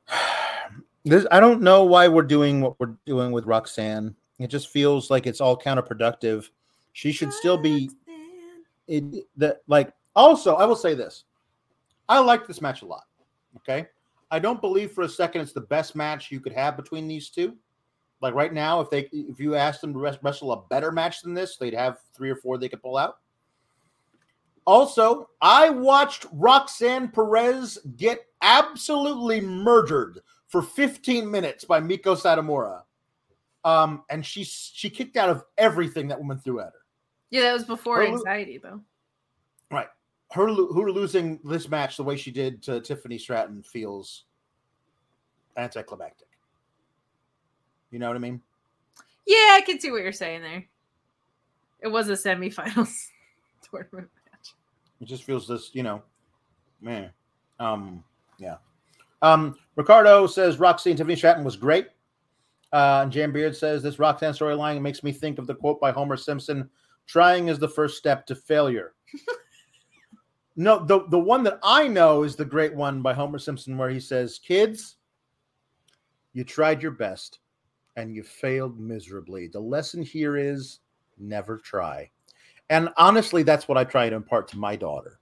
This, I don't know why we're doing what we're doing with Roxanne. It just feels like it's all counterproductive. She should still be it that like also I will say this. I like this match a lot. Okay. I don't believe for a second it's the best match you could have between these two. Like right now, if they if you asked them to res- wrestle a better match than this, they'd have three or four they could pull out. Also, I watched Roxanne Perez get absolutely murdered for 15 minutes by Meiko Satomura. Um, and she she kicked out of everything that woman threw at her. Yeah, that was before Her lo- anxiety, though. Right. Her lo- her losing this match the way she did to Tiffany Stratton feels anticlimactic. You know what I mean? Yeah, I can see what you're saying there. It was a semifinals tournament match. It just feels this, you know, man. Um, yeah. Um, Ricardo says Roxy and Tiffany Stratton was great. Uh, and Jan Beard says this Roxanne storyline makes me think of the quote by Homer Simpson: "Trying is the first step to failure." no, the the one that I know is the great one by Homer Simpson, where he says, "Kids, you tried your best, and you failed miserably. The lesson here is never try." And honestly, that's what I try to impart to my daughter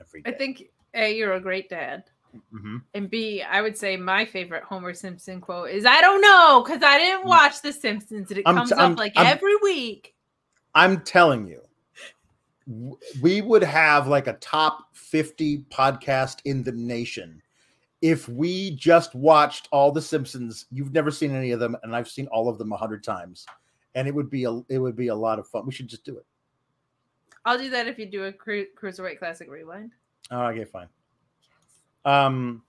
every day. I think A, you're a great dad. Mhm. And B, I would say my favorite Homer Simpson quote is I don't know because I didn't watch The Simpsons and it Mm. I'm comes up I'm- like I'm- every week. I'm telling you, we would have like a top 50 podcast in the nation if we just watched all the Simpsons. You've never seen any of them, and I've seen all of them a hundred times, and it would be a it would be a lot of fun. We should just do it. I'll do that if you do a cru- Cruiserweight Classic Rewind. Oh, okay, fine. Um,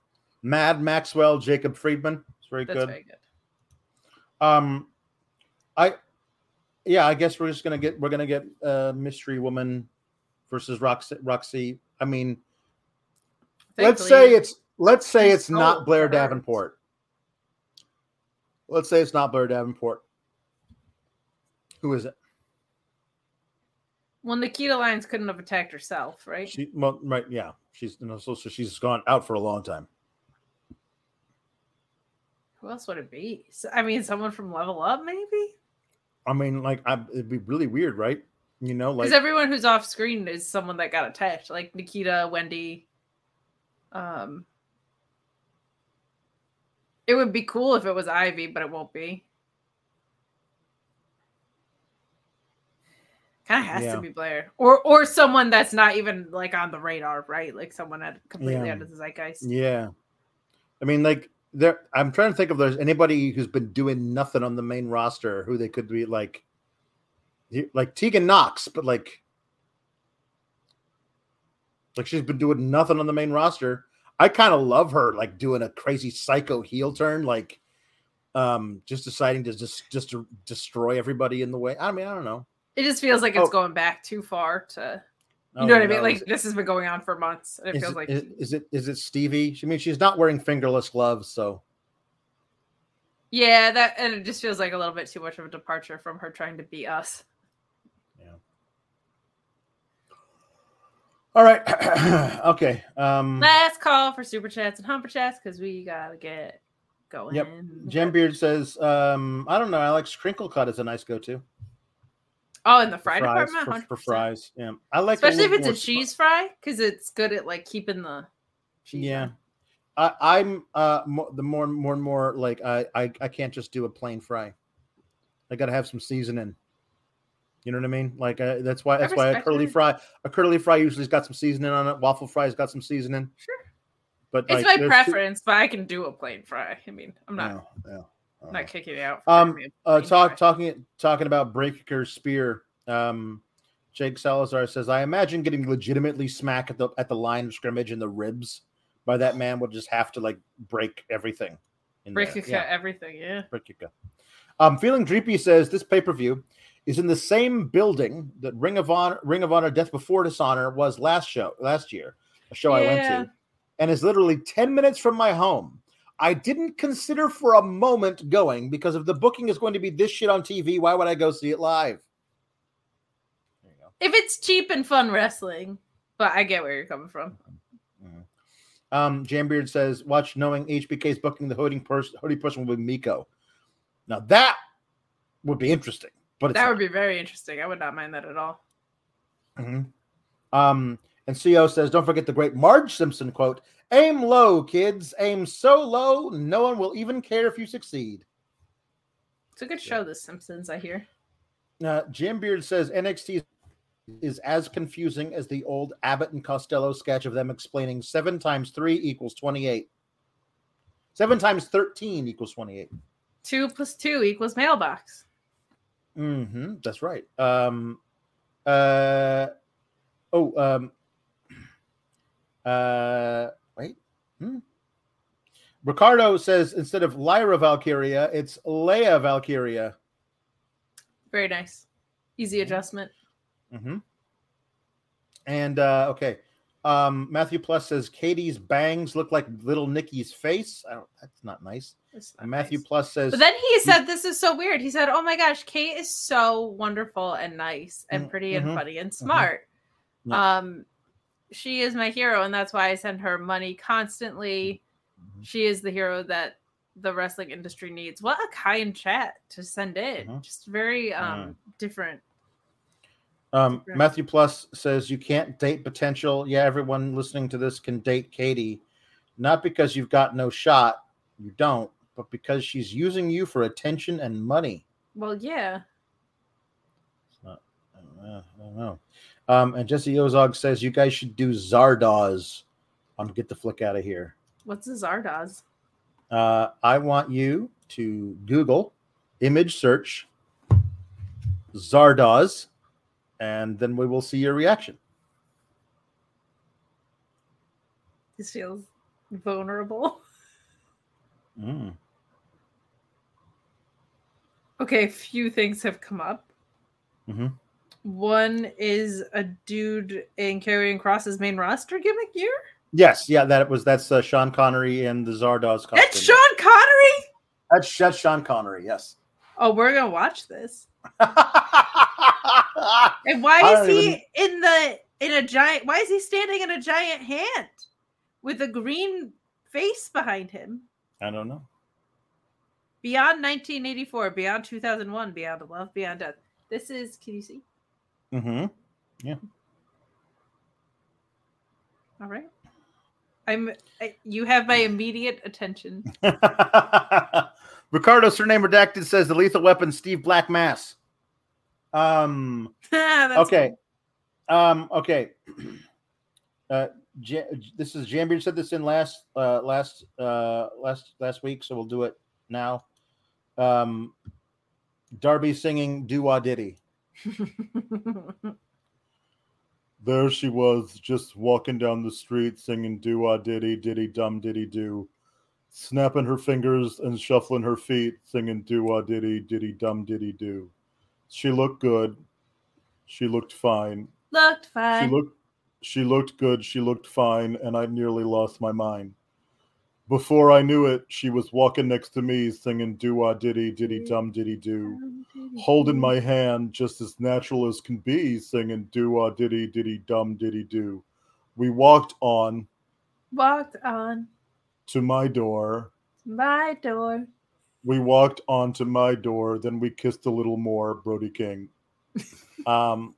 Mad Maxwell, Jacob Friedman. It's very That's good. very good. Um, I, yeah, I guess we're just gonna get we're gonna get uh, Mystery Woman versus Roxy. Roxy. I mean, let's say it's let's say it's not Blair her. Davenport. Let's say it's not Blair Davenport. Who is it? well, Nikita Lyons couldn't have attacked herself, right? She well, right, yeah. She's you know, so, so she's gone out for a long time. Who else would it be? So, I mean, someone from Level Up, maybe? I mean, like, I, it'd be really weird, right? You know, Because like everyone who's off screen is someone that got attached, like Nikita, Wendy. Um, it would be cool if it was Ivy, but it won't be. Kind of has Yeah. to be Blair, or or someone that's not even like on the radar, right? Like someone that completely Yeah. out of the zeitgeist. Yeah. I mean, like there I'm trying to think if there's anybody who's been doing nothing on the main roster who they could be like like Tegan Nox, but like like she's been doing nothing on the main roster. I kind of love her like doing a crazy psycho heel turn, like um just deciding to just just to destroy everybody in the way. I mean, I don't know. It just feels like it's Oh. going back too far to, you Oh, know what I mean? no, Like this has been going on for months, and it is feels it- like is, is it is it Stevie? I mean, she's not wearing fingerless gloves, so Yeah, that and it just feels like a little bit too much of a departure from her trying to be us. Yeah. All right. okay. Um Last call for super chats and humper chats because we gotta get going. Yep. Jim Beard says, um, I don't know, Alex, crinkle cut is a nice go-to. Oh, in the fry fries, department, for, for fries. Yeah. I like especially if it's a cheese fry because it's good at like keeping the cheese. Yeah. on. I, I'm uh mo- the more more and more like I, I I can't just do a plain fry. I gotta have some seasoning. You know what I mean? Like uh, that's why that's why a curly that. fry a curly fry usually's got some seasoning on it. Waffle fry's got some seasoning. Sure. But It's like, my there's two- preference, but I can do a plain fry. I mean, I'm not Yeah, yeah. I'm not kicking it out. Um, uh, talk talking talking about Breakker spear. Um, Jake Salazar says, I imagine getting legitimately smacked at the at the line of scrimmage in the ribs by that man would just have to like break everything. In break. Yeah, everything. Yeah. break. Um, feeling dreepy says this pay per view is in the same building that Ring of Honor Ring of Honor Death Before Dishonor was last show last year, a show I went to, and is literally ten minutes from my home. I didn't consider for a moment going because if the booking is going to be this shit on TV, why would I go see it live? There you go. If it's cheap and fun wrestling, but I get where you're coming from. Um, Jambeard says, "Watch knowing HBK's booking the hoodie person. Hoodie person will be Meiko. Now that would be interesting, but it's That not. would be very interesting. I would not mind that at all. Mhm. Um, and CO says, don't forget the great Marge Simpson quote Aim low, kids. Aim so low, no one will even care if you succeed. It's a good show, The Simpsons. I hear. Uh, Jim Beard says NXT is as confusing as the old Abbott and Costello sketch of them explaining seven times three equals 28. Seven times 13 equals 28. Two plus two equals mailbox. Mm hmm That's right. Um, uh, oh, um, uh, wait. Hmm. Ricardo says instead of Lyra Valkyria, it's Leia Valkyria. Very nice. Easy adjustment. hmm And uh, okay, um, Matthew Plus says Katie's bangs look like little Nikki's face. I don't, that's not nice. It's not Matthew nice. Plus says, But then he said, "This is so weird." He said, "Oh my gosh, Kate is so wonderful and nice and Mm, pretty and mhm, funny and smart." Yeah. Um, she is my hero, and that's why I send her money constantly. Mhm. She is the hero that the wrestling industry needs. What a kind chat to send in. Mhm. Just very um different. Um. Matthew Plus says you can't date potential. Yeah, everyone listening to this can date Katie, not because you've got no shot, you don't, but because she's using you for attention and money. Well, yeah. I don't know. I don't know. Um, and Jesse Ozog says you guys should do Zardoz on Get the Flick Out of Here. What's the Zardoz? Uh, I want you to Google image search Zardoz, and then we will see your reaction. This feels vulnerable. Mm. Okay, a few things have come up. Mhm. One is a dude in Karrion Kross's main roster gimmick year. Yes, yeah, that was that's uh, Sean Connery and the Zardoz costume. That's Sean Connery. That's, that's Sean Connery. Yes. Oh, we're gonna watch this. And why is he even- in the in a giant? Why is he standing in a giant hand with a green face behind him? I don't know. Beyond 1984, beyond 2001, beyond love, beyond death. This is. Can you see? Mm-hmm. Yeah. All right. I'm. I, you have my immediate attention. Ricardo surname redacted says the lethal weapon Steve Blackman. Um. Okay. Um. Okay. Uh. Ja- this is Jambier said this in last uh last uh last last week, so we'll do it now. Um. Darby singing "Do Wah Diddy." There she was, just walking down the street singing "Do Wah Diddy Diddy Dum Diddy Do," snapping her fingers and shuffling her feet, singing "Do Wah Diddy Diddy Dum Diddy Do." She looked good. She looked fine. Looked fine. She looked. She looked good. She looked fine, and I nearly lost my mind. Before I knew it, she was walking next to me, singing "Do Wah Diddy Diddy Dum Diddy Do." holding my hand just as natural as can be, singing do wah diddy diddy dum diddy do. We walked on walked on to my door. my door. We walked on to my door, then we kissed a little more, Brody King. Um,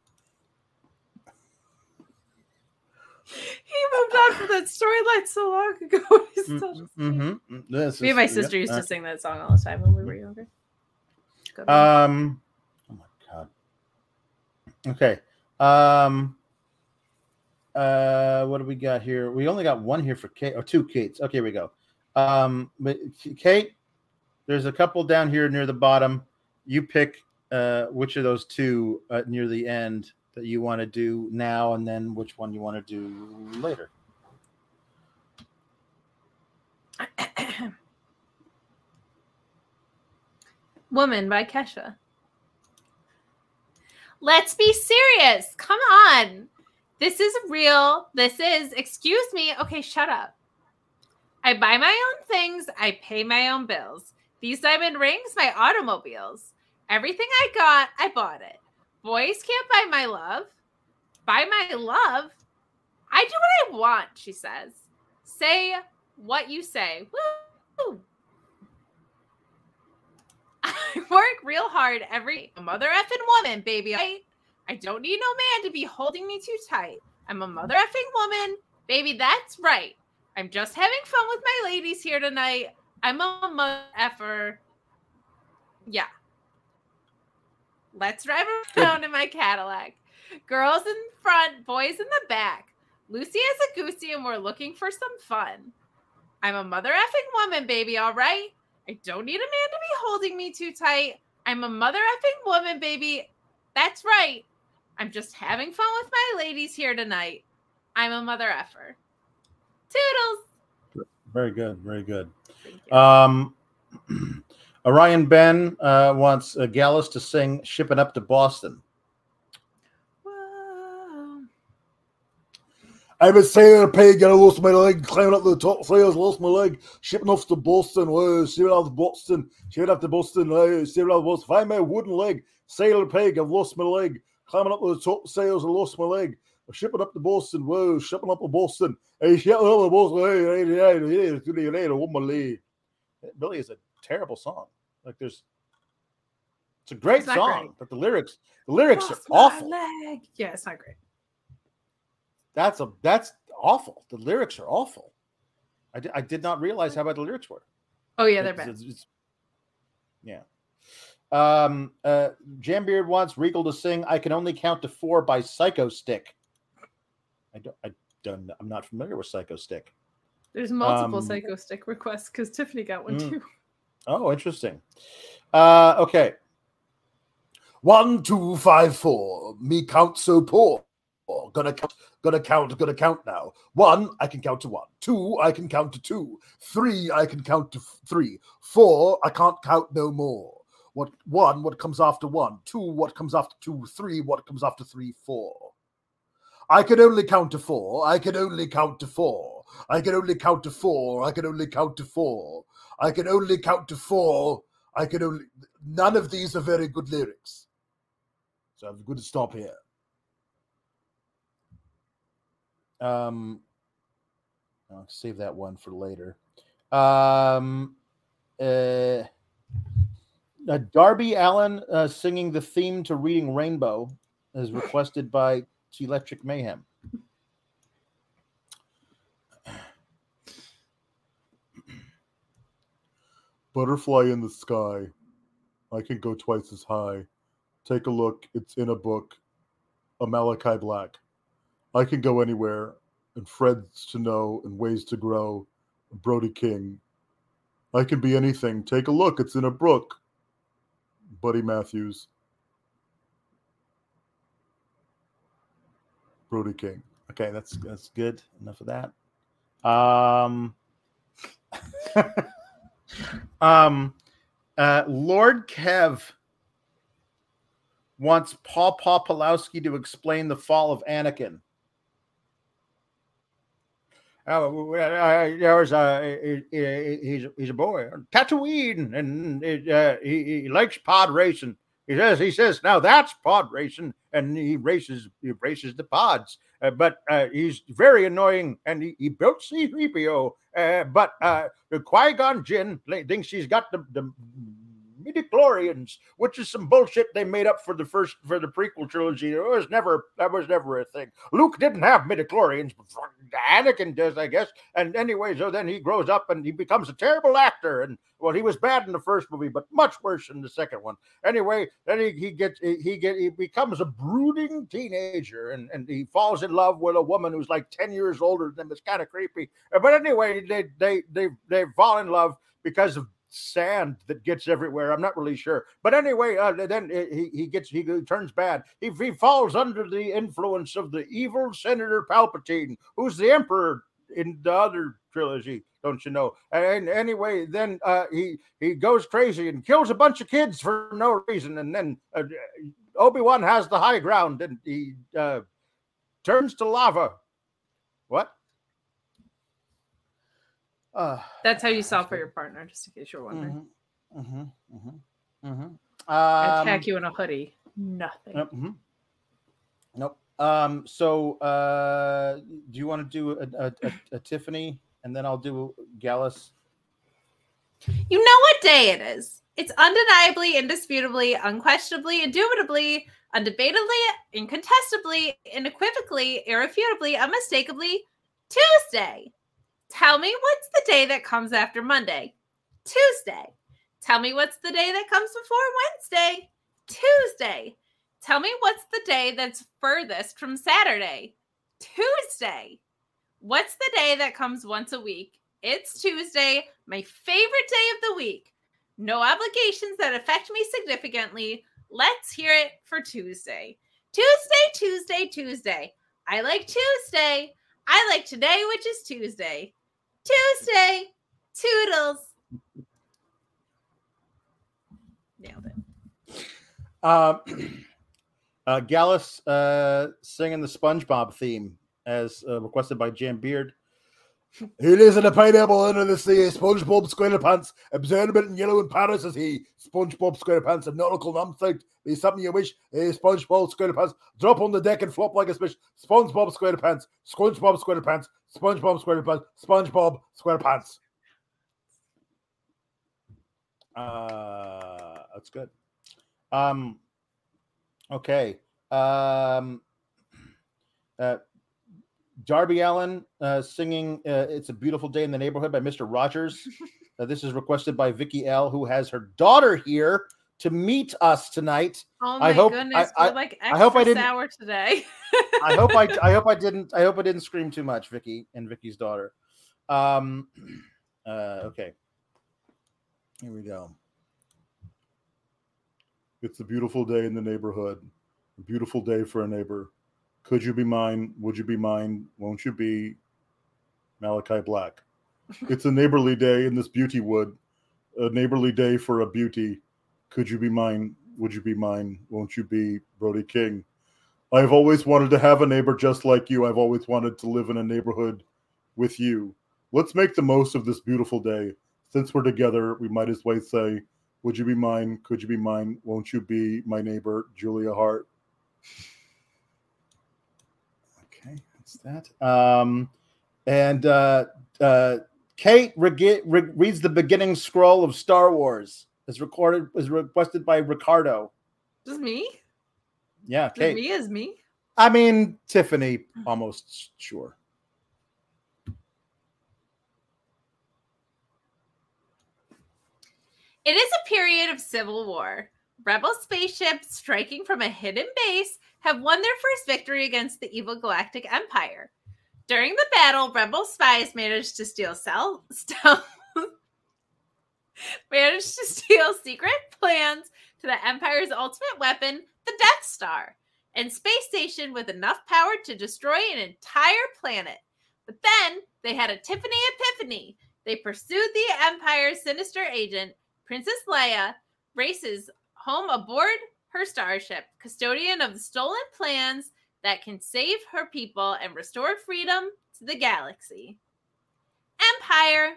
He moved on from that storyline so long ago. Still- mhm, this Me and my is- sister used yeah, to sing that song all the time when we were younger. Uh, Um, oh my god. Okay. Um. Uh, what do we got here? We only got one here for Kate, or two Kates. Okay, here we go. Um, but Kate, there's a couple down here near the bottom. You pick uh which of those two uh, near the end that you want to do now, and then which one you want to do later. Woman by Kesha. Let's be serious. Come on. This is real. This is, excuse me. Okay, shut up. I buy my own things. I pay my own bills. These diamond rings, my automobiles. Everything I got, I bought it. Boys can't buy my love. Buy my love. I do what I want, she says. Say what you say. Woo! I work real hard every mother effing woman, baby. I, I don't need no man to be holding me too tight. I'm a mother effing woman, baby. That's right. I'm just having fun with my ladies here tonight. I'm a mother effer. Yeah. Let's drive around in my Cadillac. Girls in front, boys in the back. Lucy has a goosey, and we're looking for some fun. I'm a mother effing woman, baby. All right. I don't need a man to be holding me too tight. I'm a mother effing woman, baby. That's right. I'm just having fun with my ladies here tonight. I'm a mother effer. Toodles. Very good. Very good. Um, Orion Ben uh, wants uh, Gallus to sing "Shipping Up to Boston." Whoa. I've been sailing a pig and I lost my leg, climbing up the top sails, lost my leg, shipping off to Boston, uh, sailing out to Boston, sailing up to Boston, uh, sailing out to Boston, find my wooden leg, sailing a pig, I've lost my leg, climbing up the top sails, I lost my leg, shipping up to Boston. Whoa, shipping up to Boston. Hey, shipping up to Boston. Hey, hey, hey, hey, hey, hey, hey, woman lead. It really is a terrible song. Like there's, it's a great It's song, great. but the lyrics, the lyrics Lost are awful. leg. Yeah, it's not great. That's a that's awful. The lyrics are awful. I did, I did not realize how bad the lyrics were. Oh yeah, they're It's- bad. it's- it's- yeah. Um, uh, Jambeard wants Regal to sing "I Can Only Count to Four by Psycho Stick. I don't. I don't. I'm not familiar with Psycho Stick. There's multiple um, psycho stick requests because Tiffany got one Mm. too. Oh, interesting. Uh, okay. One, two, five, four. Me count so poor. Gonna count, gonna count, gonna count now. One, I can count to one. Two, I can count to two. Three, I can count to f- three. Four, I can't count no more. What one, what comes after one? Two, what comes after two? Three, what comes after three? Four. I can only count to four. I can only count to four. I can only count to four. I can only count to four. I can only count to four. I can only. None of these are very good lyrics. So I'm going to stop here. Um, I'll save that one for later. Um, uh, uh, Darby Allin uh, singing the theme to Reading Rainbow is requested by T Electric Mayhem. Butterfly in the sky. I can go twice as high. Take a look. It's in a book. A Malakai Black. I can go anywhere. And Fred's to know and ways to grow. Brody King. I can be anything. Take a look. It's in a book. Buddy Matthews. Brody King. Okay, that's that's good. Enough of that. Um, um, uh, Lord Kev wants Paul Paul Pulowski to explain the fall of Anakin. Oh, uh, there was a he- he's he's a boy, Tatooine, and it, uh, he, he likes pod racing. He says he says now that's pod racing, and he races he races the pods. Uh, but uh, he's very annoying, and he, he built C-3PO. Uh, but uh, the Qui-Gon Jinn thinks he's got the, the midichlorians, which is some bullshit they made up for the first for the prequel trilogy. It was never that was never a thing. Luke didn't have midichlorians, but Anakin does, I guess. And anyway, so then he grows up and he becomes a terrible actor. And well, he was bad in the first movie, but much worse in the second one. Anyway, then he, he gets he he get he becomes a brooding teenager and, and he falls in love with a woman who's like 10 years older than him. It's kind of creepy. But anyway, they they they they fall in love because of sand that gets everywhere. I'm not really sure, but anyway, uh, then he he gets he turns bad. He he falls under the influence of the evil Senator Palpatine, who's the Emperor in the other trilogy. Don't you know? And anyway, then uh, he he goes crazy and kills a bunch of kids for no reason, and then uh, Obi Wan has the high ground, and he uh, turns to lava. What? Uh, That's how you solve for your partner, just in case you're wondering. Mm-hmm, mm-hmm, mm-hmm, mm-hmm. Um, Attack you in a hoodie. Nothing. Nope. mhm. Nope. Um, so uh, do you want to do a, a, a, a Tiffany and then I'll do Gallus? You know what day it is. It's undeniably, indisputably, unquestionably, indubitably, undebatably, incontestably, unequivocally, irrefutably, unmistakably Tuesday. Tell me what's the day that comes after Monday? Tuesday. Tell me what's the day that comes before Wednesday? Tuesday. Tell me what's the day that's furthest from Saturday? Tuesday. What's the day that comes once a week? It's Tuesday, my favorite day of the week. No obligations that affect me significantly. Let's hear it for Tuesday. Tuesday, Tuesday, Tuesday. I like Tuesday. I like today, which is Tuesday. Tuesday. Toodles. Nailed it. Uh, uh, Gallus uh, singing the SpongeBob theme as uh, requested by Jam Beard. He lives in a pineapple under the sea. SpongeBob SquarePants, observant in yellow in Paris as he. SpongeBob SquarePants, a nautical numpsite. Be something you wish. Hey, SpongeBob SquarePants, drop on the deck and flop like a fish. SpongeBob SquarePants, SpongeBob SquarePants, SpongeBob SquarePants, SpongeBob SquarePants. Uh, that's good. Um, okay. Um, uh, Darby Allin uh, singing uh, "It's a Beautiful Day in the Neighborhood" by Mr. Rogers. Uh, this is requested by Vicky L, who has her daughter here to meet us tonight. Oh my I hope- goodness, I- we're like I hope I didn't- sour today. I hope I I hope I didn't I hope I didn't scream too much, Vicky and Vicky's daughter. Um, uh, okay, here we go. It's a beautiful day in the neighborhood. A beautiful day for a neighbor. Could you be mine? Would you be mine? Won't you be Malakai Black? It's a neighborly day in this beauty wood. A neighborly day for a beauty. Could you be mine? Would you be mine? Won't you be Brody King? I've always wanted to have a neighbor just like you. I've always wanted to live in a neighborhood with you. Let's make the most of this beautiful day. Since we're together, we might as well say, Would you be mine? Could you be mine? Won't you be my neighbor, Julia Hart? Okay, that's that. Um, and uh, uh, Kate regi- re- reads the beginning scroll of Star Wars. Is recorded is requested by Ricardo. Just me? Yeah, Just Kate. me is me. I mean Tiffany, almost sure. It is a period of civil war. Rebel spaceships striking from a hidden base have won their first victory against the evil Galactic Empire. During the battle, Rebel spies managed to steal cell stealth, managed to steal secret plans to the Empire's ultimate weapon, the Death Star, and space station with enough power to destroy an entire planet. But then they had a Tiffany epiphany. They pursued the Empire's sinister agent, Princess Leia, races home aboard her starship, custodian of the stolen plans that can save her people and restore freedom to the galaxy. Empire.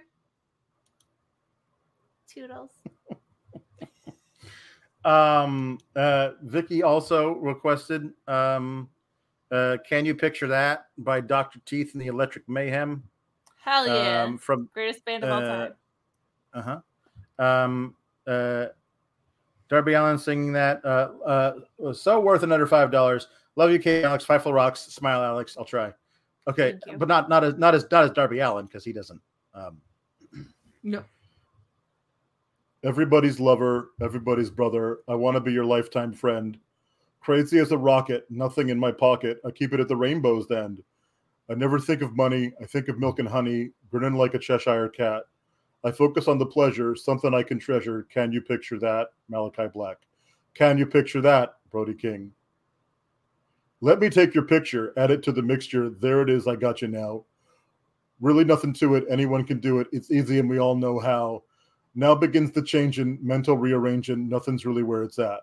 Toodles. Um, uh, Vicky also requested um, uh, "Can You Picture That" by Doctor Teeth and the Electric Mayhem. Hell yeah. Um, from Greatest band of all uh, time. uh huh. Um, uh, Darby Allin singing that uh, uh, was so worth another five dollars. Love you, Kate Alex. Five rocks. Smile, Alex. I'll try. Okay, but not not as not as not as Darby Allin because he doesn't. Um, No. Everybody's lover, everybody's brother. I want to be your lifetime friend. Crazy as a rocket, nothing in my pocket. I keep it at the rainbow's end. I never think of money. I think of milk and honey, grinning like a Cheshire cat. I focus on the pleasure, something I can treasure. Can you picture that? Malakai Black. Can you picture that? Brody King. Let me take your picture, add it to the mixture. There it is. I got you now. Really nothing to it. Anyone can do it. It's easy and we all know how. Now begins the changing, mental rearranging. Nothing's really where it's at.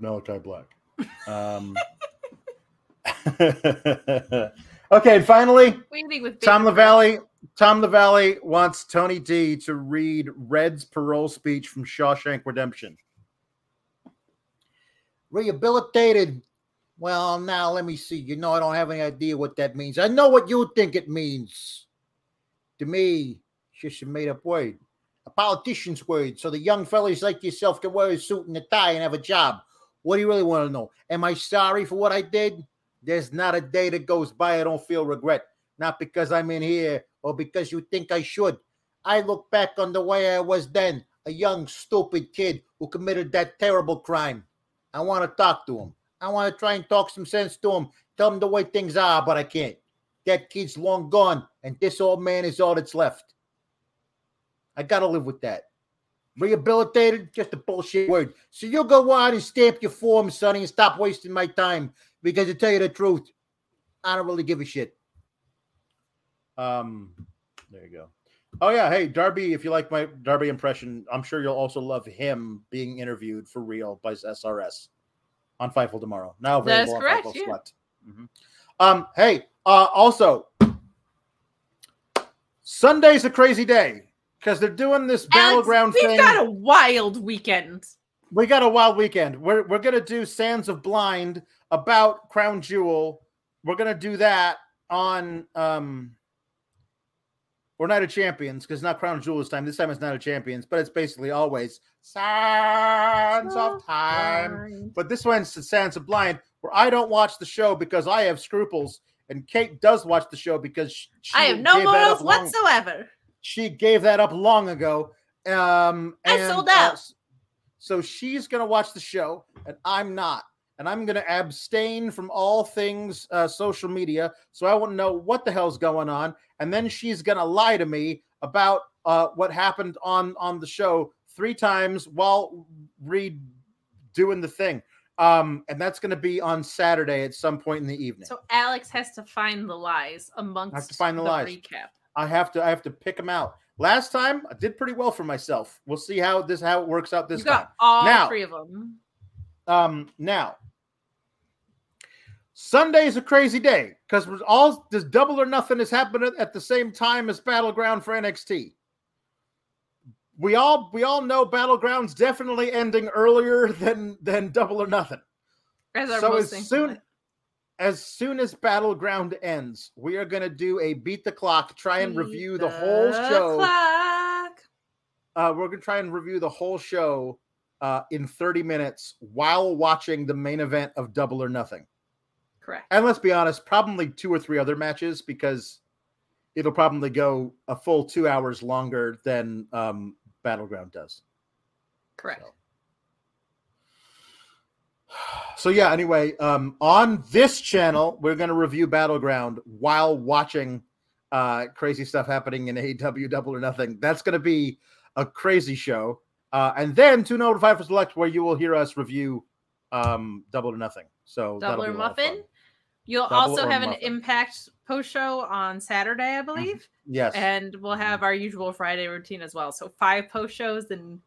Malakai Black. um, okay, and finally, with Tom Baby LaValle. Tom LaValle wants Tony D to read Red's parole speech from Shawshank Redemption. Rehabilitated. Well, now let me see. You know, I don't have any idea what that means. I know what you think it means. To me, it's just a made up word, a politician's word. So the young fellas like yourself can wear a suit and a tie and have a job. What do you really want to know? Am I sorry for what I did? There's not a day that goes by I don't feel regret. Not because I'm in here or because you think I should. I look back on the way I was then, a young, stupid kid who committed that terrible crime. I want to talk to him. I want to try and talk some sense to him, tell him the way things are, but I can't. That kid's long gone, and this old man is all that's left. I got to live with that. Rehabilitated, just a bullshit word. So you go out and stamp your form, Sonny, and stop wasting my time. Because to tell you the truth, I don't really give a shit. Um, there you go. Oh yeah, hey Darby, if you like my Darby impression, I'm sure you'll also love him being interviewed for real by SRS. on Fightful tomorrow. Now That is available on correct, Fightful yeah. Select. Mhm. Um, hey, uh, also Sunday's a crazy day because they're doing this Alex, battleground we've thing. got a wild weekend. we got a wild weekend. We're we're gonna do Sands of Blind about Crown Jewel. We're gonna do that on um or Night of Champions because not Crown Jewel this time. This time it's Night of Champions, but it's basically always Sands of Time. But this one's Sands of Blind, where I don't watch the show because I have scruples, and Kate does watch the show because she, I have no morals long- whatsoever. she gave that up long ago. Um, I sold uh, out. s- so she's gonna watch the show, and I'm not, and I'm gonna abstain from all things uh, social media, so I won't know what the hell's going on. And then she's gonna lie to me about uh, what happened on on the show three times while redoing the thing. Um, and that's gonna be on Saturday at some point in the evening. So Alex has to find the lies amongst find the lies. recap. I have to I have to pick them out. Last time I did pretty well for myself. We'll see how this how it works out this You time. got all Now- three of them. Um now Sunday's a crazy day because all this double or nothing is happening at the same time as Battleground for NXT. We all we all know Battleground's definitely ending earlier than than double or nothing. As So as soon as soon as Battleground ends, we are gonna do a beat the clock, try and Beat review the whole show. clock. uh, we're gonna try and review the whole show uh, in 30 minutes while watching the main event of Double or Nothing. Correct. And let's be honest, probably two or three other matches because it'll probably go a full two hours longer than um, Battleground does. Correct. So yeah, anyway, um, on this channel, we're gonna review Battleground while watching uh, crazy stuff happening in AEW Double or Nothing. That's gonna be a crazy show. Uh, and then to notify for select where you will hear us review um, Double or Nothing. So Double or be a lot of muffin. You'll Double also have an impact post show on Saturday, I believe. Yes. And we'll have our usual Friday routine as well. So five post shows and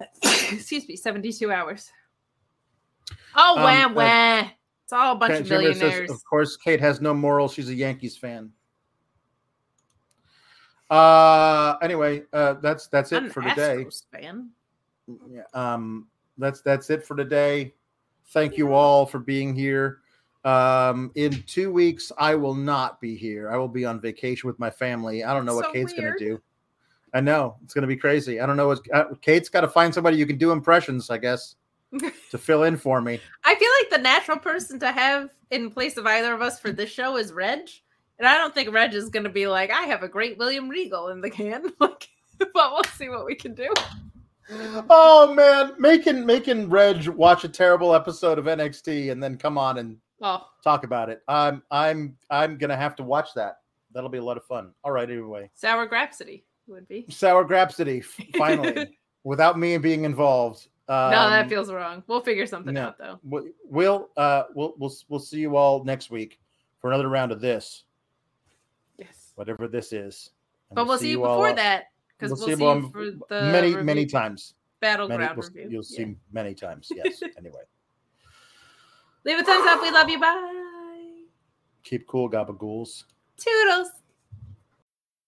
excuse me, 72 hours. Oh Um, wah uh. It's all a bunch of Jimmer says, millionaires. of course, Kate has no morals. She's a Yankees fan. Uh anyway, uh that's that's it I'm for today. Fan. Yeah, um that's that's it for today. Thank you all for being here. Um in 2 weeks I will not be here. I will be on vacation with my family. I don't know what So Kate's going to do. I know. It's going to be crazy. I don't know what uh, Kate's got to find somebody you can do impressions, I guess, to fill in for me. I feel like the natural person to have in place of either of us for this show is Reg. And I don't think Reg is going to be like, I have a great William Regal in the can. like, but we'll see what we can do. Oh man, making making Reg watch a terrible episode of NXT and then come on and Oh, talk about it. I'm I'm I'm gonna have to watch that. That'll be a lot of fun. All right, anyway. Sour Grapsody would be. Sour Grapsody, finally, without me being involved. Um, no, that feels wrong. We'll figure something no. out though. we- We'll uh we'll we'll we'll see you all next week for another round of this, Yes. whatever this is. And But we'll see you all, before uh, that because we'll we'll, see see you you for the many review- many times. Many, battleground we'll- review. you'll Yeah. see many times. Yes. anyway, Leave a thumbs up. We love you. Bye. keep cool, gabagools. Toodles.